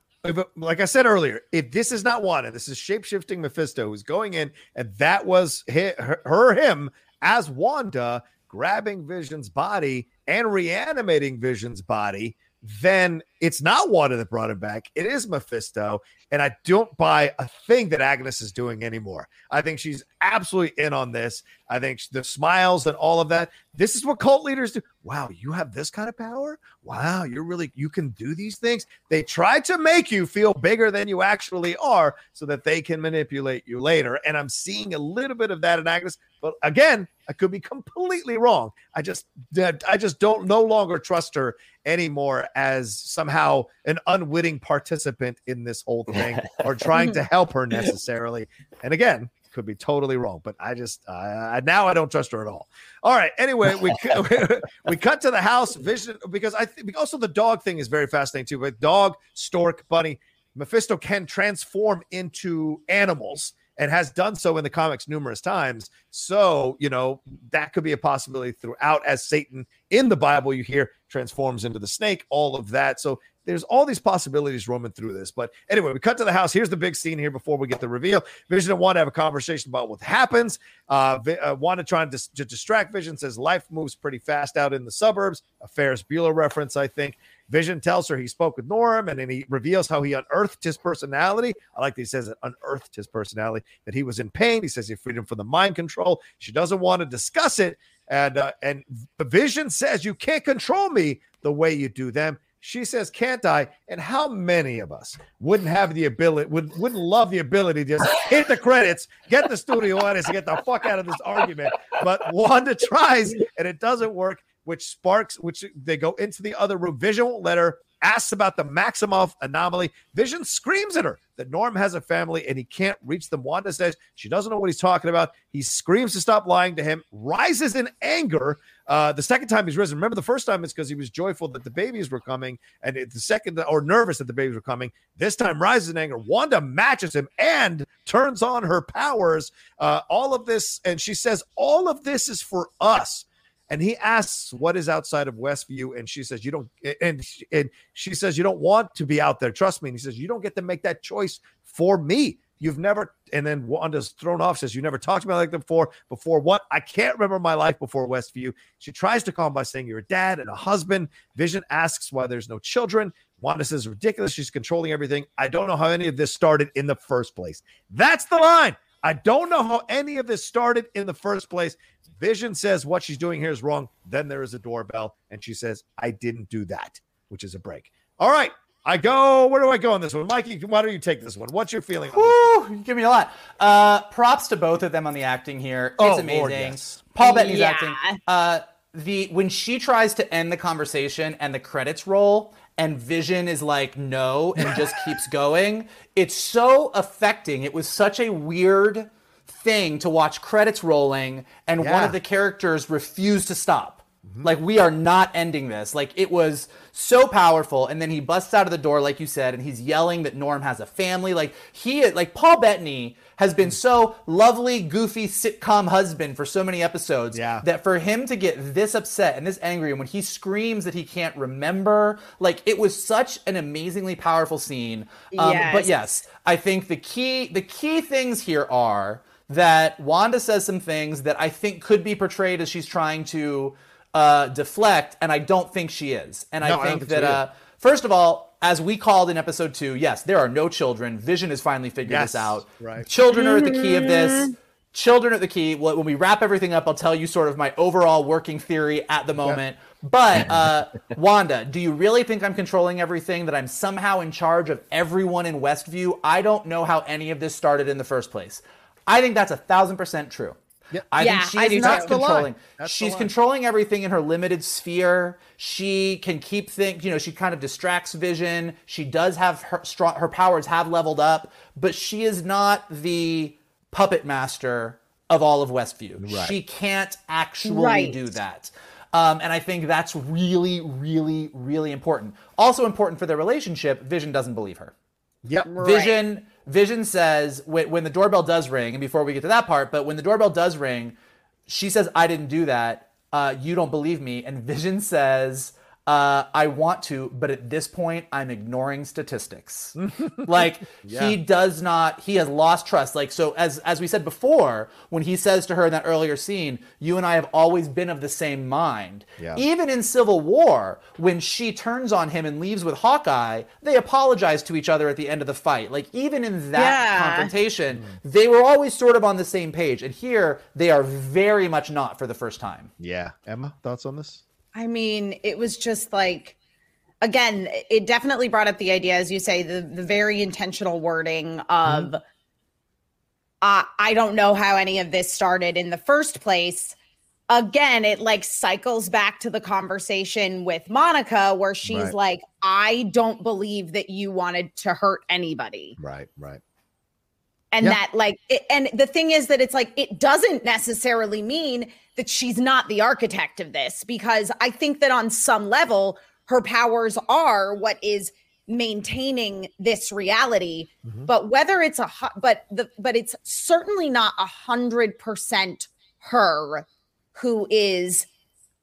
like I said earlier, if this is not Wanda, this is shape shifting Mephisto who's going in, and that was hi- her, her, him as Wanda grabbing Vision's body and reanimating Vision's body, then it's not Wanda that brought him back. It is Mephisto. And I don't buy a thing that Agnes is doing anymore. I think she's absolutely in on this. I think the smiles and all of that. This is what cult leaders do. Wow, you have this kind of power? Wow, you're really, you can do these things. They try to make you feel bigger than you actually are so that they can manipulate you later. And I'm seeing a little bit of that in Agnes. But again, I could be completely wrong. I just, I just don't no longer trust her anymore as somehow an unwitting participant in this whole thing or trying to help her necessarily. And again, could be totally wrong, but I just uh, now I don't trust her at all. All right. Anyway, we we cut to the house vision because I think also the dog thing is very fascinating too. But dog, stork, bunny, Mephisto can transform into animals and has done so in the comics numerous times. So, you know, that could be a possibility throughout as Satan in the Bible, you hear transforms into the snake, all of that. So there's all these possibilities roaming through this. But anyway, we cut to the house. Here's the big scene here before we get the reveal. Vision and Wanda have a conversation about what happens. Uh, uh, Wanda trying to, to distract Vision says life moves pretty fast out in the suburbs. A Ferris Bueller reference, I think. Vision tells her he spoke with Norm and then he reveals how he unearthed his personality. I like that he says it unearthed his personality, that he was in pain. He says he freed him from the mind control. She doesn't want to discuss it. And uh, and Vision says, You can't control me the way you do them. She says, "Can't I?" And how many of us wouldn't have the ability, would wouldn't love the ability to just hit the credits, get the studio audience, and get the fuck out of this argument? But Wanda tries, and it doesn't work. Which sparks, which they go into the other room. Vision won't let her asks about the Maximoff anomaly. Vision screams at her that Norm has a family and he can't reach them. Wanda says she doesn't know what he's talking about. He screams to stop lying to him, rises in anger. Uh, the second time he's risen, remember the first time it's because he was joyful that the babies were coming, and the second, or nervous that the babies were coming. This time, rises in anger. Wanda matches him and turns on her powers. Uh, all of this, and she says, All of this is for us and he asks what is outside of Westview, and she says you don't, and and she says you don't want to be out there. Trust me. And he says you don't get to make that choice for me. You've never, and then Wanda's thrown off. Says you never talked to me like that before. Before what? I can't remember my life before Westview. She tries to calm by saying you're a dad and a husband. Vision asks why there's no children. Wanda says ridiculous. She's controlling everything. I don't know how any of this started in the first place. That's the line. I don't know how any of this started in the first place. Vision says what she's doing here is wrong. Then there is a doorbell, and she says, I didn't do that, which is a break. All right. I go. Where do I go on this one, Mikey? Why don't you take this one? What's your feeling? Woo, you give me a lot. Uh, props to both of them on the acting here. It's oh, amazing. Lord, yes. Paul Bettany's yeah. acting. Uh, the when she tries to end the conversation and the credits roll, and Vision is like no and just keeps going. It's so affecting. It was such a weird thing to watch credits rolling and yeah. one of the characters refused to stop. Mm-hmm. Like we are not ending this. Like it was so powerful and then he busts out of the door like you said and he's yelling that Norm has a family. Like he like Paul Bettany has been so lovely, goofy sitcom husband for so many episodes yeah. that for him to get this upset and this angry and when he screams that he can't remember, like it was such an amazingly powerful scene. Um, yes. But yes, I think the key the key things here are that Wanda says some things that I think could be portrayed as she's trying to uh, deflect, and I don't think she is. And no, I think I that, uh, first of all, as we called in episode two, yes, there are no children. Vision has finally figured yes, this out. Right. Children are at the key of this. Children are the key. When we wrap everything up, I'll tell you sort of my overall working theory at the moment. But uh, Wanda, do you really think I'm controlling everything? That I'm somehow in charge of everyone in Westview? I don't know how any of this started in the first place. I think that's a thousand percent true. Yeah. I yeah, think she's not controlling. She's controlling everything in her limited sphere. She can keep things, you know, she kind of distracts vision. She does have her strong, her powers have leveled up, but she is not the puppet master of all of Westview. Right. She can't actually right. do that. Um, and I think that's really, really, really important. Also important for their relationship, Vision doesn't believe her. Yep. Vision Vision says when, when the doorbell does ring, and before we get to that part, but when the doorbell does ring, she says, "I didn't do that. Uh, you don't believe me." And Vision says, uh, I want to, but at this point, I'm ignoring statistics. like yeah. he does not, he has lost trust. Like so, as as we said before, when he says to her in that earlier scene, "You and I have always been of the same mind." Yeah. Even in Civil War, when she turns on him and leaves with Hawkeye, they apologize to each other at the end of the fight. Like even in that yeah. confrontation, mm. they were always sort of on the same page. And here, they are very much not for the first time. Yeah, Emma, thoughts on this? I mean, it was just like again, it definitely brought up the idea, as you say, the the very intentional wording of mm-hmm. uh, I don't know how any of this started in the first place. Again, it like cycles back to the conversation with Monica where she's right. like, I don't believe that you wanted to hurt anybody. Right, right. And Yeah. that like it, and the thing is that it's like it doesn't necessarily mean that she's not the architect of this because i think that on some level her powers are what is maintaining this reality Mhm. but whether it's a but the but it's certainly not a hundred percent her who is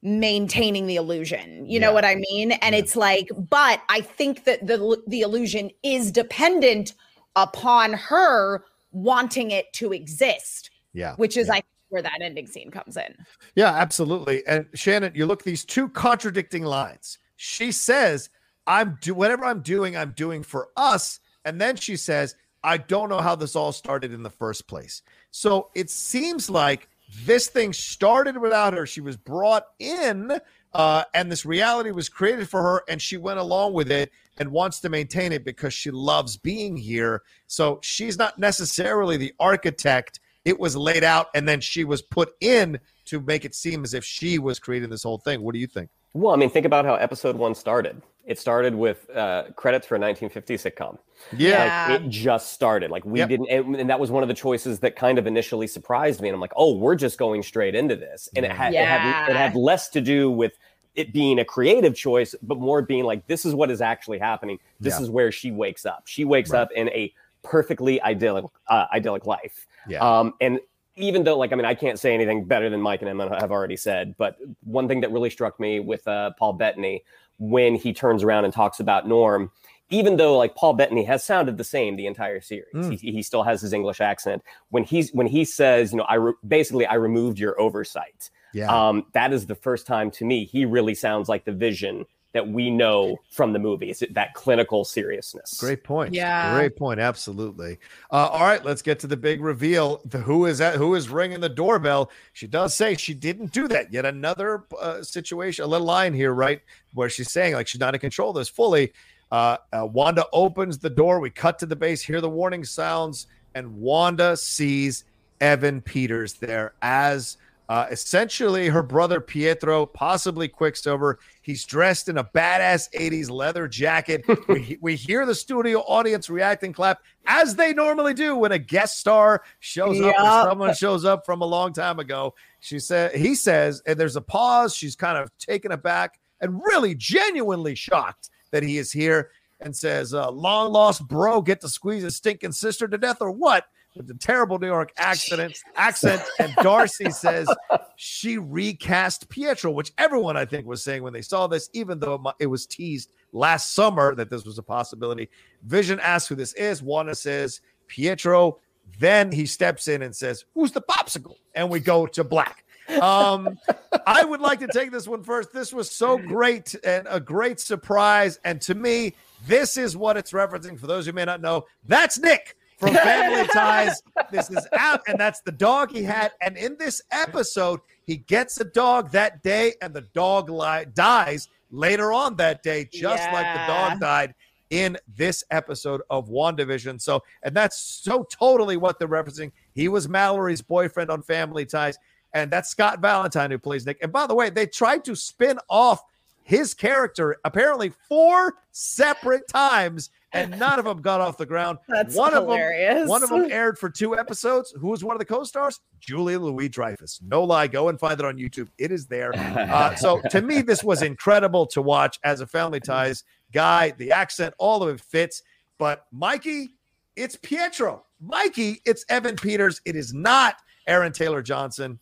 maintaining the illusion you know what i mean and Yeah. it's like but i think that the the illusion is dependent upon her wanting it to exist Yeah. which is yeah. i think where that ending scene comes in Yeah, absolutely. And Shannon, you look at these two contradicting lines. She says, "I'm do whatever I'm doing, I'm doing for us," and then she says, "I don't know how this all started in the first place." So it seems like this thing started without her. She was brought in, uh, and this reality was created for her, and she went along with it and wants to maintain it because she loves being here. So she's not necessarily the architect. It was laid out, and then she was put in to make it seem as if she was creating this whole thing. What do you think? Well, I mean, think about how episode one started. It started with uh, credits for a 1950 sitcom. Yeah. Like, it just started. Like we Yep. didn't, and, and that was one of the choices that kind of initially surprised me. And I'm like, oh, we're just going straight into this, and it had, it had it had less to do with it being a creative choice, but more being like, this is what is actually happening. This Yeah. is where she wakes up. She wakes Right. up in a perfectly idyllic, uh, idyllic life. Yeah. Um, and even though, like, I mean, I can't say anything better than Mike and Emma have already said, but one thing that really struck me with uh, Paul Bettany when he turns around and talks about Norm, even though like Paul Bettany has sounded the same the entire series, Mm. he, he still has his English accent. When he's when he says, you know, I re- basically I removed your oversight. Yeah. Um, that is the first time to me he really sounds like the Vision that we know from the movie. Is it that clinical seriousness? Great point. Yeah. Great point. Absolutely. Uh, all right, let's get to the big reveal. The, who is that? Who is ringing the doorbell? She does say she didn't do that. Yet another uh, situation, a little line here, right, where she's saying like she's not in control of this fully. Uh, uh, Wanda opens the door. We cut to the base, hear the warning sounds, and Wanda sees Evan Peters there as uh, essentially her brother Pietro, possibly Quicksilver. He's dressed in a badass 80s leather jacket. we, we hear the studio audience react and clap as they normally do when a guest star shows up or someone shows up from a long time ago. She said, he says, and there's a pause. She's kind of taken aback and really genuinely shocked that he is here and says, uh, long lost bro, get to squeeze his stinking sister to death or what? With the terrible New York accident. accent, and Darcy says she recast Pietro, which everyone I think was saying when they saw this, even though it was teased last summer that this was a possibility. Vision asks who this is. Wanda says Pietro. Then he steps in and says, "Who's the popsicle?" And we go to black. Um, I would like to take this one first. This was so great and a great surprise. And to me, this is what it's referencing. For those who may not know, that's Nick from Family Ties. This is out, and that's the dog he had. And in this episode, he gets a dog that day, and the dog li- dies later on that day, just like the dog died in this episode of WandaVision. So, and that's so totally what they're referencing. He was Mallory's boyfriend on Family Ties, and that's Scott Valentine who plays Nick. And by the way, they tried to spin off his character apparently four separate times, and none of them got off the ground. That's one hilarious. of them, one of them aired for two episodes. Who was one of the co-stars? Julia Louis Dreyfus. No lie, go and find it on YouTube. It is there. Uh, so to me, this was incredible to watch as a Family Ties guy. The accent, all of it fits. But Mikey, it's Pietro. Mikey, it's Evan Peters. It is not Aaron Taylor Johnson.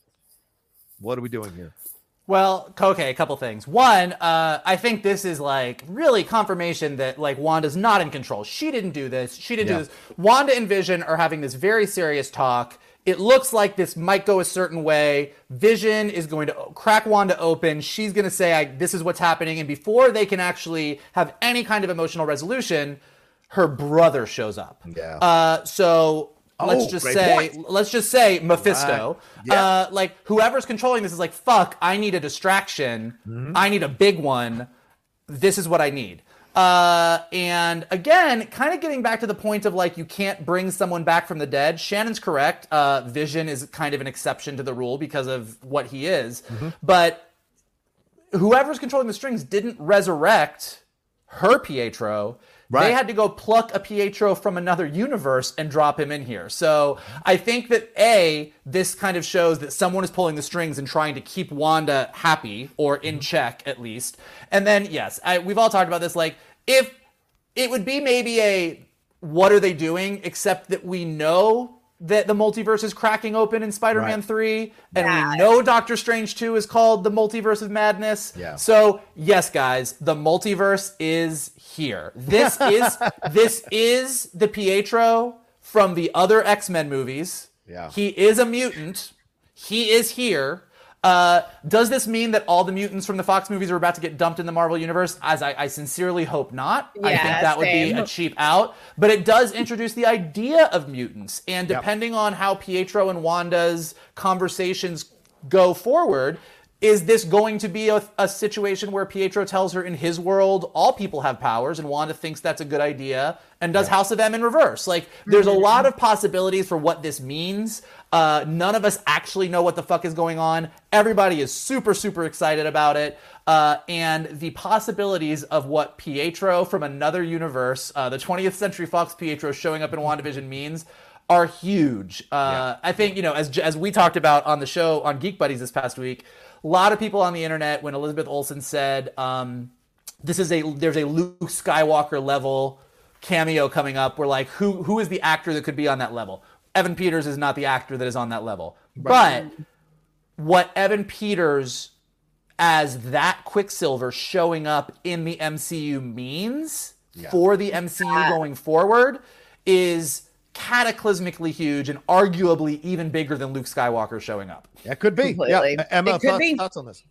What are we doing here? Well, okay, a couple things. One, uh, I think this is like really confirmation that like Wanda's not in control. She didn't do this. She didn't Yeah. do this. Wanda and Vision are having this very serious talk. It looks like this might go a certain way. Vision is going to crack Wanda open. She's going to say, I, "This is what's happening," and before they can actually have any kind of emotional resolution, her brother shows up. Yeah. Uh, so let's Oh, just say, point. let's just say Mephisto. Right. Yeah. Uh, like whoever's controlling this is like, fuck, I need a distraction. Mm-hmm. I need a big one. This is what I need. Uh, and again, kind of getting back to the point of like, you can't bring someone back from the dead. Shannon's correct. Uh, Vision is kind of an exception to the rule because of what he is. Mm-hmm. But whoever's controlling the strings didn't resurrect her Pietro. Right. They had to go pluck a Pietro from another universe and drop him in here. So I think that A, this kind of shows that someone is pulling the strings and trying to keep Wanda happy or in mm-hmm. check at least. And then, yes, I, we've all talked about this. Like, if it would be maybe a what are they doing, except that we know that the multiverse is cracking open in Spider-Man Right. 3 and Yeah. we know Doctor Strange 2 is called the multiverse of madness. Yeah. So, yes guys, the multiverse is here. This is this is the Pietro from the other X-Men movies. Yeah. He is a mutant. He is here. Uh, does this mean that all the mutants from the Fox movies are about to get dumped in the Marvel universe? As I, I sincerely hope not. I think Yeah, that would be a cheap out. But it does introduce the idea of mutants, and Yep. depending on how Pietro and Wanda's conversations go forward, is this going to be a, a situation where Pietro tells her in his world all people have powers, and Wanda thinks that's a good idea, and does House of M in reverse? Like, there's a lot of possibilities for what this means. Uh, none of us actually know what the fuck is going on. Everybody is super, super excited about it. Uh, and the possibilities of what Pietro from another universe, uh, the 20th Century Fox Pietro showing up in WandaVision means are huge. Uh, I think, you know, as, as we talked about on the show on Geek Buddies this past week, a lot of people on the internet, when Elizabeth Olsen said, um, this is a, there's a Luke Skywalker level cameo coming up, we're like, who, who is the actor that could be on that level? Evan Peters is not the actor that is on that level. But what Evan Peters as that Quicksilver showing up in the MCU means for the MCU going forward is cataclysmically huge and arguably even bigger than Luke Skywalker showing up. That could be. Completely. Yeah. Emma, It could thoughts, be. thoughts on this?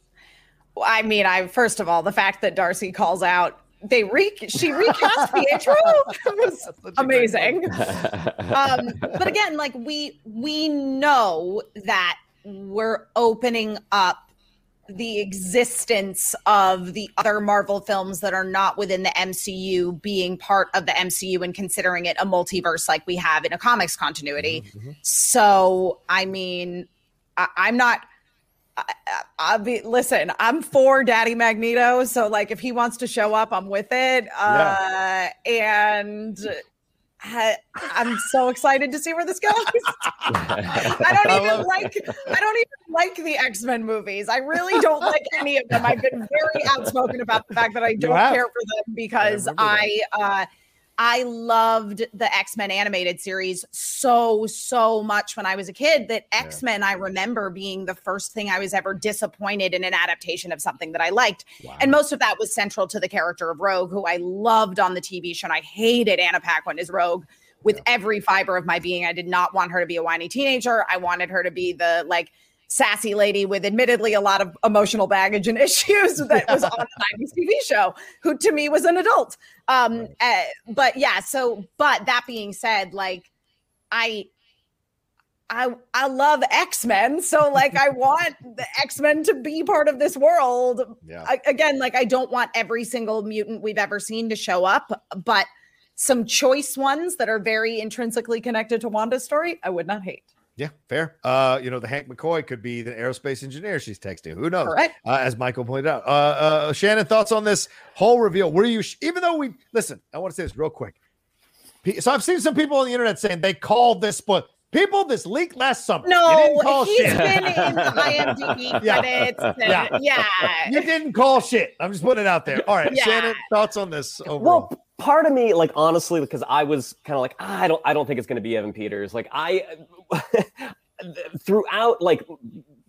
I mean, I first of all, the fact that Darcy calls out they re she recast Pietro it was such a great amazing. um, but again, like we we know that we're opening up the existence of the other Marvel films that are not within the MCU being part of the MCU and considering it a multiverse like we have in a comics continuity. So, I mean, I, I'm not. I, I- I'll be listen. I'm for Daddy Magneto, so like if he wants to show up, I'm with it. Uh, and I, I'm so excited to see where this goes. I don't even like. I don't even like the X Men movies. I really don't like any of them. I've been very outspoken about the fact that I don't care for them because. I. Uh, I loved the X Men animated series so, so much when I was a kid that X Men, I remember being the first thing I was ever disappointed in an adaptation of something that I liked. And most of that was central to the character of Rogue, who I loved on the TV show. And I hated Anna Paquin as Rogue with every fiber of my being. I did not want her to be a whiny teenager. I wanted her to be the like, sassy lady with admittedly a lot of emotional baggage and issues that was on the 90s TV show, who to me was an adult. Um, uh, but yeah, so but that being said, like I I I love X-Men, so like I want the X-Men to be part of this world. Yeah. I, again, like I don't want every single mutant we've ever seen to show up, but some choice ones that are very intrinsically connected to Wanda's story, I would not hate. Yeah, fair. Uh, you know, the Hank McCoy could be the aerospace engineer she's texting. Who knows? Correct. Uh, as Michael pointed out. Uh, uh, Shannon, thoughts on this whole reveal? Were you, even though we listen, I want to say this real quick. Pe- So I've seen some people on the internet saying they called this, but people, this leaked last summer. you No, didn't call he's shit. been in the IMDb Yeah. credits. and- Yeah. yeah. You didn't call shit. I'm just putting it out there. All right, Yeah. Shannon, thoughts on this overall? Well, part of me, like honestly, because I was kind of like, "Ah, I don't, I don't think it's going to be Evan Peters. Like I, throughout like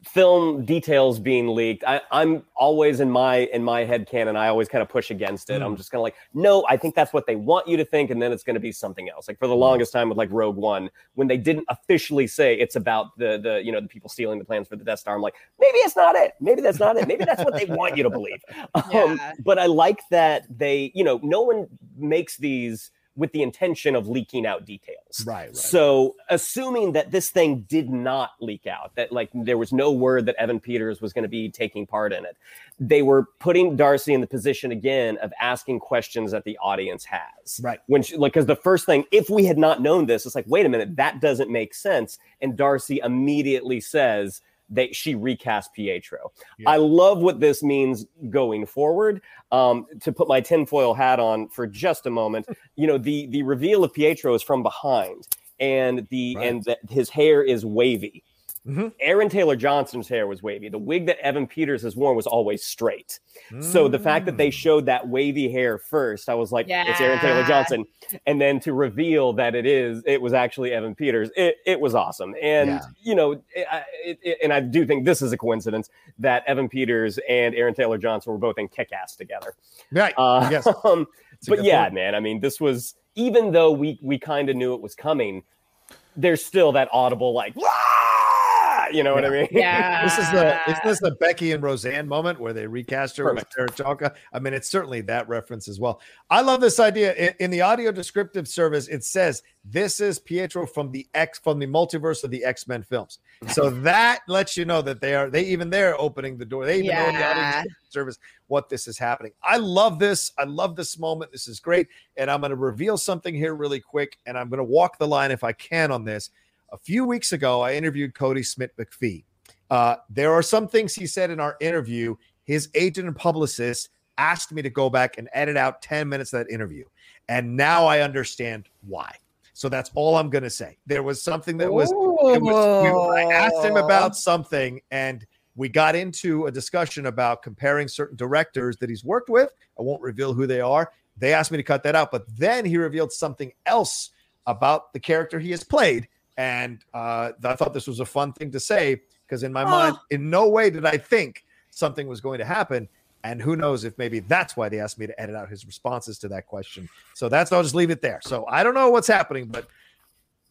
film details being leaked, I, I'm always in my in my head canon. I always kind of push against it. I'm just kind of like, no, I think that's what they want you to think, and then it's going to be something else. Like for the longest time with like Rogue One, when they didn't officially say it's about the the you know the people stealing the plans for the Death Star, I'm like, maybe it's not it. Maybe that's not it. Maybe that's what they want you to believe. Um, but I like that they, you know, no one makes these with the intention of leaking out details. Right, right. So, assuming that this thing did not leak out, that like there was no word that Evan Peters was going to be taking part in it, they were putting Darcy in the position again of asking questions that the audience has. Right. When she, like, because the first thing, if we had not known this, it's like, wait a minute, that doesn't make sense. And Darcy immediately says, they she recast Pietro. Yeah. I love what this means going forward. Um, to put my tinfoil hat on for just a moment, you know, the the reveal of Pietro is from behind, and the right. and the, his hair is wavy. Mm-hmm. Aaron Taylor Johnson's hair was wavy. The wig that Evan Peters has worn was always straight. Mm. So the fact that they mm. showed that wavy hair first, I was like, yeah. it's Aaron Taylor Johnson. And then to reveal that it is, it was actually Evan Peters, it, it was awesome. And, yeah. you know, it, it, and I do think this is a coincidence that Evan Peters and Aaron Taylor Johnson were both in Kick Ass together. Right. Uh, yes. Um, but yeah, point. man, I mean, this was, even though we, we kind of knew it was coming, there's still that audible, like, Wah! You know yeah. what I mean? Yeah. this is the is this the Becky and Roseanne moment where they recast her Perfect. with Sarah Chalke? I mean, it's certainly that reference as well. I love this idea. In, in, the audio descriptive service, it says this is Pietro from the X from the multiverse of the X Men films. So that lets you know that they are they even they're opening the door. They even yeah. know the audio service what this is happening. I love this. I love this moment. This is great. And I'm going to reveal something here really quick, and I'm going to walk the line if I can on this a few weeks ago, I interviewed Kodi Smit-McPhee. Uh, there are some things he said in our interview. His agent and publicist asked me to go back and edit out 10 minutes of that interview. And now I understand why. So that's all I'm going to say. There was something that was, was I asked him about something and we got into a discussion about comparing certain directors that he's worked with. I won't reveal who they are. They asked me to cut that out, but then he revealed something else about the character he has played and uh, I thought this was a fun thing to say because in my oh. mind, in no way did I think something was going to happen. And who knows if maybe that's why they asked me to edit out his responses to that question. So that's I'll just leave it there. So I don't know what's happening, but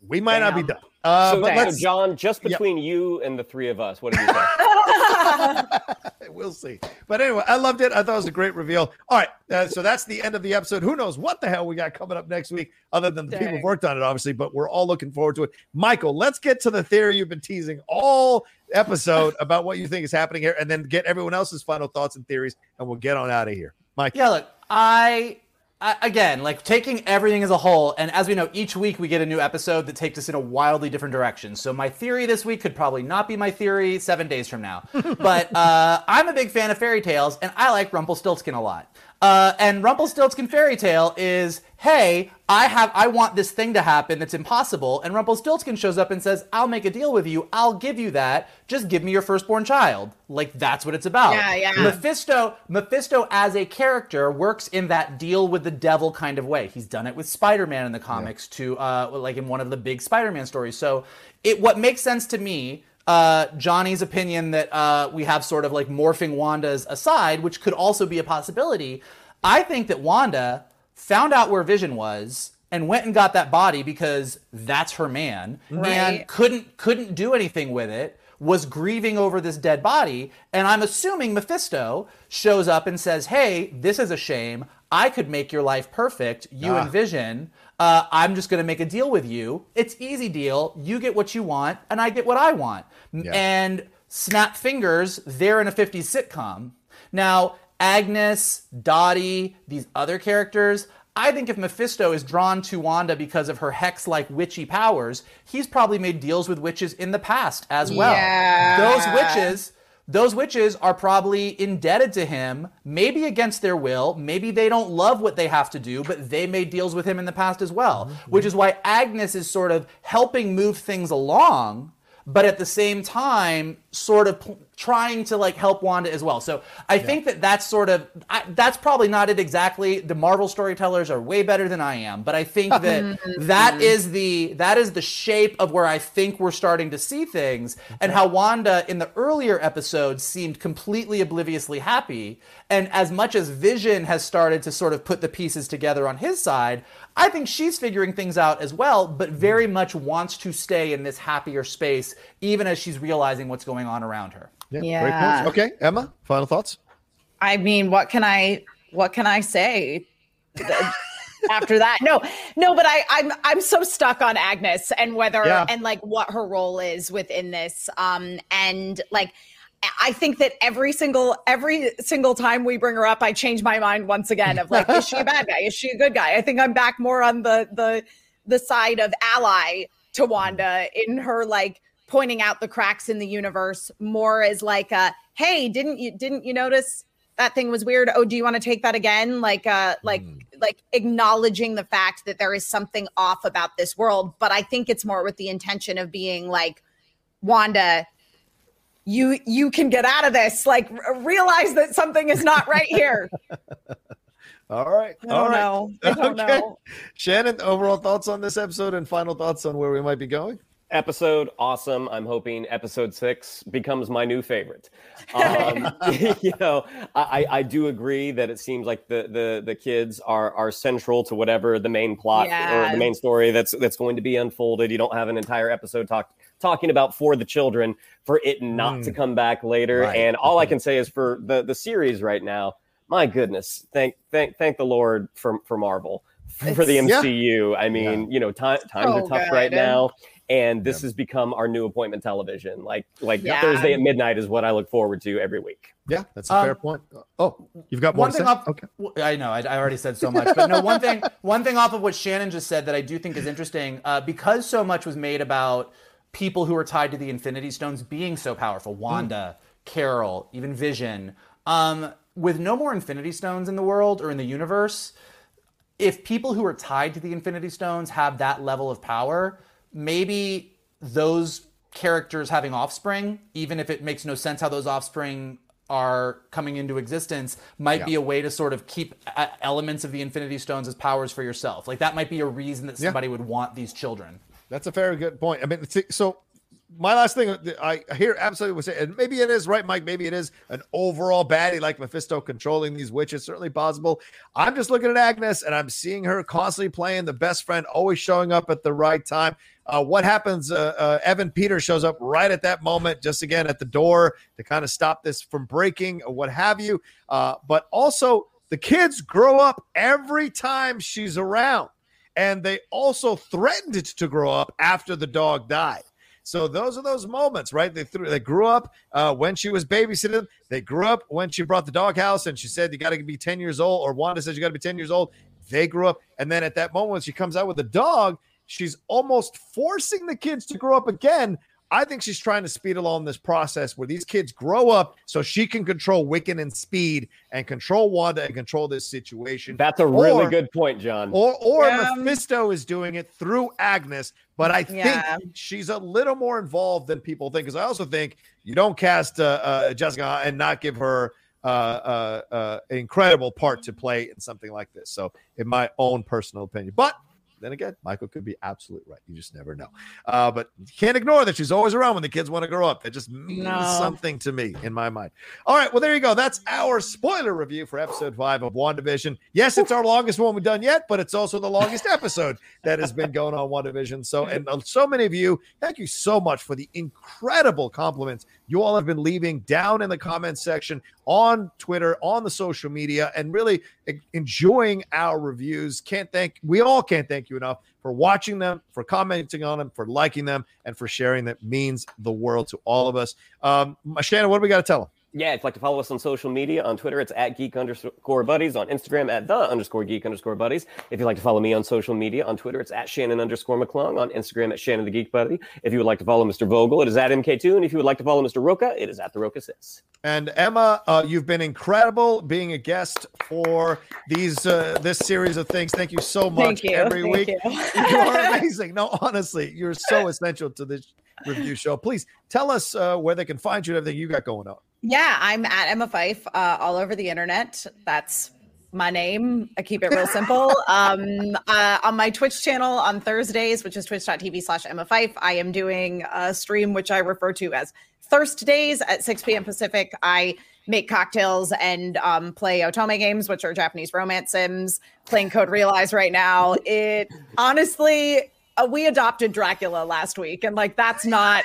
we might Damn. not be done. Uh, so, but let's, John, just between you and the three of us, what do you think? we'll see. But anyway, I loved it. I thought it was a great reveal. All right, uh, so that's the end of the episode. Who knows what the hell we got coming up next week, other than the Dang. people who worked on it, obviously. But we're all looking forward to it. Michael, let's get to the theory you've been teasing all episode about what you think is happening here, and then get everyone else's final thoughts and theories, and we'll get on out of here. Mike. Yeah, look, I again, like taking everything as a whole, and as we know, each week we get a new episode that takes us in a wildly different direction. So my theory this week could probably not be my theory seven days from now. but uh, I'm a big fan of fairy tales, and I like Rumpelstiltskin a lot. Uh, and Rumpelstiltskin fairy tale is, hey, I have, I want this thing to happen that's impossible. And Rumpelstiltskin shows up and says, I'll make a deal with you. I'll give you that. Just give me your firstborn child. Like that's what it's about. Yeah, yeah. Mephisto, Mephisto as a character works in that deal with the devil kind of way. He's done it with Spider-Man in the comics yeah. to, uh, like in one of the big Spider-Man stories. So it, what makes sense to me uh, Johnny's opinion that uh, we have sort of like morphing Wanda's aside, which could also be a possibility. I think that Wanda found out where Vision was and went and got that body because that's her man right. and couldn't couldn't do anything with it was grieving over this dead body and i'm assuming mephisto shows up and says hey this is a shame i could make your life perfect you ah. and vision uh, i'm just going to make a deal with you it's easy deal you get what you want and i get what i want yeah. and snap fingers, they're in a 50s sitcom. Now, Agnes, Dottie, these other characters, I think if Mephisto is drawn to Wanda because of her hex like witchy powers, he's probably made deals with witches in the past as well. Yeah. Those witches those witches are probably indebted to him, maybe against their will. Maybe they don't love what they have to do, but they made deals with him in the past as well, mm-hmm. which is why Agnes is sort of helping move things along but at the same time, sort of pl- trying to like help Wanda as well. So I yeah. think that that's sort of I, that's probably not it exactly. The Marvel storytellers are way better than I am, but I think oh. that mm-hmm. that mm-hmm. is the that is the shape of where I think we're starting to see things, and how Wanda in the earlier episodes seemed completely obliviously happy, and as much as Vision has started to sort of put the pieces together on his side, I think she's figuring things out as well, but very much wants to stay in this happier space, even as she's realizing what's going on around her. Yeah. yeah. Okay, Emma, final thoughts. I mean, what can I what can I say? after that. No, no, but I, I'm I'm so stuck on Agnes and whether yeah. and like what her role is within this. Um, and like I think that every single every single time we bring her up, I change my mind once again of like, is she a bad guy? Is she a good guy? I think I'm back more on the the the side of ally to Wanda in her like pointing out the cracks in the universe, more as like a hey, didn't you didn't you notice that thing was weird? Oh, do you want to take that again? Like uh like Mm. like acknowledging the fact that there is something off about this world, but I think it's more with the intention of being like Wanda you you can get out of this like r- realize that something is not right here All right. i All don't right. know i don't Okay. know Shannon, overall thoughts on this episode and final thoughts on where we might be going? episode awesome i'm hoping episode six becomes my new favorite um, you know I, I do agree that it seems like the the the kids are are central to whatever the main plot or the main story that's that's going to be unfolded you don't have an entire episode talk talking about for the children for it not to Mm. come back later Right. and all i can say is for the the series right now my goodness thank thank thank the lord for for marvel for the It's- Yeah. mcu i mean you know time times So are tough right good. now and this has become our new appointment television. Like like Yeah. Thursday at midnight is what I look forward to every week. Yeah, that's a Um, fair point. Oh, you've got one one thing thing off. Okay. I know I, I already said so much, but no. One thing. One thing off of what Shannon just said that I do think is interesting, uh, because so much was made about people who are tied to the Infinity Stones being so powerful. Wanda, Carol, even Vision. Um, with no more Infinity Stones in the world or in the universe, if people who are tied to the Infinity Stones have that level of power, maybe those characters having offspring, even if it makes no sense how those offspring are coming into existence, might be a way to sort of keep uh, elements of the Infinity Stones as powers for yourself. Like that might be a reason that Yeah. somebody would want these children. That's a very good point. I mean, so my last thing I hear absolutely was and maybe it is right, Mike. Maybe it is an overall baddie like Mephisto controlling these witches. Certainly possible. I'm just looking at Agnes and I'm seeing her constantly playing the best friend, always showing up at the right time. Uh, what happens? Uh, uh, Evan Peter shows up right at that moment, just again at the door to kind of stop this from breaking or what have you. Uh, but also, the kids grow up every time she's around and they also threatened it to grow up after the dog died. So those are those moments, right? They threw, they grew up uh, when she was babysitting. They grew up when she brought the doghouse and she said you got to be ten years old, or Wanda says you got to be ten years old. They grew up, and then at that moment when she comes out with the dog, she's almost forcing the kids to grow up again. I think she's trying to speed along this process where these kids grow up so she can control Wiccan and Speed and control Wanda and control this situation. That's a really good point, John. Or or Yeah. Mephisto is doing it through Agnes, but I think Yeah. she's a little more involved than people think. Because I also think you don't cast uh, uh, Jessica and not give her uh, uh, uh, an incredible part to play in something like this. So, in my own personal opinion, but then again, Michael could be absolutely right. You just never know. Uh, but you can't ignore that she's always around when the kids want to grow up. That just means No. something to me in my mind. All right, well, there you go. That's our spoiler review for episode five of WandaVision. Yes, it's our longest one we've done yet, but it's also the longest episode that has been going on WandaVision. So, and uh, so many of you, thank you so much for the incredible compliments you all have been leaving down in the comments section on Twitter, on the social media, and really enjoying our reviews. Can't thank, we all can't thank you enough for watching them, for commenting on them, for liking them, and for sharing That means the world to all of us. Um, Shannon, what do we got to tell them? Yeah, if you'd like to follow us on social media, on Twitter, it's at geek underscore buddies. On Instagram, at the underscore geek underscore buddies. If you'd like to follow me on social media, on Twitter, it's at Shannon underscore McClung. On Instagram, at Shannon the Geek Buddy. If you would like to follow Mr. Vogel, it is at mktoon. And if you would like to follow Mr. Rocha, it is at the Rocha Says. And Emma, uh, you've been incredible being a guest for these uh, this series of things. Thank you so much Thank you. every Thank week. you. you are amazing. No, honestly, you're so essential to this review show. Please tell us uh, where they can find you and everything you got going on. Yeah, I'm at Emma Fyffe uh, all over the internet. That's my name. I keep it real simple. Um, uh, on my Twitch channel on Thursdays, which is twitch.tv slash Emma Fyffe, I am doing a stream which I refer to as Thirst Days at 6 p.m. Pacific. I make cocktails and um, play Otome games, which are Japanese romance sims. Playing Code Realize right now. It honestly, uh, we adopted Dracula last week, and like that's not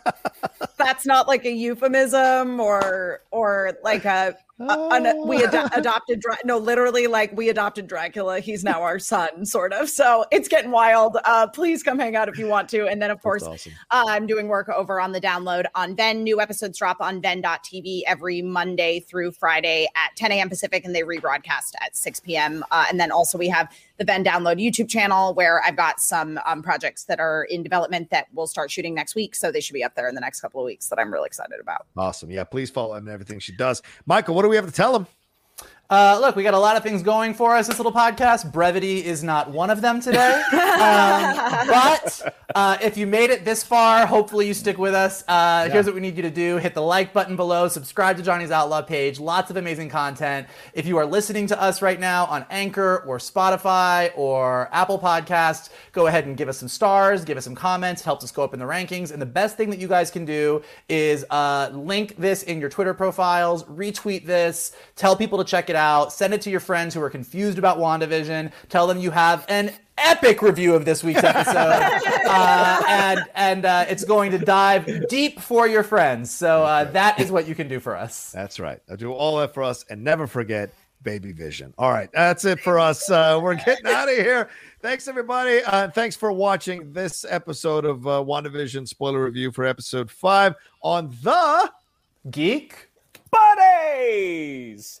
that's not like a euphemism or or like a uh, an- we ad- adopted Dra- no literally like we adopted dracula. He's now our son sort of. So it's getting wild. Uh please come hang out if you want to. And then of course awesome. uh, i'm doing work over on the download on Venn new episodes drop on venn.tv every monday through friday at 10 a.m pacific and they rebroadcast at 6 p.m uh, and then also we have the Venn download youtube channel where i've got some um, projects that are in development that we'll start shooting next week so they should be up there in the next couple of weeks that i'm really excited about Awesome. Yeah, please follow him and everything she does. Michael, what do we have to tell him? Uh, look, we got a lot of things going for us this little podcast. Brevity is not one of them today. um, but uh, if you made it this far, hopefully you stick with us. Uh, Here's what we need you to do hit the like button below, subscribe to Johnny's Outlaw page. Lots of amazing content. If you are listening to us right now on Anchor or Spotify or Apple Podcasts, go ahead and give us some stars, give us some comments, helps us go up in the rankings. And the best thing that you guys can do is uh, link this in your Twitter profiles, retweet this, tell people to check it out, send it to your friends who are confused about WandaVision, tell them you have an epic review of this week's episode, uh, and and uh, it's going to dive deep for your friends. So uh, that is what you can do for us. That's right. I'll do all that for us and never forget Baby Vision. All right. That's it for us. Uh, we're getting out of here. Thanks, everybody. Uh, thanks for watching this episode of uh, WandaVision spoiler review for episode five on the. Geek. Buddies!